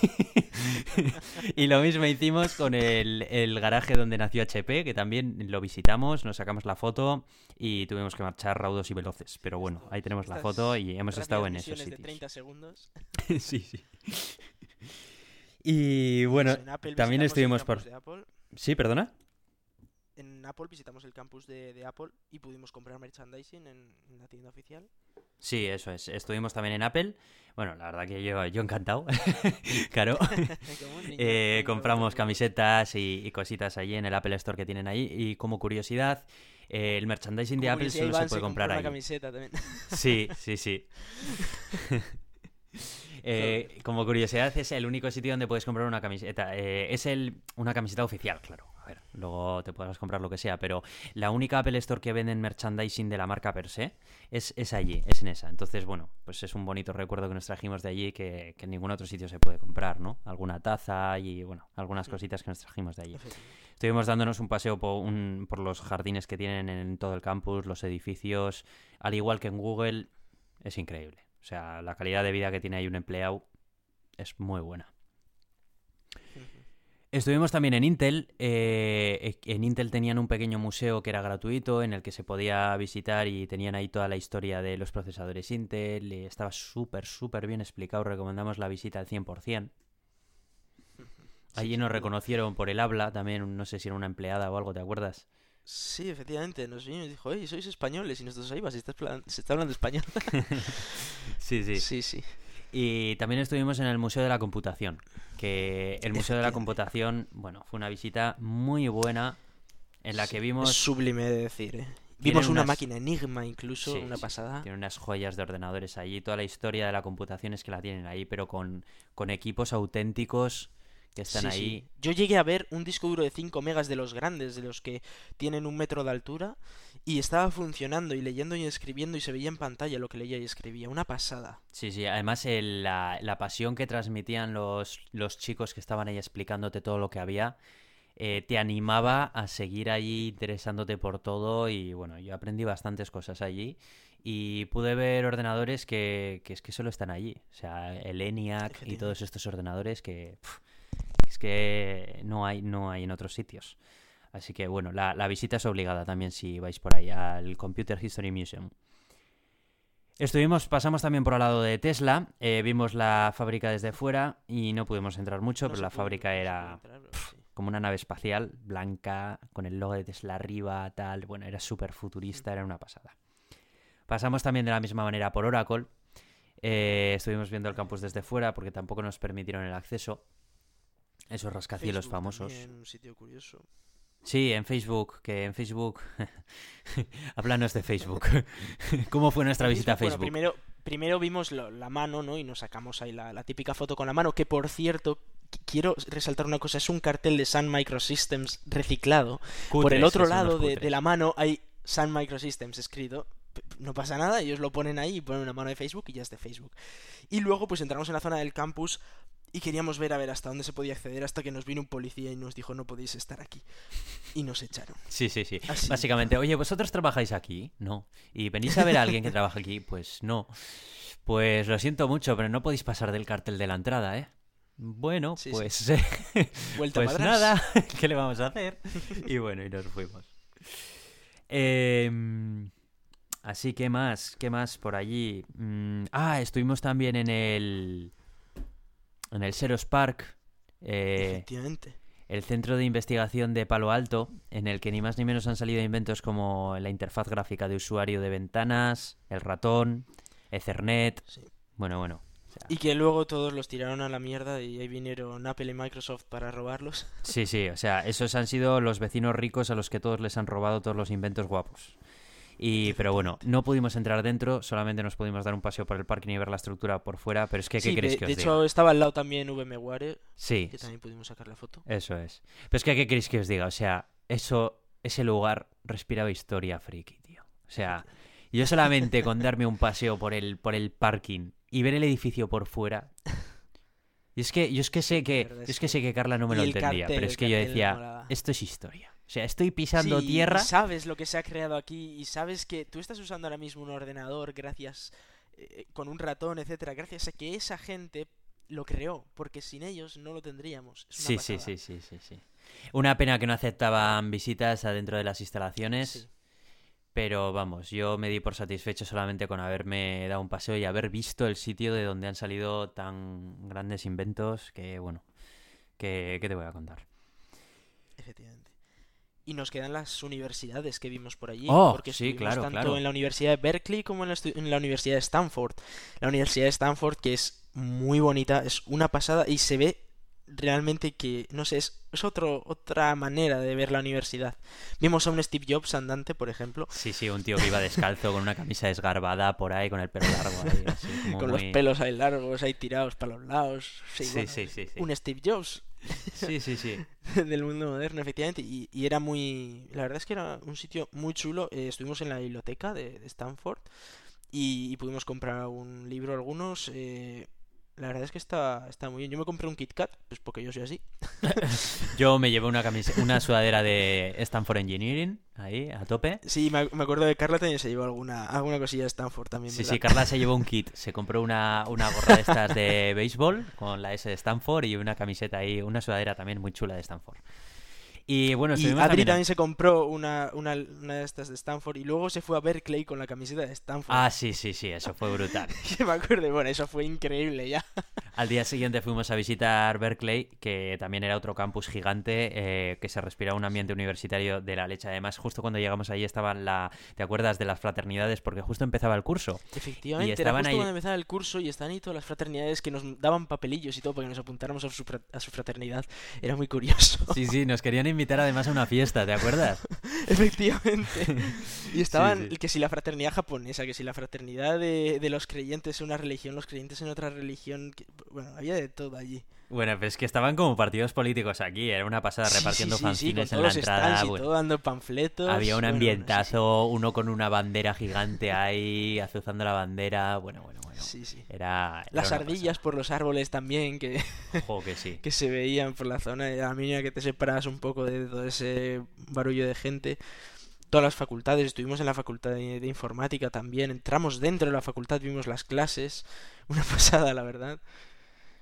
y lo mismo hicimos con el, el garaje donde nació HP, que también lo visitamos, nos sacamos la foto y tuvimos que marchar raudos y veloces. Pero bueno, ahí tenemos la foto y hemos estado en esos de sitios. 30 segundos. sí, sí. Y bueno, Pues también estuvimos por... Sí, perdona. En Apple visitamos el campus de, de Apple y pudimos comprar merchandising en, en la tienda oficial. Sí, eso es. Estuvimos también en Apple. Bueno, la verdad que yo, yo encantado. claro. Eh, compramos camisetas y, y cositas allí en el Apple Store que tienen ahí. Y como curiosidad, eh, el merchandising de Como Apple solo Iván se puede comprar ahí. camiseta también. Sí, sí, sí. Eh, como curiosidad, es el único sitio donde puedes comprar una camiseta. Eh, es el, una camiseta oficial, claro. A ver, luego te podrás comprar lo que sea, pero la única Apple Store que venden merchandising de la marca per se es, es allí, es en esa. Entonces, bueno, pues es un bonito recuerdo que nos trajimos de allí que, que en ningún otro sitio se puede comprar, ¿no? Alguna taza y, bueno, algunas cositas que nos trajimos de allí. Estuvimos dándonos un paseo por, un- por los jardines que tienen en todo el campus, los edificios, al igual que en Google, es increíble. O sea, la calidad de vida que tiene ahí un empleado es muy buena. Estuvimos también en Intel. eh, en Intel tenían un pequeño museo que era gratuito, en el que se podía visitar y tenían ahí toda la historia de los procesadores Intel. y estaba súper, súper bien explicado. Recomendamos la visita al 100%. Allí nos reconocieron por el habla, también no sé si era una empleada o algo, ¿te acuerdas? Sí, efectivamente, nos vino y dijo, oye, sois españoles y nosotros ahí, vas, se está hablando español. Sí, sí. Sí, sí. Y también estuvimos en el Museo de la Computación, que el Museo de la. Computación, bueno, fue una visita muy buena en la que vimos... Es sublime de decir, ¿eh? Vimos una unas- máquina Enigma incluso, Sí, una pasada. Tiene unas joyas de ordenadores allí. Toda la historia de la computación es que la tienen ahí, pero con, con equipos auténticos que están Sí, ahí. sí. Yo llegué a ver un disco duro de 5 megas de los grandes, de los que tienen un metro de altura, y estaba funcionando y leyendo y escribiendo y se veía en pantalla lo que leía y escribía. Una pasada. Sí, sí. Además, el- la, la pasión que transmitían los, los chicos que estaban ahí explicándote todo lo que había, eh, te animaba a seguir allí interesándote por todo. Y bueno, yo aprendí bastantes cosas allí. Y pude ver ordenadores que, que es que solo están allí. O sea, el ENIAC y todos estos ordenadores que es que no hay, no hay en otros sitios. Así que bueno, la, la visita es obligada también si vais por ahí al Computer History Museum. Estuvimos, pasamos también por al lado de Tesla, eh, vimos la fábrica desde fuera y no pudimos entrar mucho, No pero la fábrica no era entrar, sí. como una nave espacial blanca, con el logo de Tesla arriba, tal. Bueno, era súper futurista, era una pasada. Pasamos también de la misma manera por Oracle. eh, estuvimos viendo el campus desde fuera porque tampoco nos permitieron el acceso. Esos rascacielos Facebook famosos. también, un sitio curioso. Sí, en Facebook, que en Facebook... Háblanos de Facebook. ¿Cómo fue nuestra visita a Bueno, Facebook? primero, primero vimos lo- la mano, ¿no? Y nos sacamos ahí la, la típica foto con la mano, que por cierto, qu- quiero resaltar una cosa, es un cartel de Sun Microsystems reciclado. por el otro lado de, de la mano hay Sun Microsystems escrito. No pasa nada, ellos lo ponen ahí y ponen una mano de Facebook y ya es de Facebook. Y luego pues entramos en la zona del campus y queríamos ver a ver hasta dónde se podía acceder hasta que nos vino un policía y nos dijo no podéis estar aquí. Y nos echaron. Sí, sí, sí. Así. Básicamente, oye, ¿vosotros trabajáis aquí? No. ¿Y venís a ver a alguien que trabaja aquí? Pues no. Pues lo siento mucho, pero no podéis pasar del cartel de la entrada, ¿eh? Bueno, Sí, sí. pues, Vuelta pues nada, ¿qué le vamos a hacer? Y bueno, y nos fuimos. Em, así que más, ¿qué más por allí? Mm, ah, estuvimos también en el en el Xerox Park, eh, Efectivamente. el centro de investigación de Palo Alto, en el que ni más ni menos han salido inventos como la interfaz gráfica de usuario de ventanas, el ratón, Ethernet. Sí. Bueno, bueno. o sea, Y que luego todos los tiraron a la mierda y ahí vinieron Apple y Microsoft para robarlos. Sí, sí, o sea, esos han sido los vecinos ricos a los que todos les han robado todos los inventos guapos. Y, pero bueno, no pudimos entrar dentro, solamente nos pudimos dar un paseo por el parking y ver la estructura por fuera, pero es que, ¿qué Sí, queréis de, que os de diga? hecho estaba al lado también VMware, Sí, que también pudimos sacar la foto. eso es. Pero es que, ¿qué queréis que os diga? O sea, eso, ese lugar respiraba historia friki, tío. O sea, yo solamente con darme un paseo por el, por el parking y ver el edificio por fuera. Y es que, yo es que sé que, es que sé que Carla no me lo entendía, cartel, pero es que yo decía, esto es historia. O sea, estoy pisando Sí, tierra. sabes lo que se ha creado aquí y sabes que tú estás usando ahora mismo un ordenador gracias eh, con un ratón, etcétera, gracias a que esa gente lo creó, porque sin ellos no lo tendríamos. Es una Sí, sí, sí, sí, sí, sí. Una pena que no aceptaban visitas adentro de las instalaciones, Sí. pero vamos, yo me di por satisfecho solamente con haberme dado un paseo y haber visto el sitio de donde han salido tan grandes inventos que, bueno, que, ¿qué te voy a contar? Efectivamente. Y nos quedan las universidades que vimos por allí. Oh, porque sí, claro, tanto claro. en la Universidad de Berkeley como en la, estu- en la Universidad de Stanford. La Universidad de Stanford, que es muy bonita, es una pasada y se ve realmente que, no sé, es, es otro, otra manera de ver la universidad. Vimos a un Steve Jobs andante, por ejemplo, Sí, sí, un tío que iba descalzo con una camisa desgarbada por ahí, con el pelo largo ahí, así, como con muy- los pelos ahí largos, ahí tirados para los lados. Sí, Sí, bueno, sí, sí, sí. Un Steve Jobs Sí, sí, sí. del mundo moderno, efectivamente. Y, y era muy. La verdad es que era un sitio muy chulo. Eh, estuvimos en la biblioteca de, de Stanford y, y pudimos comprar un libro, algunos. eh, la verdad es que está, está muy bien. Yo me compré un Kit Kat, pues porque yo soy así. Yo me llevé una camisa, una sudadera de Stanford Engineering, ahí, a tope. Sí, me, me acuerdo de Carla también se llevó alguna, alguna cosilla de Stanford también. Sí, ¿verdad? sí, Carla se llevó un kit. Se compró una, una gorra de estas de béisbol con la S de Stanford y una camiseta ahí, una sudadera también muy chula de Stanford. Y bueno, Y Adri también... también se compró una, una, una de estas de Stanford y luego se fue a Berkeley con la camiseta de Stanford. Ah, sí, sí, sí, eso fue brutal. me acuerdo, bueno, eso fue increíble ya. Al día siguiente fuimos a visitar Berkeley, que también era otro campus gigante, eh, que se respiraba un ambiente universitario de la leche. Además, justo cuando llegamos allí estaban la... ¿Te acuerdas de las fraternidades? Porque justo empezaba el curso. Efectivamente, era estaban justo ahí- cuando empezaba el curso y estaban ahí todas las fraternidades que nos daban papelillos y todo para que nos apuntáramos a su, a su fraternidad. Era muy curioso. Sí, sí, nos querían invitar además a una fiesta, ¿te acuerdas? Efectivamente. Y estaban sí. que si la fraternidad japonesa, que si la fraternidad de, de los creyentes en una religión, los creyentes en otra religión. que- bueno, había de todo allí. Bueno, pues que estaban como partidos políticos aquí, era una pasada Sí, repartiendo sí, en la entrada. bueno. todo dando panfletos. Había un bueno, ambientazo, uno con una bandera gigante ahí, azuzando la bandera. Bueno, bueno, bueno. Sí, sí. Era. era Las ardillas por los árboles también, que. Ojo, que sí. que se veían por la zona. A mí que te separas un poco de todo ese barullo de gente. Todas las facultades, estuvimos en la facultad de, de informática también. Entramos dentro de la facultad, vimos las clases. Una pasada, la verdad.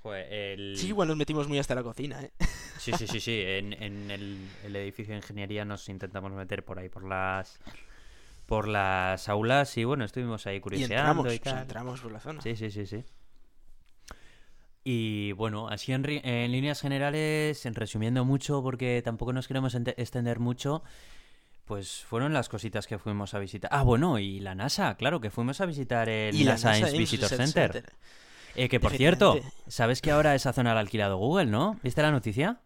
Joder, el- Sí, igual nos metimos muy hasta la cocina, ¿eh? Sí, sí, sí, sí. En, en el, el edificio de ingeniería nos intentamos meter por ahí, por las. Por las aulas y bueno, estuvimos ahí Y curioseando entramos, y o sea, tal. entramos por la zona. Sí, sí, sí, sí. Y bueno, así en, en líneas generales, en resumiendo mucho, porque tampoco nos queremos extender mucho, pues fueron las cositas que fuimos a visitar. Ah, bueno, y la NASA, claro, que fuimos a visitar el Y NASA, Ames Visitor Center. Center. Eh, que por cierto. ¿Sabes que ahora esa zona la ha alquilado Google, no? ¿Viste la noticia?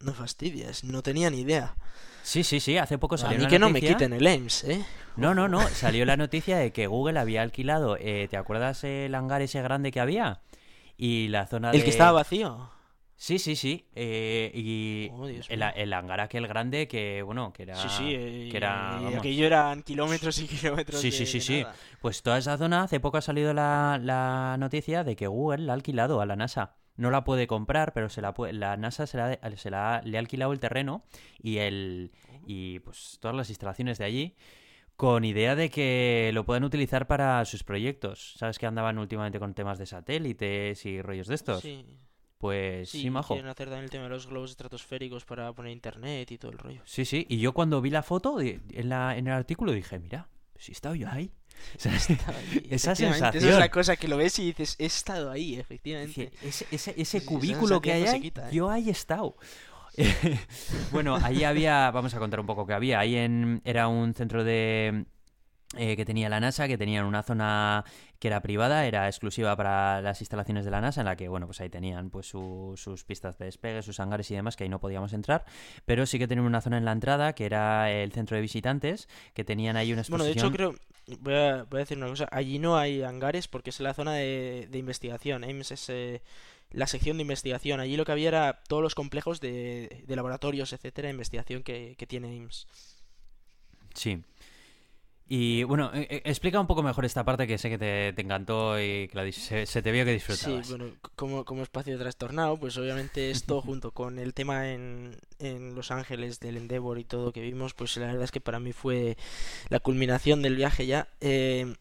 No fastidies, no tenía ni idea. Sí, sí, sí, hace poco A salió mí una que no me noticia- quiten el Ames, ¿eh? No, no, no, salió la noticia de que Google había alquilado, eh, ¿te acuerdas el hangar ese grande que había? Y la zona El de... que estaba vacío. Sí, sí, sí. eh, y Oh, el, hangar aquel grande que, bueno, que era... Sí, sí, eh, que era, y vamos. aquello eran kilómetros y kilómetros Sí, de- sí, sí, de sí. nada. Pues toda esa zona, hace poco ha salido la, la noticia de que Google la ha alquilado a la NASA. No la puede comprar, pero se la puede, la NASA se, la, se la- le ha alquilado el terreno y, el, y pues todas las instalaciones de allí con idea de que lo puedan utilizar para sus proyectos. ¿Sabes que andaban últimamente con temas de satélites y rollos de estos? Sí, Pues sí, sí, majo. quieren hacer también el tema de los globos estratosféricos para poner internet y todo el rollo. Sí, sí. Y yo cuando vi la foto en, la, en el artículo dije, mira, si he estado yo ahí. O sea, Esa efectivamente, Esa sensación. es la cosa que lo ves y dices, he estado ahí, efectivamente. ese, ese, ese sí, cubículo que sensación hay ahí, quita, ¿eh? yo ahí he estado. bueno, ahí había, vamos a contar un poco que había. Ahí en, era un centro de, eh, que tenía la NASA, que tenían una zona que era privada, era exclusiva para las instalaciones de la NASA, en la que, bueno, pues ahí tenían pues sus pistas de despegue, sus hangares y demás, que ahí no podíamos entrar, pero sí que tenían una zona en la entrada, que era el centro de visitantes, que tenían ahí una exposición... Bueno, de hecho creo, voy a, voy a decir una cosa, allí no hay hangares porque es la zona de, investigación, Ames es... Eh, la sección de investigación. Allí lo que había era todos los complejos de, de laboratorios, etcétera, de investigación que, que tiene Ames. Sí. Y bueno, eh, eh, explica un poco mejor esta parte que sé que te, encantó y que se, te vio que disfrutabas. Sí, bueno, como, como espacio trastornado, pues obviamente esto junto con el tema en, en Los Ángeles del Endeavor y todo que vimos, pues la verdad es que para mí fue la culminación del viaje ya. Eh,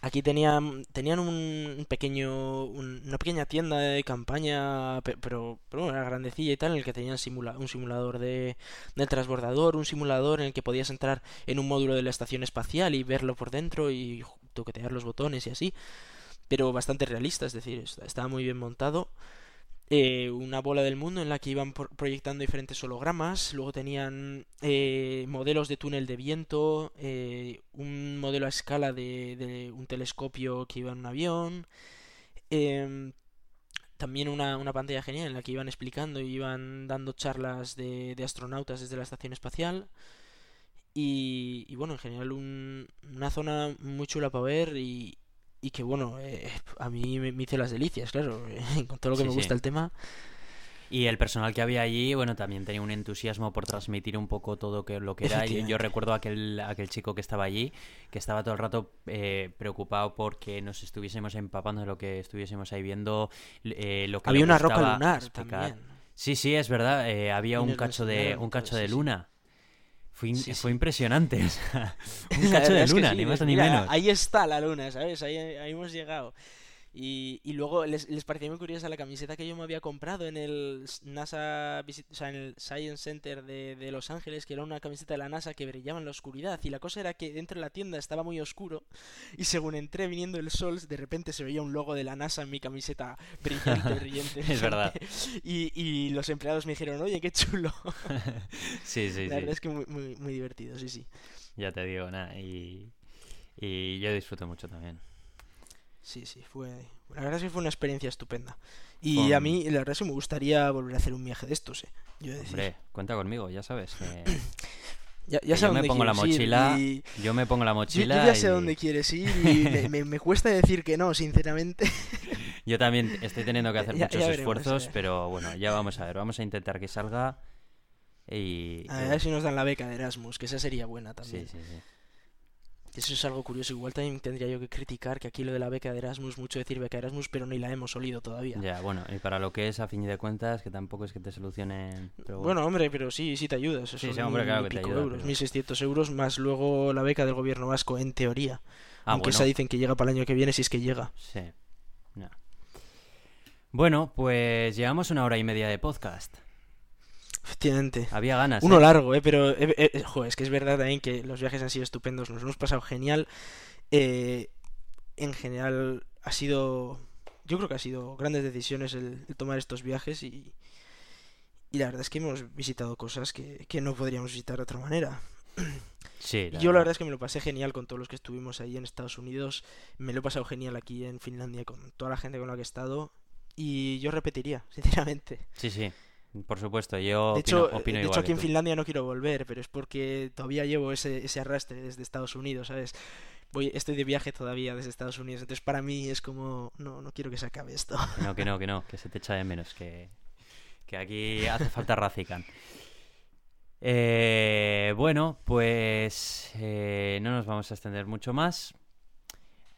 aquí tenían, tenían un pequeño, una pequeña tienda de campaña, pero, pero era grandecilla y tal, en el que tenían un simulador de, del transbordador, un simulador en el que podías entrar en un módulo de la estación espacial y verlo por dentro y toquetear los botones y así, pero bastante realista, es decir, estaba muy bien montado. Eh, una bola del mundo en la que iban proyectando diferentes hologramas, luego tenían eh, modelos de túnel de viento, eh, un modelo a escala de, un telescopio que iba en un avión, em, también una, pantalla genial en la que iban explicando y iban dando charlas de, astronautas desde la estación espacial. Y, y bueno, en general una zona muy chula para ver y, y que bueno, eh, a mí me, hice las delicias, claro, con todo lo que me gusta el tema. Y el personal que había allí, bueno, también tenía un entusiasmo por transmitir un poco todo que, lo que era. Y yo recuerdo aquel, aquel chico que estaba allí, que estaba todo el rato eh, preocupado porque nos estuviésemos empapando de lo que estuviésemos ahí viendo, eh, lo que Había una roca lunar también. Sí, sí, es verdad. había un cacho de un cacho de luna. Fue, impresionante. un cacho de luna, ni más ni menos. Ahí está la luna, ¿sabes? Ahí, ahí hemos llegado. Y, y luego les, les, pareció muy curiosa la camiseta que yo me había comprado en el NASA, o sea, en el Science Center de, de, Los Ángeles, que era una camiseta de la NASA que brillaba en la oscuridad. Y la cosa era que dentro de la tienda estaba muy oscuro. Y según entré viniendo el sol, de repente se veía un logo de la NASA en mi camiseta brillante, brillante. es verdad. Y, y, los empleados me dijeron, oye, qué chulo. sí, sí, la verdad es que muy, muy, muy divertido, sí, sí. Ya te digo, nada. Y, y yo disfruto mucho también. Sí, sí, fue. La verdad es que fue una experiencia estupenda. Y a mí, la verdad es que me gustaría volver a hacer un viaje de estos, eh. Yo Hombre, cuenta conmigo, ya sabes. ya, ya sé yo me pongo la mochila. Yo me pongo la mochila. Yo, ya sé dónde quieres ir y me, cuesta decir que no, sinceramente. yo también estoy teniendo que hacer muchos esfuerzos, pero bueno, ya vamos a ver. Vamos a intentar que salga. Y... A ver si nos dan la beca de Erasmus, que esa sería buena también. Sí, sí, sí. Eso es algo curioso. Igual también tendría yo que criticar que aquí lo de la beca de Erasmus, mucho decir beca de Erasmus, pero ni la hemos olido todavía. Ya, bueno, y para lo que es a fin de cuentas, que tampoco es que te solucionen. bueno. hombre, pero sí, sí te ayudas. sí, sí, hombre, claro que te ayuda. Euros, 1.600 euros más luego la beca del gobierno vasco, en teoría. Ah, Aunque esa dicen que llega para el año que viene, si es que llega. Sí. Bueno, pues llevamos una hora y media de podcast. Efectivamente. Había ganas. Uno ¿eh? largo, ¿eh? Pero, eh, eh, es que es verdad también que los viajes han sido estupendos, nos hemos pasado genial. en general, ha sido. Yo creo que ha sido grandes decisiones el, tomar estos viajes y. Y la verdad es que hemos visitado cosas que, que no podríamos visitar de otra manera. Sí, Yo la verdad es que me lo pasé genial con todos los que estuvimos ahí en Estados Unidos. Me lo he pasado genial aquí en Finlandia con toda la gente con la que he estado. Y yo repetiría, sinceramente. Sí, sí. Por supuesto, yo de hecho, opino, de hecho aquí en Finlandia no quiero volver, pero es porque todavía llevo ese, ese arrastre desde Estados Unidos, ¿sabes? Voy, estoy de viaje todavía desde Estados Unidos, entonces para mí es como, no, no quiero que se acabe esto. no, que no, que no, que se te echa de menos, que, que aquí hace falta Razican. Eh, bueno, pues eh, no nos vamos a extender mucho más.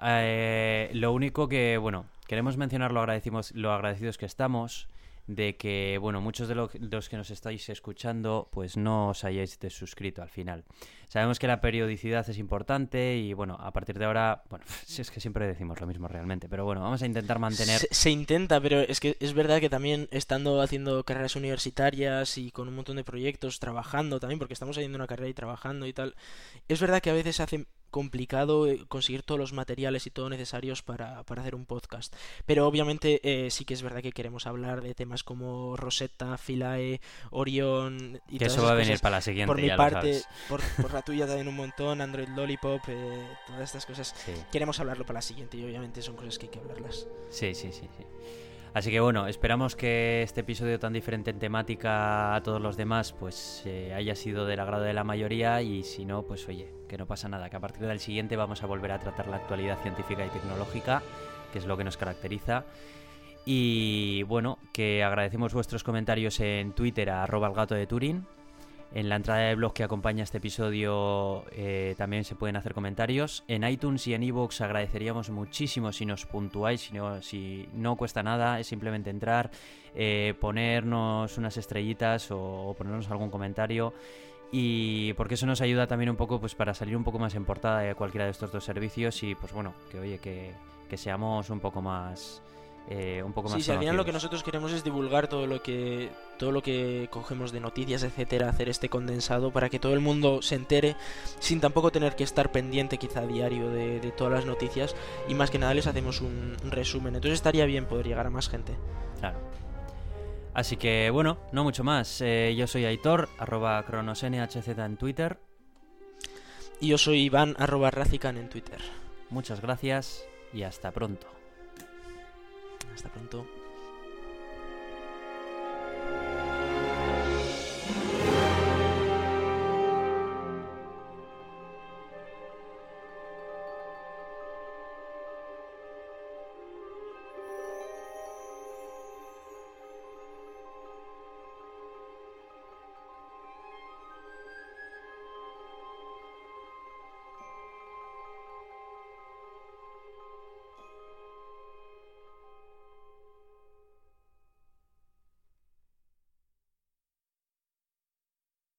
Eh, lo único que, bueno, queremos mencionar lo, agradecimos, lo agradecidos que estamos de que, bueno, muchos de, los que nos estáis escuchando, pues no os hayáis desuscrito al final. Sabemos que la periodicidad es importante y, bueno, a partir de ahora, bueno, es que siempre decimos lo mismo realmente, pero bueno, vamos a intentar mantener... Se, intenta, pero es que es verdad que también estando haciendo carreras universitarias y con un montón de proyectos, trabajando también, porque estamos haciendo una carrera y trabajando y tal, es verdad que a veces hace complicado eh, conseguir todos los materiales y todo necesarios para, para hacer un podcast. Pero obviamente eh, sí que es verdad que queremos hablar de temas como Rosetta, Philae, Orion y Que eso va a venir para la siguiente. Por mi ya parte, por, por la tuya también un montón, Android Lollipop, eh, todas estas cosas. Sí. Queremos hablarlo para la siguiente y obviamente son cosas que hay que hablarlas. Sí, sí, sí, sí. Así que bueno, esperamos que este episodio tan diferente en temática a todos los demás pues eh, haya sido del agrado de la mayoría y si no, pues oye, que no pasa nada, que a partir del siguiente vamos a volver a tratar la actualidad científica y tecnológica, que es lo que nos caracteriza. Y bueno, que agradecemos vuestros comentarios en Twitter a arroba el gato de Turín. En la entrada de blog que acompaña este episodio eh, también se pueden hacer comentarios. En iTunes y en iVoox agradeceríamos muchísimo si nos puntuáis, si no, cuesta nada, es simplemente entrar, eh, ponernos unas estrellitas o, ponernos algún comentario. Y porque eso nos ayuda también un poco pues para salir un poco más en portada de cualquiera de estos dos servicios y pues bueno, que oye, que seamos un poco más... eh, un poco más Sí, si al final lo que nosotros queremos es divulgar todo lo que todo lo que cogemos de noticias, etcétera, hacer este condensado para que todo el mundo se entere sin tampoco tener que estar pendiente quizá a diario de, de todas las noticias y más que nada les hacemos un, un resumen. Entonces estaría bien poder llegar a más gente. Claro. Así que bueno, no mucho más. Eh, yo soy Aitor, arroba cronosnhz en Twitter. Y yo soy Iván arroba Razican en Twitter. Muchas gracias y hasta pronto. Hasta pronto.